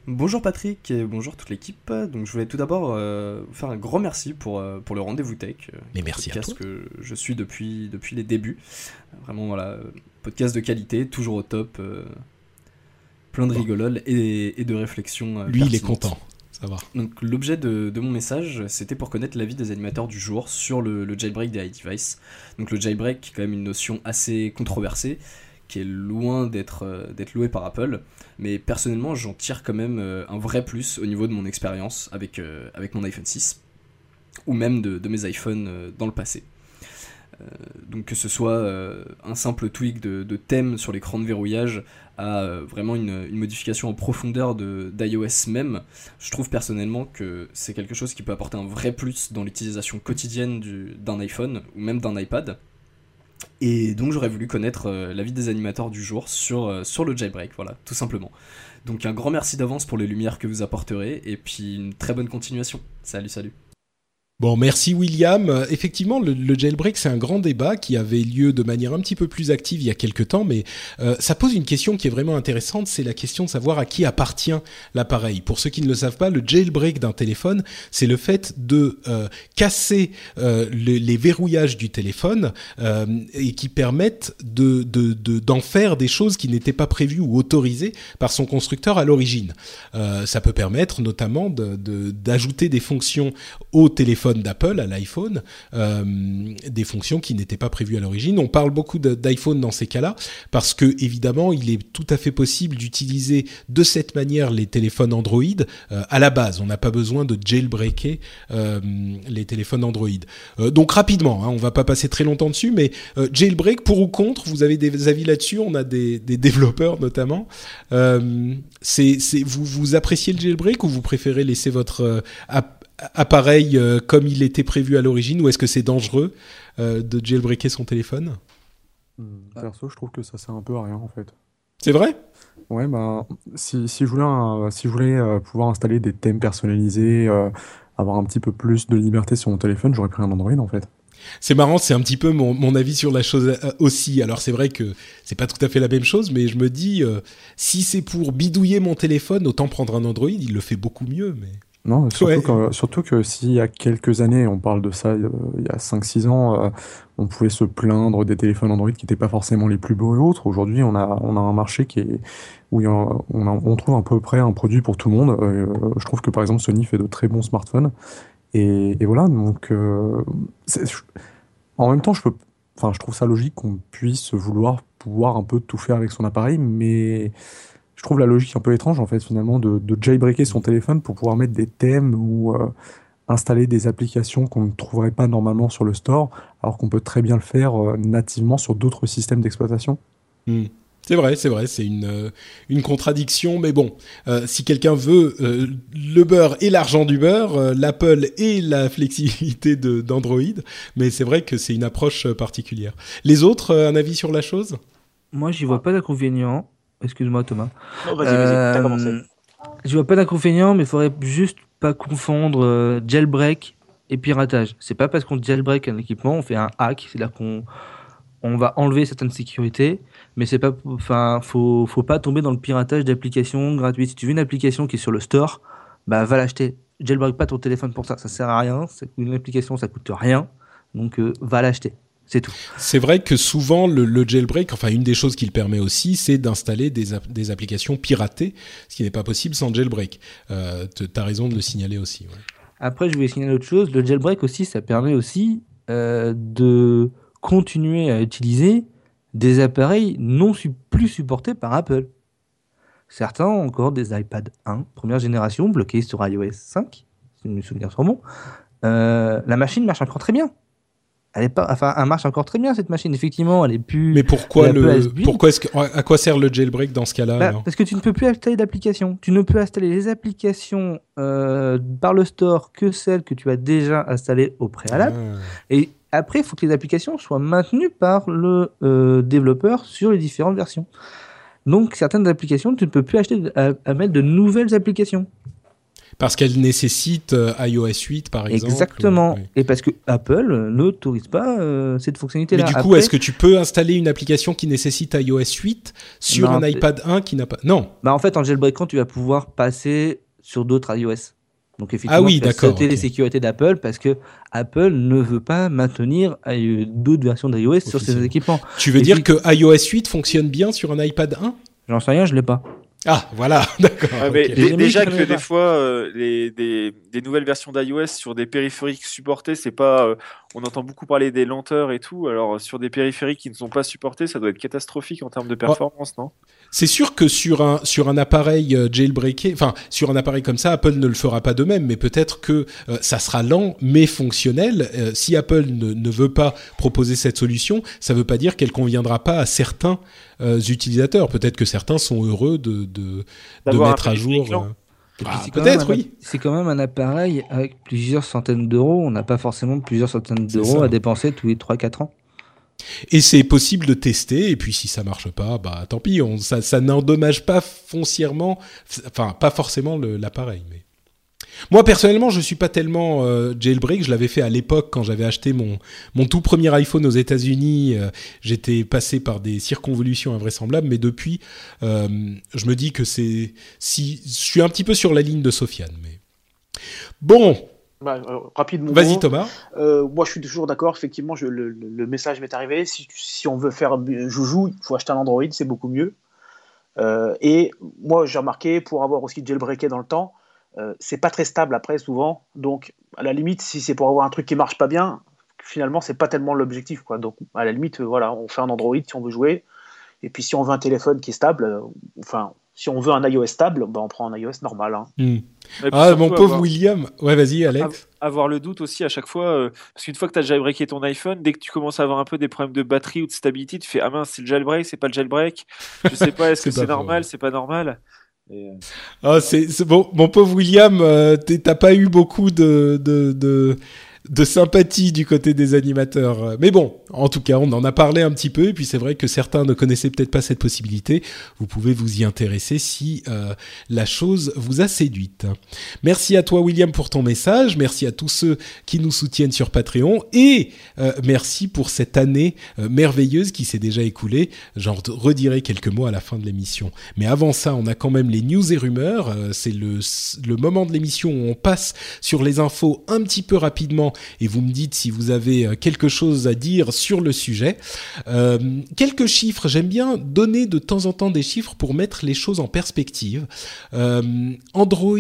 Bonjour Patrick et bonjour toute l'équipe. Donc je voulais tout d'abord euh, vous faire un grand merci pour, euh, pour le rendez-vous tech. euh,
Mais merci à
podcast
toi.
que je suis depuis, depuis les débuts. Vraiment voilà, podcast de qualité, toujours au top. plein de rigolol et, et de réflexions.
Lui, il est content. Ça va.
Donc l'objet de, de mon message, c'était pour connaître l'avis des animateurs du jour sur le, le jailbreak des iDevice. Donc le jailbreak, quand même une notion assez controversée, qui est loin d'être euh, d'être louée par Apple, mais personnellement j'en tire quand même euh, un vrai plus au niveau de mon expérience avec, euh, avec mon iPhone 6, ou même de, mes iPhones dans le passé. Donc que ce soit un simple tweak de, thème sur l'écran de verrouillage à vraiment une, modification en profondeur de- d'iOS même, je trouve personnellement que c'est quelque chose qui peut apporter un vrai plus dans l'utilisation quotidienne du- d'un iPhone ou même d'un iPad. Et donc j'aurais voulu connaître euh, l'avis des animateurs du jour sur, euh, sur le jailbreak, voilà, tout simplement. Donc un grand merci d'avance pour les lumières que vous apporterez, et puis une très bonne continuation. Salut, salut.
Bon, merci William. Effectivement, le, le jailbreak, c'est un grand débat qui avait lieu de manière un petit peu plus active il y a quelques temps, mais euh, ça pose une question qui est vraiment intéressante, c'est la question de savoir à qui appartient l'appareil. Pour ceux qui ne le savent pas, le jailbreak d'un téléphone, c'est le fait de euh, casser euh, le- les verrouillages du téléphone euh, et qui permettent de, de, de- d'en faire des choses qui n'étaient pas prévues ou autorisées par son constructeur à l'origine. Euh, ça peut permettre notamment de- d'ajouter des fonctions au téléphone d'Apple, à l'iPhone, euh, des fonctions qui n'étaient pas prévues à l'origine. On parle beaucoup d'iPhone dans ces cas-là parce que évidemment, il est tout à fait possible d'utiliser de cette manière les téléphones Android euh, à la base. On n'a pas besoin de jailbreaker euh, les téléphones Android. Donc rapidement, hein, on va pas passer très longtemps dessus, mais jailbreak pour ou contre, vous avez des avis là-dessus? On a des, développeurs notamment. C'est, vous, vous appréciez le jailbreak ou vous préférez laisser votre app- appareil euh, comme il était prévu à l'origine ou est-ce que c'est dangereux euh, de jailbreaker son téléphone?
Hmm, Perso, je trouve que ça sert un peu à rien en fait.
C'est vrai?
Ouais, bah, si, si je voulais, un- si je voulais euh, pouvoir installer des thèmes personnalisés, euh, avoir un petit peu plus de liberté sur mon téléphone, j'aurais pris un Android en fait.
C'est marrant, c'est un petit peu mon, mon, avis sur la chose aussi. Alors c'est vrai que c'est pas tout à fait la même chose, mais je me dis, euh, si c'est pour bidouiller mon téléphone, autant prendre un Android, il le fait beaucoup mieux. Mais...
Non, surtout, ouais. que, surtout que s'il y a quelques années, on parle de ça, euh, il y a 5-6 ans, euh, on pouvait se plaindre des téléphones Android qui n'étaient pas forcément les plus beaux et autres. Aujourd'hui, on a, on a un marché qui est, où a, on, a, on, trouve à peu près un produit pour tout le monde. Euh, je trouve que par exemple Sony fait de très bons smartphones. Et, et voilà, donc en même temps, je, peux, je trouve ça logique qu'on puisse vouloir pouvoir un peu tout faire avec son appareil, mais je trouve la logique un peu étrange en fait finalement de, de jailbreaker son téléphone pour pouvoir mettre des thèmes ou euh, installer des applications qu'on ne trouverait pas normalement sur le store, alors qu'on peut très bien le faire euh, nativement sur d'autres systèmes d'exploitation.
Mmh. C'est vrai, c'est vrai, c'est une, euh, une contradiction, mais bon, euh, si quelqu'un veut euh, le beurre et l'argent du beurre, l'Apple et la flexibilité d'Android, mais c'est vrai que c'est une approche particulière. Les autres, un avis sur la chose?
Moi, j'y vois pas d'inconvénient. Excuse-moi, Thomas.
Non, vas-y, vas-y, t'as commencé.
Je vois pas d'inconvénient, mais il faudrait juste pas confondre jailbreak et piratage. C'est pas parce qu'on jailbreak un équipement, on fait un hack, c'est-à-dire qu'on on va enlever certaines sécurités, mais c'est pas, enfin, faut, faut pas tomber dans le piratage d'applications gratuites. Si tu veux une application qui est sur le store, bah va l'acheter. Jailbreak pas ton téléphone pour ça, ça sert à rien. Une application, ça coûte rien, donc euh, va l'acheter. C'est tout.
C'est vrai que souvent le, le, jailbreak, enfin une des choses qu'il permet aussi, c'est d'installer des, des, applications piratées, ce qui n'est pas possible sans jailbreak. Euh, tu as raison de le signaler aussi. Ouais.
Après, je voulais signaler autre chose. Le jailbreak aussi, ça permet aussi euh, de continuer à utiliser des appareils non su plus supportés par Apple. Certains ont encore des iPad 1, première génération, bloqués sur iOS 5, si mes souvenirs sont bons. Euh, la machine marche encore très bien. Elle est pas, enfin, elle marche encore très bien cette machine. Effectivement, elle est plus.
Mais pourquoi le, pourquoi est-ce que, à quoi sert le jailbreak dans ce cas-là
bah, Parce que tu ne peux plus installer d'applications. Tu ne peux installer les applications euh, par le store que celles que tu as déjà installées au préalable. Ah. Et après, il faut que les applications soient maintenues par le euh, développeur sur les différentes versions. Donc, certaines applications, tu ne peux plus acheter à, à mettre de nouvelles applications.
Parce qu'elles nécessitent euh, iOS 8, par exemple.
Exactement. Et parce que Apple n'autorise pas euh, cette fonctionnalité-là.
Mais du coup, Après... est-ce que tu peux installer une application qui nécessite iOS 8 sur non, un iPad 1 qui n'a pas... Non.
Bah en fait, en jailbreakant, tu vas pouvoir passer sur d'autres iOS. Donc effectivement,
ah oui,
tu
sauter
okay. les sécurités d'Apple parce que Apple ne veut pas maintenir d'autres versions d'iOS sur ses équipements.
Tu veux
Et
dire
puis...
que iOS 8 fonctionne bien sur un iPad 1
J'en sais rien, je l'ai pas.
Ah, voilà, d'accord.
Okay. Déjà que des fois, euh, les, des, des, nouvelles versions d'iOS sur des périphériques supportés, c'est pas. Euh, on entend beaucoup parler des lenteurs et tout. Alors, sur des périphériques qui ne sont pas supportés, ça doit être catastrophique en termes de performance, oh. non?
C'est sûr que sur un, sur un appareil euh, jailbreaké, enfin, sur un appareil comme ça, Apple ne le fera pas de même, mais peut-être que euh, ça sera lent, mais fonctionnel. Euh, si Apple ne, ne, veut pas proposer cette solution, ça ne veut pas dire qu'elle conviendra pas à certains utilisateurs. Peut-être que certains sont heureux de, de, de mettre à jour.
Ah, Peut-être, oui. C'est quand même un appareil avec plusieurs centaines d'euros. On n'a pas forcément plusieurs centaines d'euros à dépenser tous les 3-4 ans.
Et c'est possible de tester, et puis si ça marche pas, bah tant pis, ça n'endommage pas foncièrement, enfin pas forcément l'appareil. Mais... Moi personnellement, je suis pas tellement euh, jailbreak. Je l'avais fait à l'époque quand j'avais acheté mon mon tout premier iPhone aux États-Unis. Euh, J'étais passé par des circonvolutions invraisemblables, mais depuis, euh, je me dis que c'est si je suis un petit peu sur la ligne de Sofiane. Mais bon.
Bah, euh, rapidement.
Vas-y Thomas.
Euh, moi, je suis toujours d'accord. Effectivement, je, le, le, message m'est arrivé. Si, si, on veut faire joujou, il faut acheter un Android, c'est beaucoup mieux. et moi, j'ai remarqué pour avoir aussi jailbreaké dans le temps euh, c'est pas très stable après souvent. Donc à la limite, si c'est pour avoir un truc qui marche pas bien, finalement c'est pas tellement l'objectif quoi. Donc à la limite, euh, voilà, on fait un Android si on veut jouer. Et puis si on veut un téléphone qui est stable, euh, enfin si on veut un iOS stable, bah, on prend un iOS normal. Hein.
Mmh. Ah mon pauvre avoir... William, ouais vas-y Alex.
Avoir le doute aussi à chaque fois, euh, parce qu'une fois que tu as jailbreaké ton iPhone, dès que tu commences à avoir un peu des problèmes de batterie ou de stabilité, tu fais ah mince c'est le jailbreak, c'est pas le jailbreak. Je sais pas est-ce que c'est normal, c'est pas normal?
Et... Oh, c'est bon, mon pauvre William, euh, t'as pas eu beaucoup de, de, de de sympathie du côté des animateurs. Mais bon, en tout cas, on en a parlé un petit peu, et puis c'est vrai que certains ne connaissaient peut-être pas cette possibilité. Vous pouvez vous y intéresser si euh, la chose vous a séduite. Merci à toi, William, pour ton message. Merci à tous ceux qui nous soutiennent sur Patreon, et euh, merci pour cette année euh, merveilleuse qui s'est déjà écoulée. J'en redirai quelques mots à la fin de l'émission. Mais avant ça, on a quand même les news et rumeurs. c'est le, le moment de l'émission où on passe sur les infos un petit peu rapidement et vous me dites si vous avez euh, quelque chose à dire sur le sujet. Euh, quelques chiffres, j'aime bien donner de temps en temps des chiffres pour mettre les choses en perspective. Euh, Android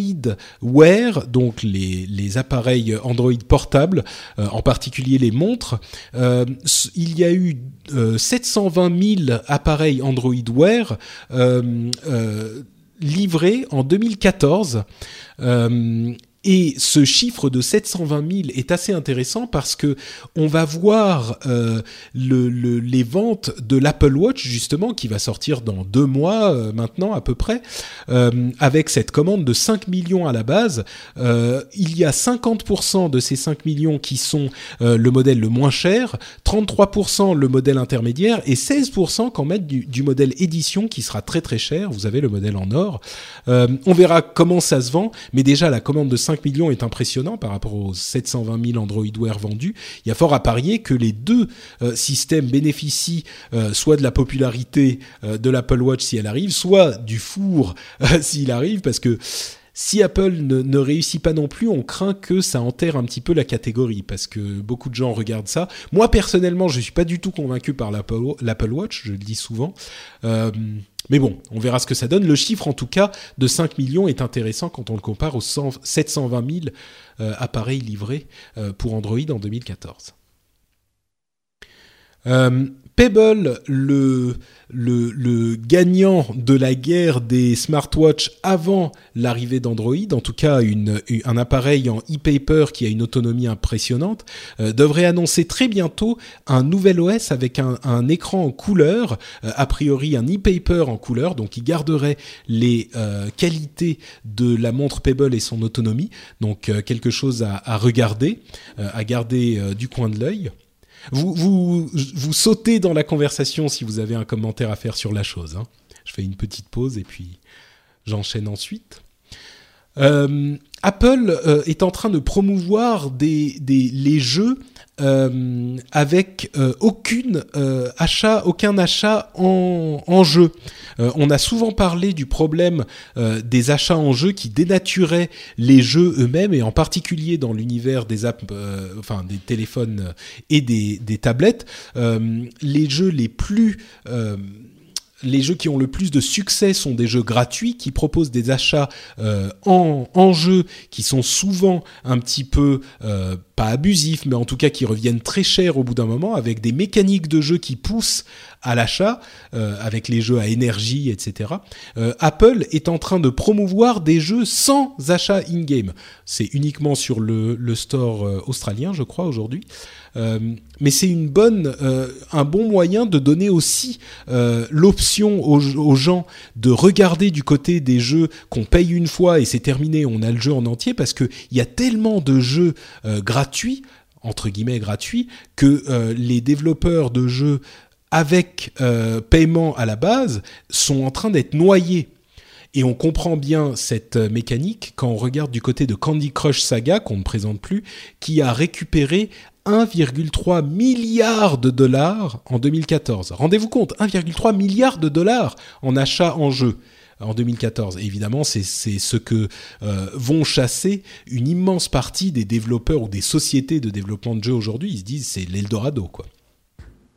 Wear, donc les, les appareils Android portables, en particulier les montres, il y a eu 720 000 appareils Android Wear livrés en 2014. Et ce chiffre de 720 000 est assez intéressant parce que on va voir euh, le, le, les ventes de l'Apple Watch justement qui va sortir dans deux mois euh, maintenant à peu près euh, avec cette commande de 5 millions à la base. Il y a 50% de ces 5 millions qui sont le modèle le moins cher, 33% le modèle intermédiaire et 16% quand même du, du, modèle édition qui sera très très cher. Vous avez le modèle en or. on verra comment ça se vend, mais déjà la commande de 5 millions est impressionnant par rapport aux 720 000 Android Wear vendus. Il y a fort à parier que les deux euh, systèmes bénéficient euh, soit de la popularité euh, de l'Apple Watch si elle arrive, soit du four s'il arrive, parce que si Apple ne, ne, réussit pas non plus, on craint que ça enterre un petit peu la catégorie parce que beaucoup de gens regardent ça. Moi personnellement, je suis pas du tout convaincu par l'Apple Watch, je le dis souvent. Euh, mais bon, on verra ce que ça donne. Le chiffre, en tout cas, de 5 millions est intéressant quand on le compare aux 100, 720 000 euh, appareils livrés euh, pour Android en 2014. Euh, Pebble, le, gagnant de la guerre des smartwatches avant l'arrivée d'Android, en tout cas un appareil en e-paper qui a une autonomie impressionnante, euh, devrait annoncer très bientôt un nouvel OS avec un, écran en couleur, euh, a priori un e-paper en couleur, donc qui garderait les euh, qualités de la montre Pebble et son autonomie, donc quelque chose à, regarder, à garder du coin de l'œil. Vous, vous, vous sautez dans la conversation si vous avez un commentaire à faire sur la chose. Hein. Je fais une petite pause et puis j'enchaîne ensuite. Euh, Apple euh, est en train de promouvoir des, des, les jeux euh, avec euh, aucune euh, achat, aucun achat en, en jeu. On a souvent parlé du problème des achats en jeu qui dénaturaient les jeux eux-mêmes et en particulier dans l'univers des apps, enfin des téléphones et des, des tablettes. les jeux les plus les jeux qui ont le plus de succès sont des jeux gratuits qui proposent des achats en, en jeu qui sont souvent un petit peu pas abusifs mais en tout cas qui reviennent très cher au bout d'un moment avec des mécaniques de jeu qui poussent à l'achat euh, avec les jeux à énergie etc. Euh, Apple est en train de promouvoir des jeux sans achat in-game. C'est uniquement sur le, store euh, australien je crois aujourd'hui. Mais c'est une bonne, un bon moyen de donner aussi l'option aux, aux, gens de regarder du côté des jeux qu'on paye une fois et c'est terminé, on a le jeu en entier parce que il y a tellement de jeux euh, gratuits entre guillemets gratuits que euh, les développeurs de jeux avec paiement à la base sont en train d'être noyés et on comprend bien cette mécanique quand on regarde du côté de Candy Crush Saga, qu'on ne présente plus, qui a récupéré 1,3 milliard de dollars en 2014. Rendez-vous compte, 1,3 milliard de dollars en achats en jeu en 2014. Et évidemment, c'est ce que euh, vont chasser une immense partie des développeurs ou des sociétés de développement de jeux aujourd'hui. Ils se disent c'est l'Eldorado, quoi.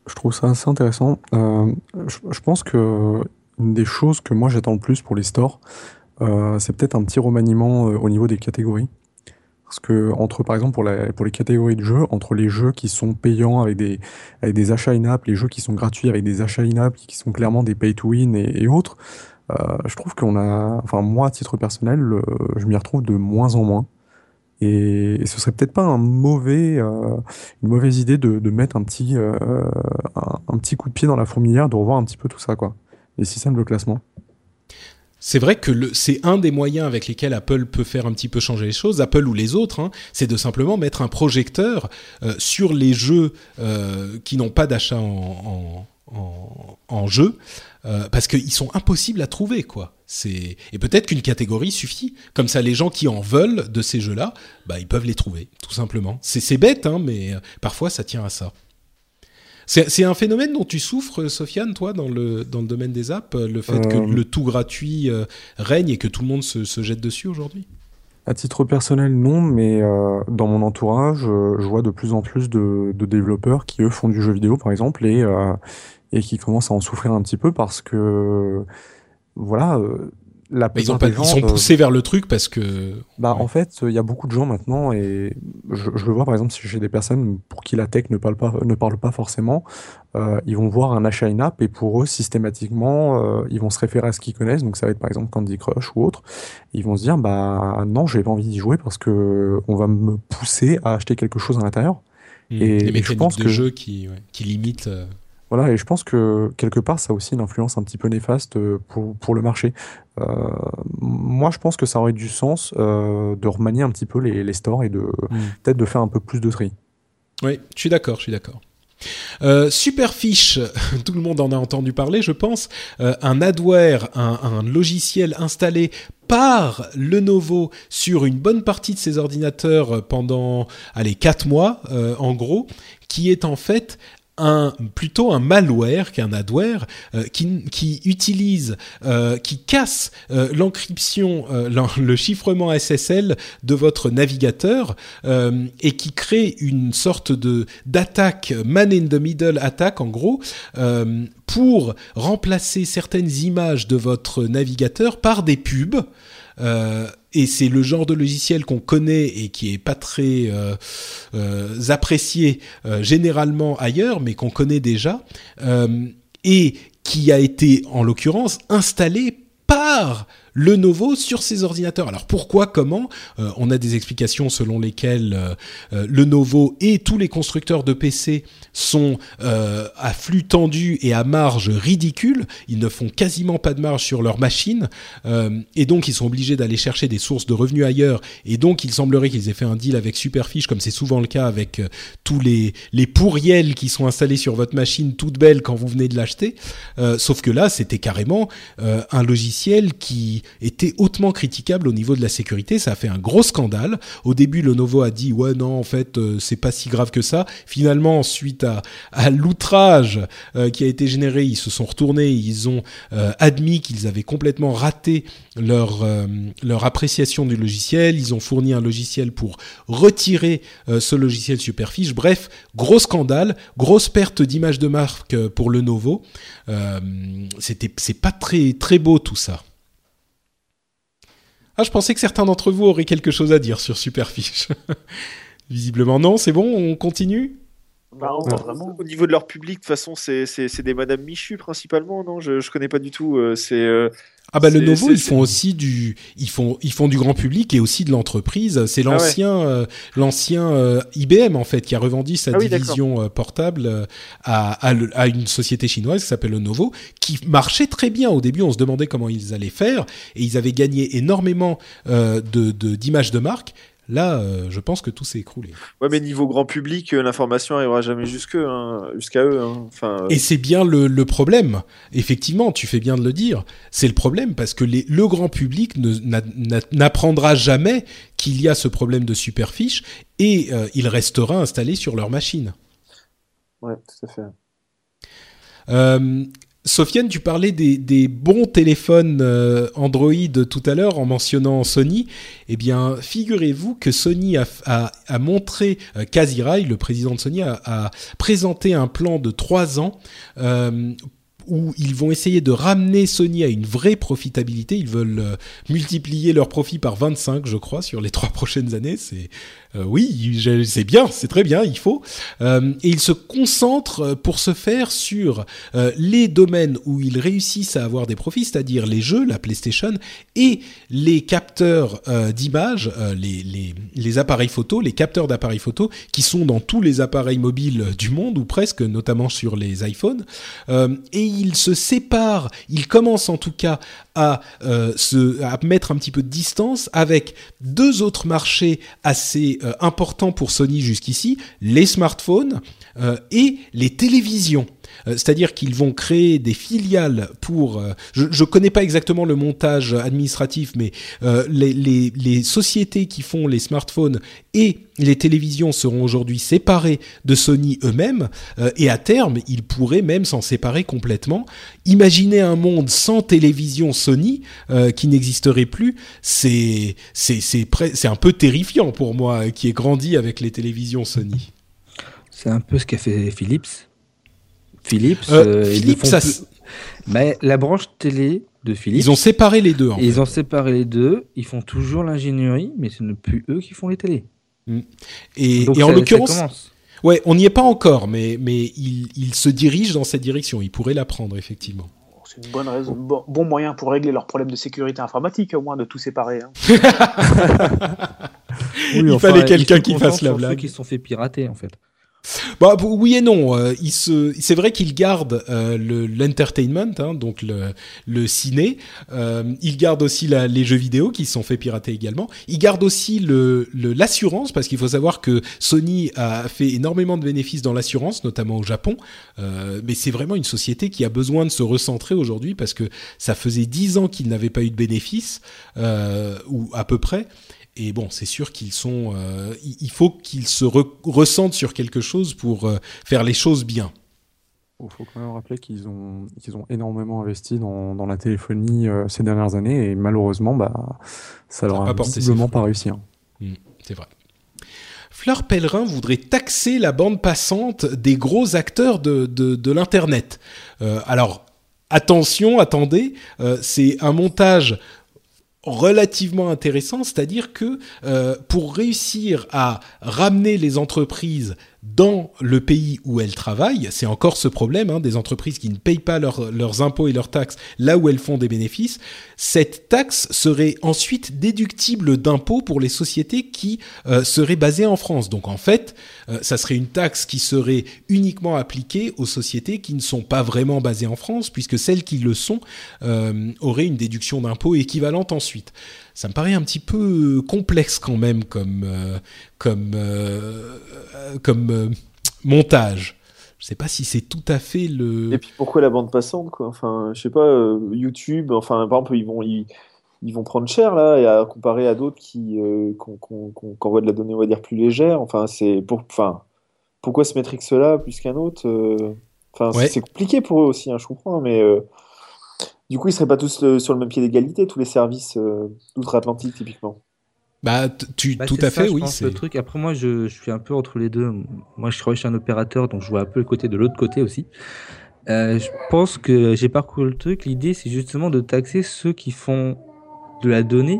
Je trouve ça assez intéressant. Euh, je, pense que une des choses que moi j'attends le plus pour les stores, euh, c'est peut-être un petit remaniement au niveau des catégories. Parce que entre par exemple pour, les catégories de jeux, entre les jeux qui sont payants avec des, achats in-app, les jeux qui sont gratuits avec des achats in-app qui sont clairement des pay to win et, autres, je trouve qu'on a, enfin moi à titre personnel, euh, je m'y retrouve de moins en moins. Et, ce serait peut-être pas euh, une mauvaise idée de, mettre un petit, euh, un, petit coup de pied dans la fourmilière, de revoir un petit peu tout ça, quoi. Les systèmes de classement.
c'est vrai que c'est un des moyens avec lesquels Apple peut faire un petit peu changer les choses, Apple ou les autres, hein, c'est de simplement mettre un projecteur euh, sur les jeux euh, qui n'ont pas d'achat en, jeu, euh, parce qu'ils sont impossibles à trouver, quoi. C'est et peut-être qu'une catégorie suffit. Comme ça, les gens qui en veulent de ces jeux-là, bah, ils peuvent les trouver, tout simplement. C'est bête, hein, mais parfois ça tient à ça. C'est un phénomène dont tu souffres, Sofiane, toi, dans le, dans le domaine des apps, le fait que euh. le tout gratuit euh, règne et que tout le monde se, se jette dessus aujourd'hui?
À titre personnel, non, mais euh, dans mon entourage, je vois de plus en plus de, de, développeurs qui, eux, font du jeu vidéo, par exemple, et, et qui commencent à en souffrir un petit peu parce que, voilà,
la ils, ont pas, ils sont poussés vers le truc parce que.
Bah, en fait, il y a beaucoup de gens maintenant, et je, je le vois par exemple si j'ai des personnes pour qui la tech ne parle pas, ne parle pas forcément, euh, ils vont voir un achat in-app et pour eux, systématiquement, euh, ils vont se référer à ce qu'ils connaissent. Donc, ça va être par exemple Candy Crush ou autre. Ils vont se dire, bah non, j'ai pas envie d'y jouer parce que on va me pousser à acheter quelque chose à l'intérieur.
Mmh. Et je pense de que jeu qui, ouais, qui limitent.
Voilà, et je pense que quelque part, ça a aussi une influence un petit peu néfaste euh, pour, pour le marché. Euh, moi, je pense que ça aurait du sens euh, de remanier un petit peu les, les stores et de hmm. peut-être de faire un peu plus de tri.
Oui, je suis d'accord, je suis d'accord. Euh, Superfish, tout le monde en a entendu parler, je pense. Euh, un adware, un, un, logiciel installé par Lenovo sur une bonne partie de ses ordinateurs pendant, allez, 4 mois, euh, en gros, qui est en fait plutôt un malware qu'un adware euh, qui, qui, utilise, euh, qui casse euh, l'encryption, le chiffrement SSL de votre navigateur et qui crée une sorte de d'attaque man in the middle attaque en gros pour remplacer certaines images de votre navigateur par des pubs. Euh, et c'est le genre de logiciel qu'on connaît et qui est pas très euh, euh, apprécié généralement ailleurs, mais qu'on connaît déjà, et qui a été en l'occurrence installé par Lenovo sur ses ordinateurs. Alors pourquoi, comment euh, On a des explications selon lesquelles euh, euh, Lenovo et tous les constructeurs de PC sont à flux tendu et à marge ridicule. Ils ne font quasiment pas de marge sur leur machine et donc ils sont obligés d'aller chercher des sources de revenus ailleurs. Et donc il semblerait qu'ils aient fait un deal avec Superfish, comme c'est souvent le cas avec tous les pourriels qui sont installés sur votre machine toute belle quand vous venez de l'acheter. sauf que là, c'était carrément un logiciel qui était hautement critiquable au niveau de la sécurité. Ça a fait un gros scandale. Au début, Lenovo a dit ouais non en fait euh, c'est pas si grave que ça. Finalement, suite à, l'outrage euh, qui a été généré, ils se sont retournés, ils ont euh, admis qu'ils avaient complètement raté leur leur appréciation du logiciel. Ils ont fourni un logiciel pour retirer ce logiciel Superfiche. Bref, gros scandale, grosse perte d'image de marque pour Lenovo. C'était c'est pas très très beau tout ça. Ah, je pensais que certains d'entre vous auraient quelque chose à dire sur Superfish. Visiblement non, c'est bon, on continue?
Bah, Au niveau de leur public, de toute façon, c'est des Madame Michu principalement, non? Je, je connais pas du tout. Euh, c'est euh,
ah bah le Novo ils font aussi du ils font ils font du grand public et aussi de l'entreprise. C'est ah l'ancien euh, l'ancien IBM en fait qui a revendu sa ah division portable à, à, à, une société chinoise qui s'appelle Lenovo qui marchait très bien au début. On se demandait comment ils allaient faire et ils avaient gagné énormément de d'images de, de marque Là, euh, je pense que tout s'est écroulé.
Ouais, mais niveau grand public, euh, l'information n'arrivera jamais jusqu'à hein, jusqu'à eux. Hein. Enfin,
euh. Et c'est bien le, problème. Effectivement, tu fais bien de le dire. C'est le problème parce que les, le grand public n'apprendra jamais qu'il y a ce problème de superfiche et il restera installé sur leur machine.
Ouais, tout à fait.
Sofiane, tu parlais des, bons téléphones euh, Android tout à l'heure en mentionnant Sony. Eh bien, figurez-vous que Sony a, montré, euh, Kazirai, le président de Sony, a, présenté un plan de trois ans euh, où ils vont essayer de ramener Sony à une vraie profitabilité. Ils veulent multiplier leur profit par 25, je crois, sur les trois prochaines années. Euh, oui, c'est bien, c'est très bien, il faut. Euh, et ils se concentrent euh, pour ce faire sur les domaines où ils réussissent à avoir des profits, c'est-à-dire les jeux, la PlayStation, et les capteurs d'images, les, les, les, appareils photo, les capteurs d'appareils photo, qui sont dans tous les appareils mobiles du monde, ou presque, notamment sur les iPhones. et il se sépare, il commence en tout cas à, euh, se, mettre un petit peu de distance avec deux autres marchés assez euh, importants pour Sony jusqu'ici, les smartphones euh, et les télévisions. Euh, C'est-à-dire qu'ils vont créer des filiales pour... euh, je ne connais pas exactement le montage administratif, mais euh, les, sociétés qui font les smartphones et les télévisions seront aujourd'hui séparées de Sony eux-mêmes, et à terme, ils pourraient même s'en séparer complètement. Imaginez un monde sans télévision Sony qui n'existerait plus, c'est un peu terrifiant pour moi, qui ai grandi avec les télévisions Sony.
C'est un peu ce qu'a fait Philips. Philips,
Euh,
euh, ils
Philips,
le font
ça
plus-
s-
Mais la branche télé de Philips.
Ils ont séparé les deux. En
Ils
fait.
ont séparé les deux. Ils font toujours l'ingénierie, mais ce n'est plus eux qui font les télés.
Et,
Donc
et en
ça-
l'occurrence, ouais, on n'y est pas encore, mais mais il, il se dirige dans cette direction. Il pourrait la prendre effectivement.
C'est une bonne raison, bon, bon moyen pour régler leurs problèmes de sécurité informatique, au moins de tout séparer. hein.
Il
enfin,
fallait quelqu'un qui fasse la blague.
Ceux qui se sont fait pirater, en fait.
Bah oui et non. euh, il se, c'est vrai qu'il garde euh, le l'entertainment, hein, donc le le ciné. Euh, il garde aussi la- les jeux vidéo qui se sont fait pirater également. Il garde aussi le le- l'assurance parce qu'il faut savoir que Sony a fait énormément de bénéfices dans l'assurance, notamment au Japon. Euh, mais c'est vraiment une société qui a besoin de se recentrer aujourd'hui parce que ça faisait dix ans qu'il n'avait pas eu de bénéfices euh, ou à peu près. Et bon, c'est sûr qu'ils sont. euh, il faut qu'ils se re- ressentent sur quelque chose pour euh, faire les choses bien.
Il faut quand même rappeler qu'ils ont, énormément investi dans, dans la téléphonie euh, ces dernières années et malheureusement, bah, ça leur
Ça a
visiblement pas réussi. hein.
Mm, c'est vrai. Fleur Pellerin voudrait taxer la bande passante des gros acteurs de, de, de l'Internet. Alors, attention, attendez, euh, c'est un montage relativement intéressant, c'est-à-dire que euh, pour réussir à ramener les entreprises dans le pays où elles travaillent, c'est encore ce problème hein, des entreprises qui ne payent pas leurs- impôts et leurs taxes là où elles font des bénéfices, cette taxe serait ensuite déductible d'impôts pour les sociétés qui euh, seraient basées en France. Donc en fait, euh, ça serait une taxe qui serait uniquement appliquée aux sociétés qui ne sont pas vraiment basées en France, puisque celles qui le sont euh, auraient une déduction d'impôts équivalente ensuite. Ça me paraît un petit peu euh, complexe quand même comme euh, comme euh, comme euh, montage. Je sais pas si c'est tout à fait le.
Et puis pourquoi la bande passante, quoi? Enfin, je sais pas, YouTube, enfin, par exemple, ils vont, ils, ils vont prendre cher, là, et à comparer à d'autres qui, qu'on, qui envoient de la donnée, on va dire, plus légère. Enfin, c'est pour, enfin, pourquoi ce Matrix-là plus qu'un autre Enfin, c'est-
Ouais.
c'est compliqué pour eux aussi, hein, je comprends, mais du coup, ils seraient pas tous le- sur le même pied d'égalité, tous les services euh, d'outre-Atlantique, typiquement.
Bah, tu,
Bah,
tout à
ça,
fait,
je
oui.
pense, le truc. Après, moi, je, je suis un peu entre les deux. Moi, je travaille chez un opérateur, donc je vois un peu le côté de l'autre côté aussi. Euh, je pense que j'ai parcouru le truc. L'idée, c'est justement de taxer ceux qui font de la donnée,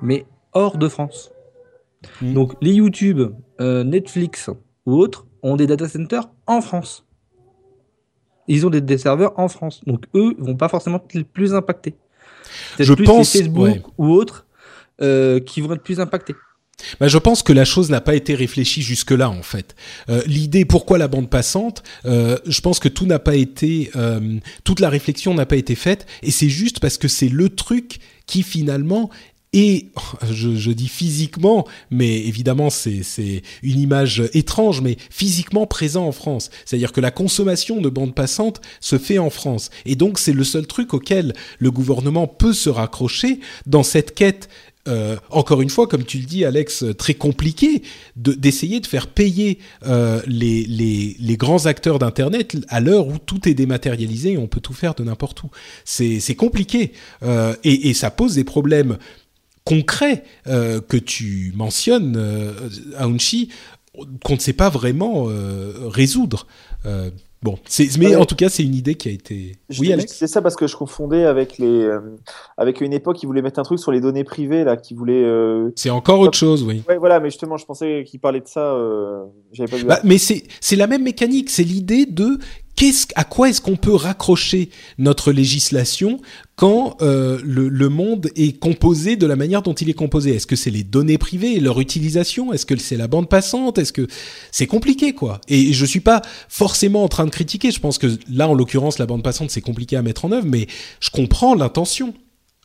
mais hors de France.
Mm.
Donc, les YouTube, euh, Netflix ou autres ont des data centers en France. Ils ont des, des serveurs en France. Donc, eux vont pas forcément être les plus impactés.
Je
plus
pense-
Facebook
ouais.
ou autres euh, qui vont être plus impactés.
Bah, je pense que la chose n'a pas été réfléchie jusque-là, en fait. Euh, L'idée, pourquoi la bande passante euh, Je pense que tout n'a pas été, toute la réflexion n'a pas été faite, et c'est juste parce que c'est le truc qui finalement est, je, je dis physiquement, mais évidemment c'est une image étrange, mais physiquement présent en France. C'est-à-dire que la consommation de bande passante se fait en France, et donc c'est le seul truc auquel le gouvernement peut se raccrocher dans cette quête euh, encore une fois, comme tu le dis, Alex, très compliqué de- d'essayer de, faire payer euh, les, les, les grands acteurs d'Internet à l'heure où tout est dématérialisé et on peut tout faire de n'importe où. C'est c'est compliqué euh, et, et ça pose des problèmes concrets euh, que tu mentionnes, euh, Aounchi, qu'on ne sait pas vraiment euh, résoudre. Bon, mais en tout cas, c'est une idée qui a été.
Je
Oui, Alex.
C'est ça parce que je confondais avec les, euh, avec une époque qui voulait mettre un truc sur les données privées là, qui voulait. euh,
C'est encore autre chose, oui.
Ouais, voilà, mais justement, je pensais qu'il parlait de ça. euh, J'avais pas vu.
Bah, mais c'est c'est la même mécanique, c'est l'idée de à quoi est-ce qu'on peut raccrocher notre législation quand euh, le, le, monde est composé de la manière dont il est composé? Est-ce que c'est les données privées et leur utilisation? Est-ce que c'est la bande passante? Est-ce que c'est compliqué quoi? Et je suis pas forcément en train de critiquer. Je pense que là, en l'occurrence, la bande passante c'est compliqué à mettre en œuvre, mais je comprends l'intention.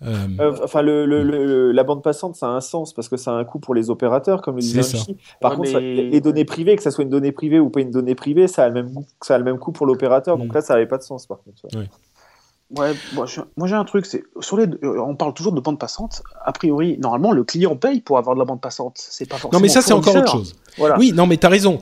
Euh... Euh, enfin, le, le, la bande passante, ça a un sens parce que ça a un coût pour les opérateurs, comme le disait Par
Ouais,
contre,
mais-
ça- les données privées, que ça soit une donnée privée ou pas une donnée privée, ça a le même, goût- ça a le même coût pour l'opérateur. Donc
Mm.
là, ça n'avait pas de sens, par contre.
Ouais.
Ouais, moi, j'ai un truc, c'est sur les, euh, on parle toujours de bande passante. A priori, normalement, le client paye pour avoir de la bande passante. C'est pas forcément.
Non, mais ça c'est encore autre chose.
Voilà.
Oui, non, mais t'as raison.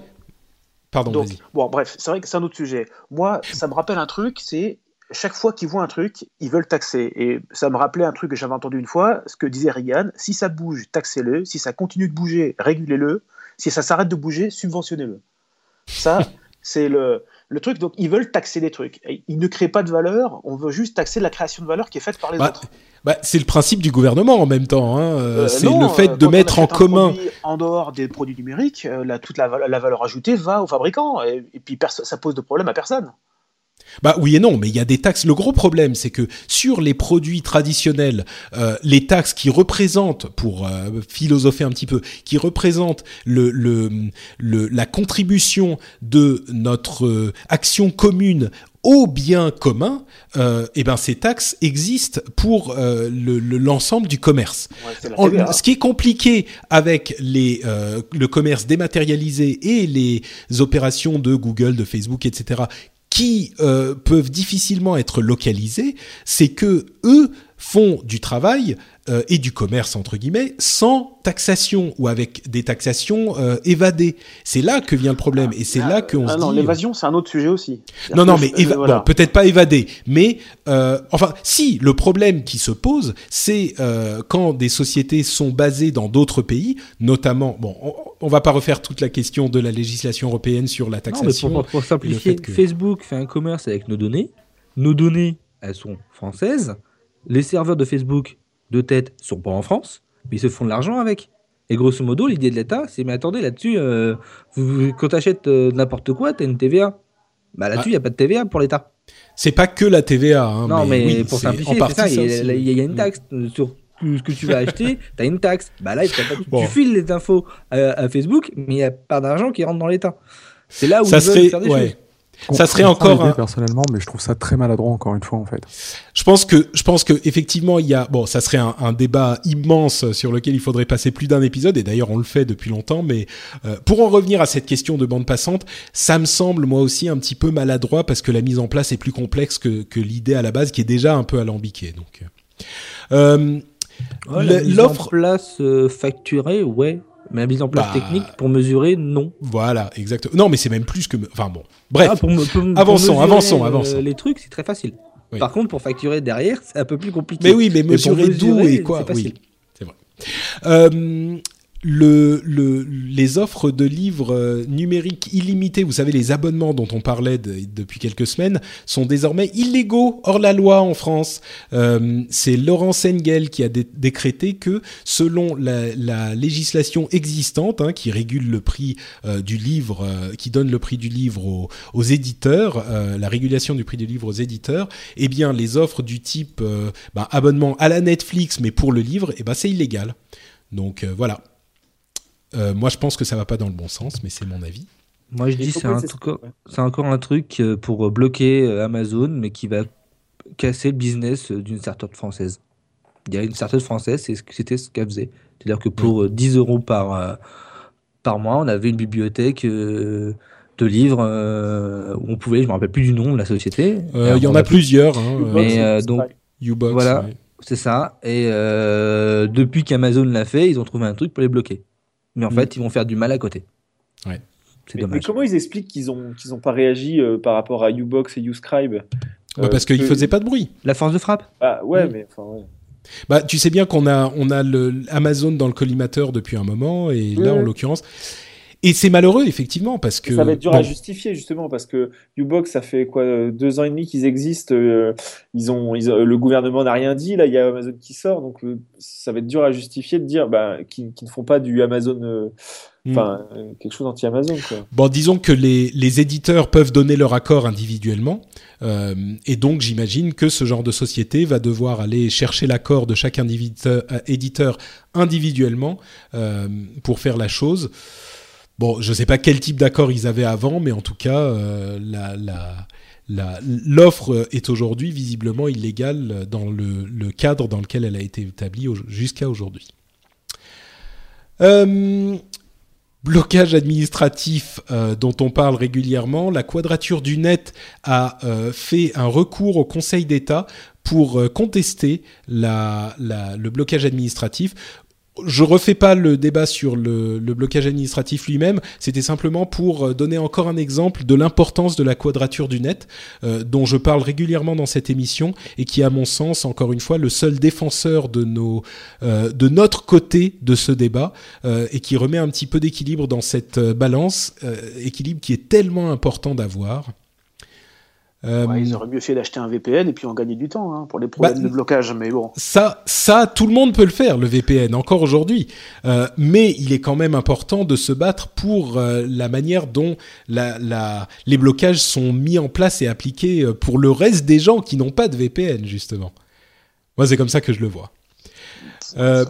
Pardon,
Donc, bon, bref, c'est vrai que c'est un autre sujet. Moi, ça me rappelle un truc, c'est chaque fois qu'ils voient un truc, ils veulent taxer. Et ça me rappelait un truc que j'avais entendu une fois, ce que disait Reagan si ça bouge, taxez-le. Si ça continue de bouger, régulez-le. Si ça s'arrête de bouger, subventionnez-le. Ça, c'est le, le truc. Donc, ils veulent taxer des trucs. Ils ne créent pas de valeur, on veut juste taxer la création de valeur qui est faite par les
Bah,
autres.
Bah, c'est le principe du gouvernement en même temps. Hein. euh,
Euh,
c'est le fait
euh,
de mettre en commun.
En dehors des produits numériques, la, toute la, val- la valeur ajoutée va au fabricant. Et, et puis, ça pose de problème à personne.
Bah oui et non, mais il y a des taxes. Le gros problème, c'est que sur les produits traditionnels, euh, les taxes qui représentent, pour euh, philosopher un petit peu, qui représentent le, le, le- la contribution de notre euh, action commune au bien commun, euh, et ben ces taxes existent pour euh, le- le- l'ensemble du commerce.
Ouais,
En- ce qui est compliqué avec les, euh, le commerce dématérialisé et les opérations de Google, de Facebook, etc., qui euh, peuvent difficilement être localisées, c'est que eux font du travail euh, et du commerce entre guillemets sans taxation ou avec des taxations euh, évadées. C'est là que vient le problème et c'est là qu'on
Ah
se
non,
dit.
l'évasion, c'est un autre sujet aussi.
Non, non, mais éva-
euh, voilà.
bon, peut-être pas évadé, mais euh, enfin, si le problème qui se pose, c'est euh, quand des sociétés sont basées dans d'autres pays, notamment, bon, on, on va pas refaire toute la question de la législation européenne sur la
Non, mais
taxation.
pour, pour simplifier,
fait que-
Facebook fait un commerce avec nos données. Nos données, elles sont françaises. Les serveurs de Facebook, de tête, sont pas en France, mais ils se font de l'argent avec. Et grosso modo, l'idée de l'État, c'est mais attendez, là-dessus, euh, quand tu achètes n'importe quoi, tu as une TVA. Bah là-dessus, il n'y a pas de TVA pour l'État.
C'est pas que la TVA, hein,
non, mais,
oui,
pour simplifier, c'est ça. Il y, a- y une taxe euh, sur tout ce que tu vas acheter. Tu as une taxe. Bah là, pas- tu,
Bon.
tu files les infos à, à Facebook, mais il n'y a pas d'argent qui rentre dans l'État. C'est là où
Ça
ils veulent
serait,
faire des
ouais.
choses.
Ça serait encore un-
personnellement, mais je trouve ça très maladroit encore une fois en fait.
Je pense que je pense que effectivement il y a bon ça serait un, un débat immense sur lequel il faudrait passer plus d'un épisode et d'ailleurs on le fait depuis longtemps mais euh, pour en revenir à cette question de bande passante ça me semble moi aussi un petit peu maladroit parce que la mise en place est plus complexe que, que l'idée à la base qui est déjà un peu alambiquée donc euh,
Ouais, en
l'offre
place euh, facturée, ouais. Mais la mise en place
Bah,
technique pour mesurer, non.
voilà exactement non mais c'est même plus que enfin bon bref
Ah, pour me- pour- pour
avançons avançons avançons
les trucs, c'est très facile.
Oui.
Par contre, pour facturer derrière, c'est un peu plus compliqué.
Mais oui, mais mesurer d'où et quoi
c'est facile.
Oui, c'est vrai. Euh, le, le, les offres de livres euh, numériques illimités, vous savez, les abonnements dont on parlait de- depuis quelques semaines, sont désormais illégaux hors la loi en France. Euh, c'est Laurent Sengel qui a dé- décrété que, selon la, la législation existante, hein, qui régule le prix euh, du livre, qui donne le prix du livre aux, aux éditeurs, la régulation du prix du livre aux éditeurs, eh bien, les offres du type bah, abonnement à la Netflix, mais pour le livre, eh ben, c'est illégal. Donc voilà. Euh, moi, je pense que ça va pas dans le bon sens, mais c'est mon avis.
Moi, je dis c'est un
que
truc-
c'est-
encore un truc euh, pour bloquer euh, Amazon, mais qui va casser le business d'une startup française. Il y a une startup française, c'était ce qu'elle faisait. C'est-à-dire que pour euh, 10 euros par, euh, par mois, on avait une bibliothèque euh, de livres euh, où on pouvait, je me rappelle plus du nom de la société.
Euh, Il y en a plusieurs. Hein,
Mais euh, donc,
Ubox,
voilà.
ouais.
c'est ça. Et euh, depuis qu'Amazon l'a fait, ils ont trouvé un truc pour les bloquer. Mais en
Mm.
fait, ils vont faire du mal à côté.
Ouais.
C'est
Mais, mais
dommage.
comment ils expliquent qu'ils ont qu'ils ont pas réagi euh, par rapport à Ubox et Uscribe?
Bah, parce qu'il
que-
faisait pas de bruit.
La force de frappe?
Ah ouais,
Mm.
mais enfin. ouais.
Bah, tu sais bien qu'on a, on a le Amazon dans le collimateur depuis un moment, et là,
Oui,
en l'occurrence. Et c'est malheureux, effectivement, parce que.
Ça va être dur
bon,
à justifier, justement, parce que Ubox, ça fait quoi, euh, deux ans et demi qu'ils existent. euh, ils ont, ils le gouvernement n'a rien dit. Là, il y a Amazon qui sort. Donc, euh, ça va être dur à justifier de dire bah, qu'ils ne font pas du Amazon. euh, Enfin, euh, quelque chose anti-Amazon.
Bon, disons que les, les éditeurs peuvent donner leur accord individuellement, et donc j'imagine que ce genre de société va devoir aller chercher l'accord de chaque éditeur individuellement pour faire la chose. Bon, je ne sais pas quel type d'accord ils avaient avant, mais en tout cas, euh, l'offre est aujourd'hui visiblement illégale dans le, cadre dans lequel elle a été établie jusqu'à aujourd'hui. Euh, blocage administratif euh, dont on parle régulièrement, la Quadrature du Net a fait un recours au Conseil d'État pour contester le blocage administratif. Je refais pas le débat sur le, blocage administratif lui-même, c'était simplement pour euh, donner encore un exemple de l'importance de la quadrature du net, euh, dont je parle régulièrement dans cette émission et qui, à mon sens, encore une fois, le seul défenseur de nos, euh, de notre côté de ce débat euh, et qui remet un petit peu d'équilibre dans cette balance, équilibre qui est tellement important d'avoir. Euh,
Ouais, ils auraient mieux fait d'acheter un VPN et puis en gagner du temps hein, pour les problèmes
Bah,
de blocage. Mais bon,
Ça, ça, tout le monde peut le faire, le VPN, encore aujourd'hui. Euh, mais il est quand même important de se battre pour euh, la manière dont la, la, les blocages sont mis en place et appliqués euh, pour le reste des gens qui n'ont pas de VPN, justement. Moi, c'est comme ça que je le vois. Euh,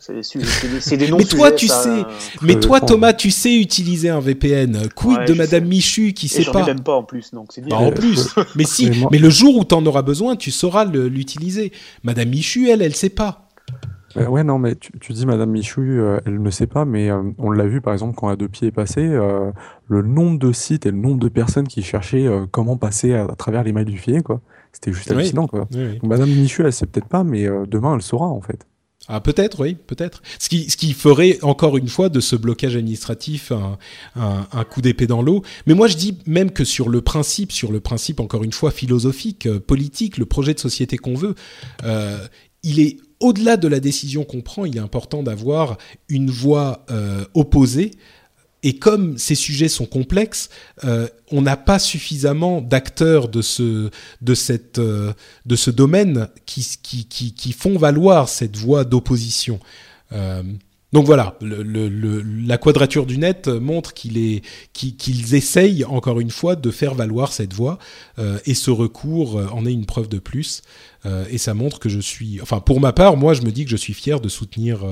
c'est des des, noms
mais toi,
sujets,
tu
ça,
sais,
euh,
mais toi. Thomas, tu sais utiliser un VPN. Quid
Ouais,
de Madame
sais.
Michu qui sait pas
même pas en plus, donc c'est
Bah, en plus, mais si,
Mais moi-
mais le jour où t'en auras besoin, tu sauras l'utiliser. Madame Michu, elle, elle sait pas.
Euh, ouais, non, mais tu, tu dis Madame Michu, euh, elle ne sait pas, mais euh, on l'a vu par exemple quand Adopi est passé, euh, le nombre de sites et le nombre de personnes qui cherchaient euh, comment passer à, à travers les mailles du filet, quoi. C'était juste
Oui.
hallucinant, quoi.
Oui, oui.
Donc, Madame Michu, elle sait peut-être pas, mais euh, demain, elle saura, en fait.
Ah, peut-être, oui, peut-être. Ce qui, ce qui ferait, encore une fois, de ce blocage administratif un, un, coup d'épée dans l'eau. Mais moi, je dis même que sur le principe, sur le principe, encore une fois, philosophique, euh, politique, le projet de société qu'on veut, euh, il est au-delà de la décision qu'on prend, il est important d'avoir une voix euh, opposée. Et comme ces sujets sont complexes, euh, on n'a pas suffisamment d'acteurs de ce de cette euh, de ce domaine qui, qui qui font valoir cette voie d'opposition. Euh, donc voilà, la quadrature du net montre qu'il est qu'ils essayent encore une fois de faire valoir cette voie et ce recours en est une preuve de plus et ça montre que je suis, enfin pour ma part, moi je me dis que je suis fier de soutenir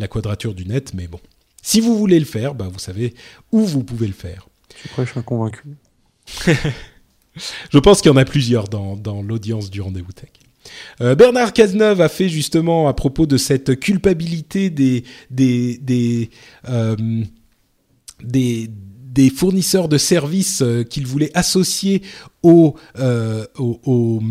la quadrature du net, mais bon, si vous voulez le faire, bah, vous savez où vous pouvez le faire.
Tu prêches un convaincu.
Je pense qu'il y en a plusieurs dans, dans l'audience du rendez-vous tech. Euh, Bernard Cazeneuve a fait justement à propos de cette culpabilité des des des euh, des, des fournisseurs de services euh, qu'il voulait associer au, euh, au, au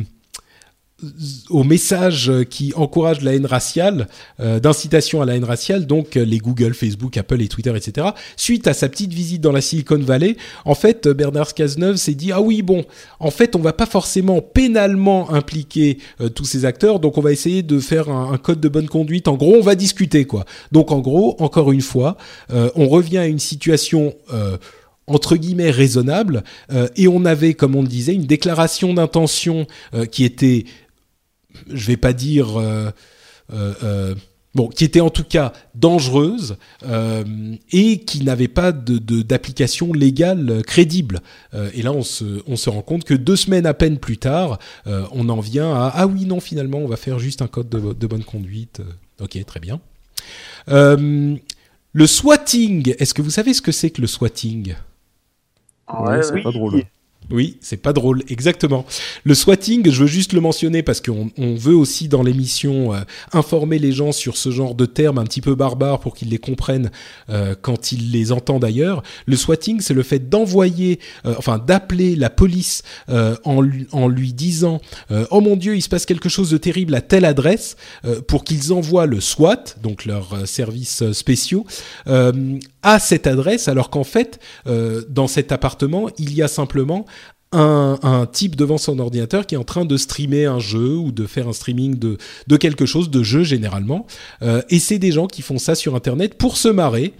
aux messages qui encouragent la haine raciale, euh, d'incitation à la haine raciale, donc euh, les Google, Facebook, Apple et Twitter, etc. Suite à sa petite visite dans la Silicon Valley, en fait, euh, Bernard Cazeneuve s'est dit ah oui bon, en fait, on va pas forcément pénalement impliquer euh, tous ces acteurs, donc on va essayer de faire un, code de bonne conduite. En gros, on va discuter quoi. Donc en gros, encore une fois, euh, on revient à une situation entre guillemets raisonnable euh, et on avait comme on le disait une déclaration d'intention euh, qui était je vais pas dire euh, euh, euh, bon qui était en tout cas dangereuse euh, et qui n'avait pas de de- d'application légale crédible. Euh, et là on se on se rend compte que deux semaines à peine plus tard euh, on en vient à ah oui non finalement on va faire juste un code de, de bonne conduite. Ok très bien. Euh, le swatting est-ce que vous savez ce que c'est que le swatting?
Ouais, c'est pas drôle.
Oui, c'est pas drôle, exactement. Le swatting, je veux juste le mentionner parce qu'on on veut aussi dans l'émission euh, informer les gens sur ce genre de termes un petit peu barbares pour qu'ils les comprennent euh, quand ils les entendent ailleurs. Le swatting, c'est le fait d'envoyer, euh, enfin d'appeler la police en, lui, en lui disant Oh mon Dieu, il se passe quelque chose de terrible à telle adresse pour qu'ils envoient le SWAT, donc leurs services spéciaux, à cette adresse, alors qu'en fait, euh, dans cet appartement, il y a simplement un, type devant son ordinateur qui est en train de streamer un jeu ou de faire un streaming de, de quelque chose, de jeu généralement. Euh, et c'est des gens qui font ça sur Internet pour se marrer.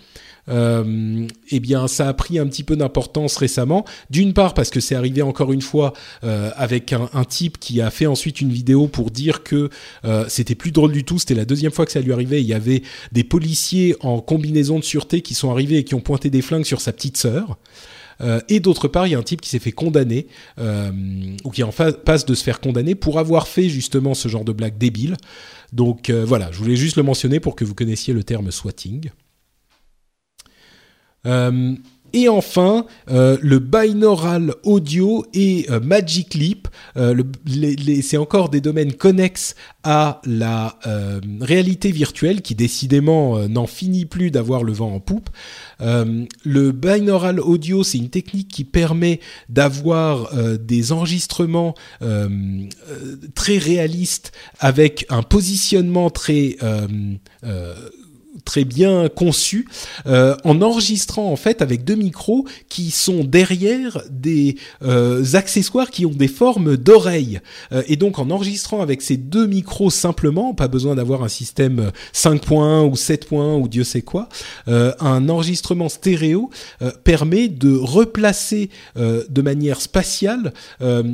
Euh, eh bien, ça a pris un petit peu d'importance récemment. D'une part parce que c'est arrivé encore une fois euh, avec un, un, type qui a fait ensuite une vidéo pour dire que euh, c'était plus drôle du tout. C'était la deuxième fois que ça lui arrivait. Il y avait des policiers en combinaison de sûreté qui sont arrivés et qui ont pointé des flingues sur sa petite sœur. Euh, et d'autre part, il y a un type qui s'est fait condamner, euh, ou qui en passe de se faire condamner pour avoir fait justement ce genre de blague débile. Donc euh, voilà, je voulais juste le mentionner pour que vous connaissiez le terme swatting. Euh, et enfin, euh, le binaural audio et euh, Magic Leap, c'est encore des domaines connexes à la réalité virtuelle qui décidément n'en finit plus d'avoir le vent en poupe. le binaural audio, c'est une technique qui permet d'avoir des enregistrements très réalistes avec un positionnement très très bien conçu euh, en enregistrant en fait avec deux micros qui sont derrière des euh, accessoires qui ont des formes d'oreilles. Euh, et donc en enregistrant avec ces deux micros simplement pas besoin d'avoir un système 5 points ou 7 points ou Dieu sait quoi euh, un enregistrement stéréo permet de replacer de manière spatiale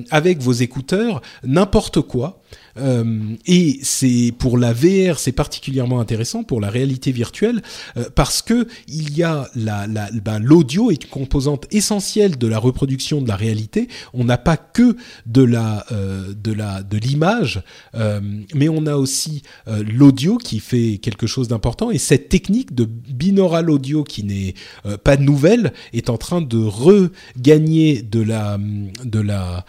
avec vos écouteurs n'importe quoi euh, et c'est pour la VR, c'est particulièrement intéressant pour la réalité virtuelle euh, parce que il y a la, la ben, l'audio est une composante essentielle de la reproduction de la réalité. On n'a pas que de la euh, de la de l'image, mais on a aussi l'audio qui fait quelque chose d'important. Et cette technique de binaural audio qui n'est pas nouvelle est en train de regagner de la de la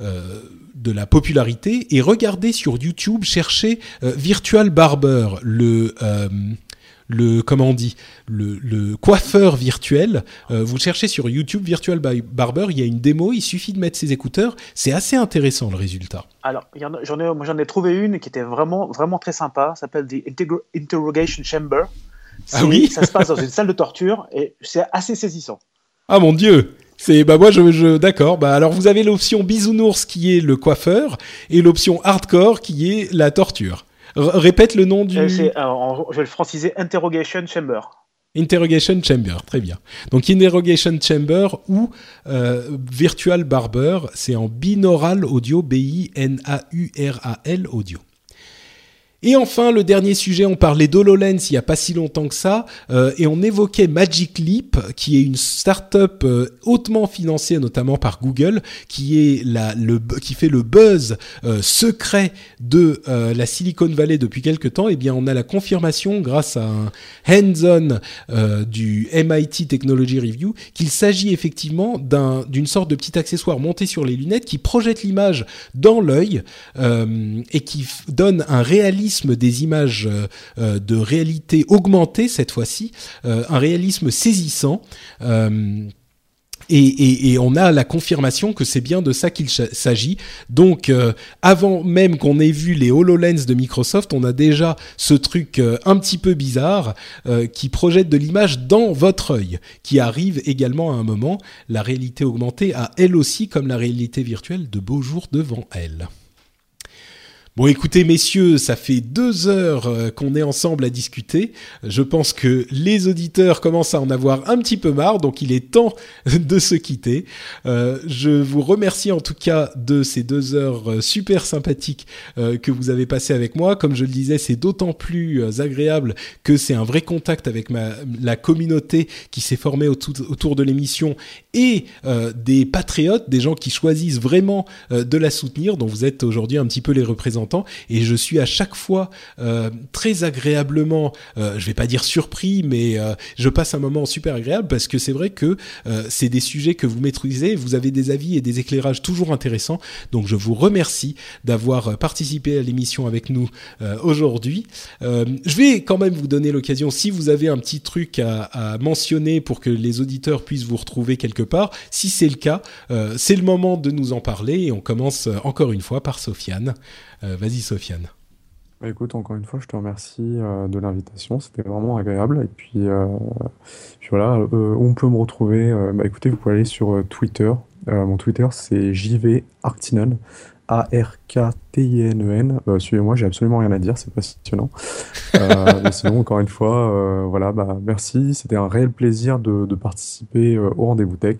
euh, de la popularité et regardez sur YouTube, cherchez euh, Virtual Barber, le euh, le comment on dit le, le coiffeur virtuel. Euh, vous cherchez sur YouTube Virtual Barber, il y a une démo, il suffit de mettre ses écouteurs, c'est assez intéressant le résultat.
Alors j'en ai j'en ai trouvé une qui était vraiment vraiment très sympa, s'appelle The Integr Interrogation Chamber.
Ah oui,
ça se passe dans une salle de torture et c'est assez saisissant.
Ah mon dieu. C'est bah moi je, je d'accord. Bah alors vous avez l'option bisounours qui est le coiffeur et l'option hardcore qui est la torture. R répète le nom du.
Euh, alors, je vais le franciser Interrogation Chamber.
Interrogation Chamber, très bien. Donc Interrogation Chamber ou euh, Virtual Barber, c'est en binaural audio, B-I-N-A-U-R-A-L audio. Et enfin, le dernier sujet, on parlait d'HoloLens il n'y a pas si longtemps que ça, euh, et on évoquait Magic Leap, qui est une start-up euh, hautement financée notamment par Google, qui est la, le, qui fait le buzz euh, secret de la Silicon Valley depuis quelque temps. Eh bien, on a la confirmation grâce à un hands-on du MIT Technology Review qu'il s'agit effectivement d'un, d'une sorte de petit accessoire monté sur les lunettes qui projette l'image dans l'œil et qui donne un réalisme des images euh, de réalité augmentée cette fois-ci, euh, un réalisme saisissant. Euh, et, on a la confirmation que c'est bien de ça qu'il s'agit. Donc, euh, avant même qu'on ait vu les HoloLens de Microsoft, on a déjà ce truc euh, un petit peu bizarre euh, qui projette de l'image dans votre œil, qui arrive également à un moment. La réalité augmentée a elle aussi, comme la réalité virtuelle, de beaux jours devant elle. Bon, écoutez, messieurs, ça fait deux heures euh, qu'on est ensemble à discuter. Je pense que les auditeurs commencent à en avoir un petit peu marre, donc il est temps de se quitter. Euh, je vous remercie en tout cas de ces deux heures euh, super sympathiques que vous avez passées avec moi. Comme je le disais, c'est d'autant plus agréable que c'est un vrai contact avec la communauté qui s'est formée autour, de l'émission et des patriotes, des gens qui choisissent vraiment de la soutenir, dont vous êtes aujourd'hui un petit peu les représentants et je suis à chaque fois euh, très agréablement, euh, je vais pas dire surpris, mais euh, je passe un moment super agréable parce que c'est vrai que euh, c'est des sujets que vous maîtrisez, vous avez des avis et des éclairages toujours intéressants. Donc je vous remercie d'avoir participé à l'émission avec nous aujourd'hui. Je vais quand même vous donner l'occasion, si vous avez un petit truc à, mentionner pour que les auditeurs puissent vous retrouver quelque part, si c'est le cas, c'est le moment de nous en parler et on commence encore une fois par Sofiane. Euh, Vas-y, Sofiane.
Bah, écoute, encore une fois, je te remercie euh, de l'invitation. C'était vraiment agréable. Et puis, euh, puis voilà, euh, on peut me retrouver. bah, écoutez, vous pouvez aller sur Twitter. Mon Twitter, c'est JV Arktinen. A-R-K-T-I-N-E-N. Euh, Suivez-moi, j'ai absolument rien à dire, c'est passionnant. Mais sinon, encore une fois, voilà, bah, merci. C'était un réel plaisir de, de participer au Rendez-vous Tech.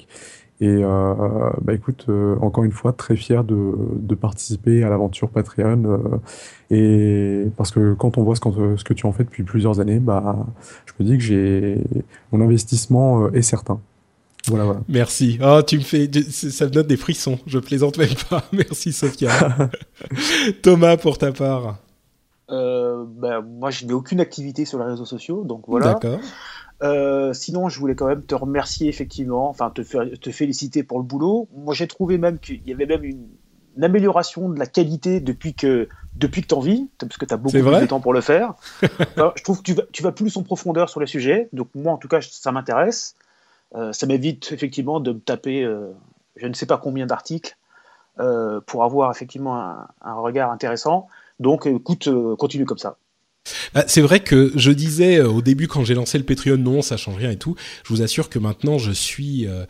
Et euh, bah, écoute, euh, encore une fois, très fier de, de participer à l'aventure Patreon. euh, et parce que quand on voit ce, qu'on- ce que tu en fais depuis plusieurs années, bah, je me dis que j'ai mon investissement euh, est certain. Voilà, voilà.
Merci. Oh, tu me fais, ça me donne des frissons. Je plaisante même pas. Merci Sophia. Thomas, pour ta part.
Euh, ben, moi, je n'ai aucune activité sur les réseaux sociaux, donc voilà.
D'accord.
Euh, sinon, je voulais quand même te remercier effectivement, enfin te, féliciter pour le boulot. Moi, j'ai trouvé même qu'il y avait même une, une amélioration de la qualité depuis que depuis que t'en vis, parce que tu as beaucoup plus de temps pour le faire. Je trouve que tu vas, tu vas plus en profondeur sur les sujets. Donc moi, en tout cas, ça m'intéresse. Euh, ça m'évite effectivement de me taper, euh, je ne sais pas combien d'articles pour avoir effectivement un, un regard intéressant. Donc, écoute, continue comme ça.
Ah, C'est vrai que je disais euh, au début quand j'ai lancé le Patreon, non, ça change rien et tout. Je vous assure que maintenant je suis euh,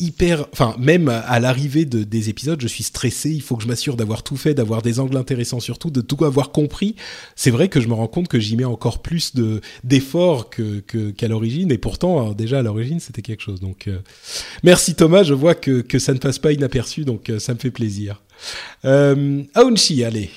hyper, enfin même à l'arrivée de, des épisodes, je suis stressé. Il faut que je m'assure d'avoir tout fait, d'avoir des angles intéressants surtout, de tout avoir compris. C'est vrai que je me rends compte que j'y mets encore plus de d'efforts que qu'à l'origine et pourtant euh, déjà à l'origine c'était quelque chose. Donc euh, merci Thomas, je vois que que ça ne passe pas inaperçu, donc ça me fait plaisir. Aounchi, allez.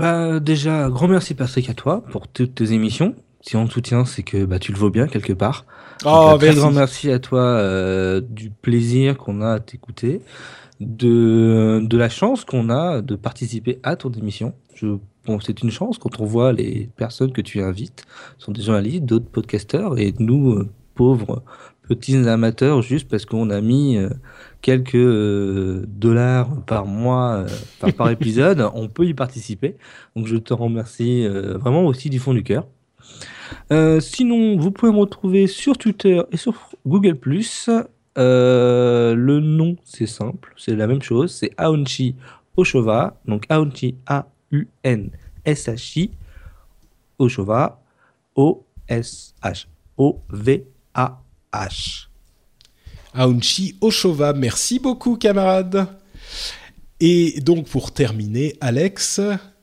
Bah déjà, grand merci Patrick à toi pour toutes tes émissions. Si on te soutient, c'est que bah, tu le vaux bien quelque part. Donc,
Oh,
un très grand merci à toi euh, du plaisir qu'on a à t'écouter, de, de la chance qu'on a de participer à ton émission. Je, bon, c'est une chance quand on voit les personnes que tu invites, ce sont des journalistes, d'autres podcasteurs, et nous, euh, pauvres petits amateurs, juste parce qu'on a mis euh, quelques euh, dollars par mois, euh, par, par épisode, on peut y participer. Donc je te remercie vraiment aussi du fond du cœur. Euh, sinon, vous pouvez me retrouver sur Twitter et sur Google+. Euh, le nom, c'est simple, c'est la même chose, c'est Aonchi Oshova, donc Aonchi A-U-N-S-H-I, Oshova, O-S-H, O-V-A-H.
Aounchi Oshova, merci beaucoup camarade. Et donc pour terminer, Alex,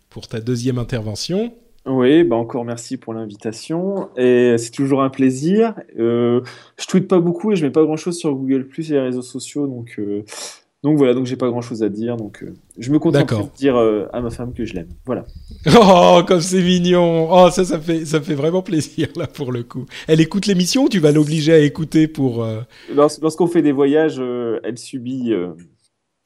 pour ta deuxième intervention.
Oui, bah encore merci pour l'invitation. Et c'est toujours un plaisir. Euh, je tweete pas beaucoup et je mets pas grand chose sur Google Plus et les réseaux sociaux. Donc, euh, donc voilà, donc j'ai pas grand chose à dire. Donc euh, je me contente de dire euh, à ma femme que je l'aime. Voilà.
Oh, comme c'est mignon. Oh, ça, ça fait, ça fait vraiment plaisir là pour le coup. Elle écoute l'émission ou tu vas l'obliger à écouter pour. euh,
Lors- Lorsqu'on fait des voyages, elle subit.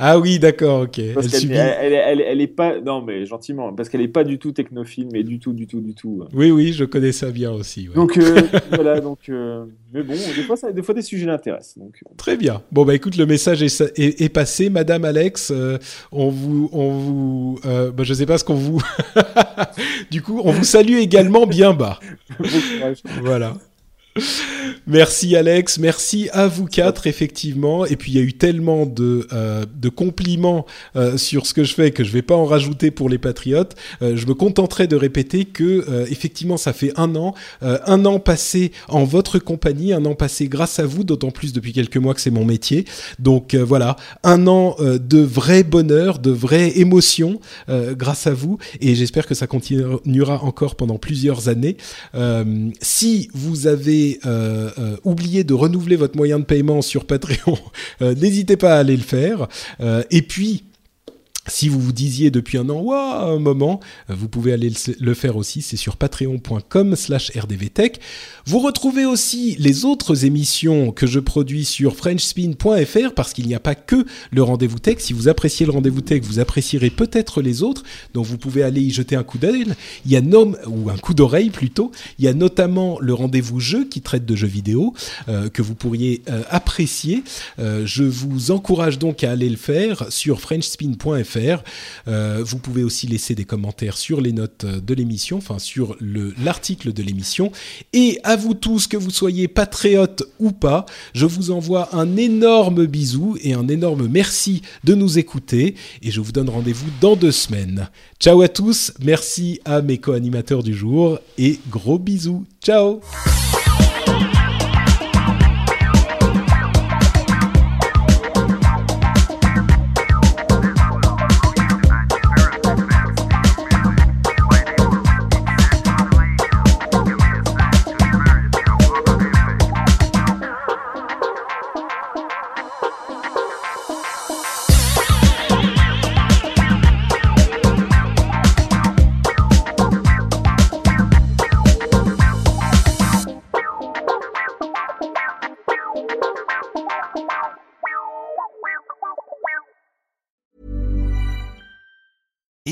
Ah oui, d'accord, ok.
parce
Elle subit.
elle, elle, est pas. Non, mais gentiment. Parce qu'elle est pas du tout technophile, mais du tout, du tout, du tout.
Oui, oui, je connais ça bien aussi. ouais.
Donc euh, voilà, donc. euh, mais bon, des fois, ça, des fois des sujets l'intéressent. Donc. euh,
Très bien. Bon bah écoute, le message est, est- est passé, Madame Alex. euh, on vous, on vous, bah, je sais pas ce qu'on vous. du coup, on vous salue également bien bas.
bon.
Voilà. Merci Alex, merci à vous quatre effectivement. Et puis il y a eu tellement de, euh, compliments euh, sur ce que je fais que je vais pas en rajouter pour les patriotes. Euh, je me contenterai de répéter que effectivement ça fait un an, un an passé en votre compagnie, un an passé grâce à vous, d'autant plus depuis quelques mois que c'est mon métier. Donc voilà, un an de vrai bonheur, de vraie émotion grâce à vous. Et j'espère que ça continuera encore pendant plusieurs années. Si vous avez euh, euh, oublié de renouveler votre moyen de paiement sur Patreon, euh, n'hésitez pas à aller le faire. Et puis, si vous vous disiez depuis un an, waouh, un moment, vous pouvez aller le le faire aussi. C'est sur patreon.com slash rdvtech. Vous retrouvez aussi les autres émissions que je produis sur frenchspin.fr parce qu'il n'y a pas que le rendez-vous tech. Si vous appréciez le rendez-vous tech, vous apprécierez peut-être les autres. Donc vous pouvez aller y jeter un coup d'œil. Il y a nom ou un coup d'oreille plutôt. Il y a notamment le rendez-vous jeu qui traite de jeux vidéo euh, que vous pourriez euh, apprécier. Euh, je vous encourage donc à aller le faire sur frenchspin.fr. Euh, vous pouvez aussi laisser des commentaires sur les notes de l'émission, enfin sur le l'article de l'émission. Et à vous tous, que vous soyez patriotes ou pas, je vous envoie un énorme bisou et un énorme merci de nous écouter. Et je vous donne rendez-vous dans deux semaines. Ciao à tous, merci à mes co-animateurs du jour et gros bisous. Ciao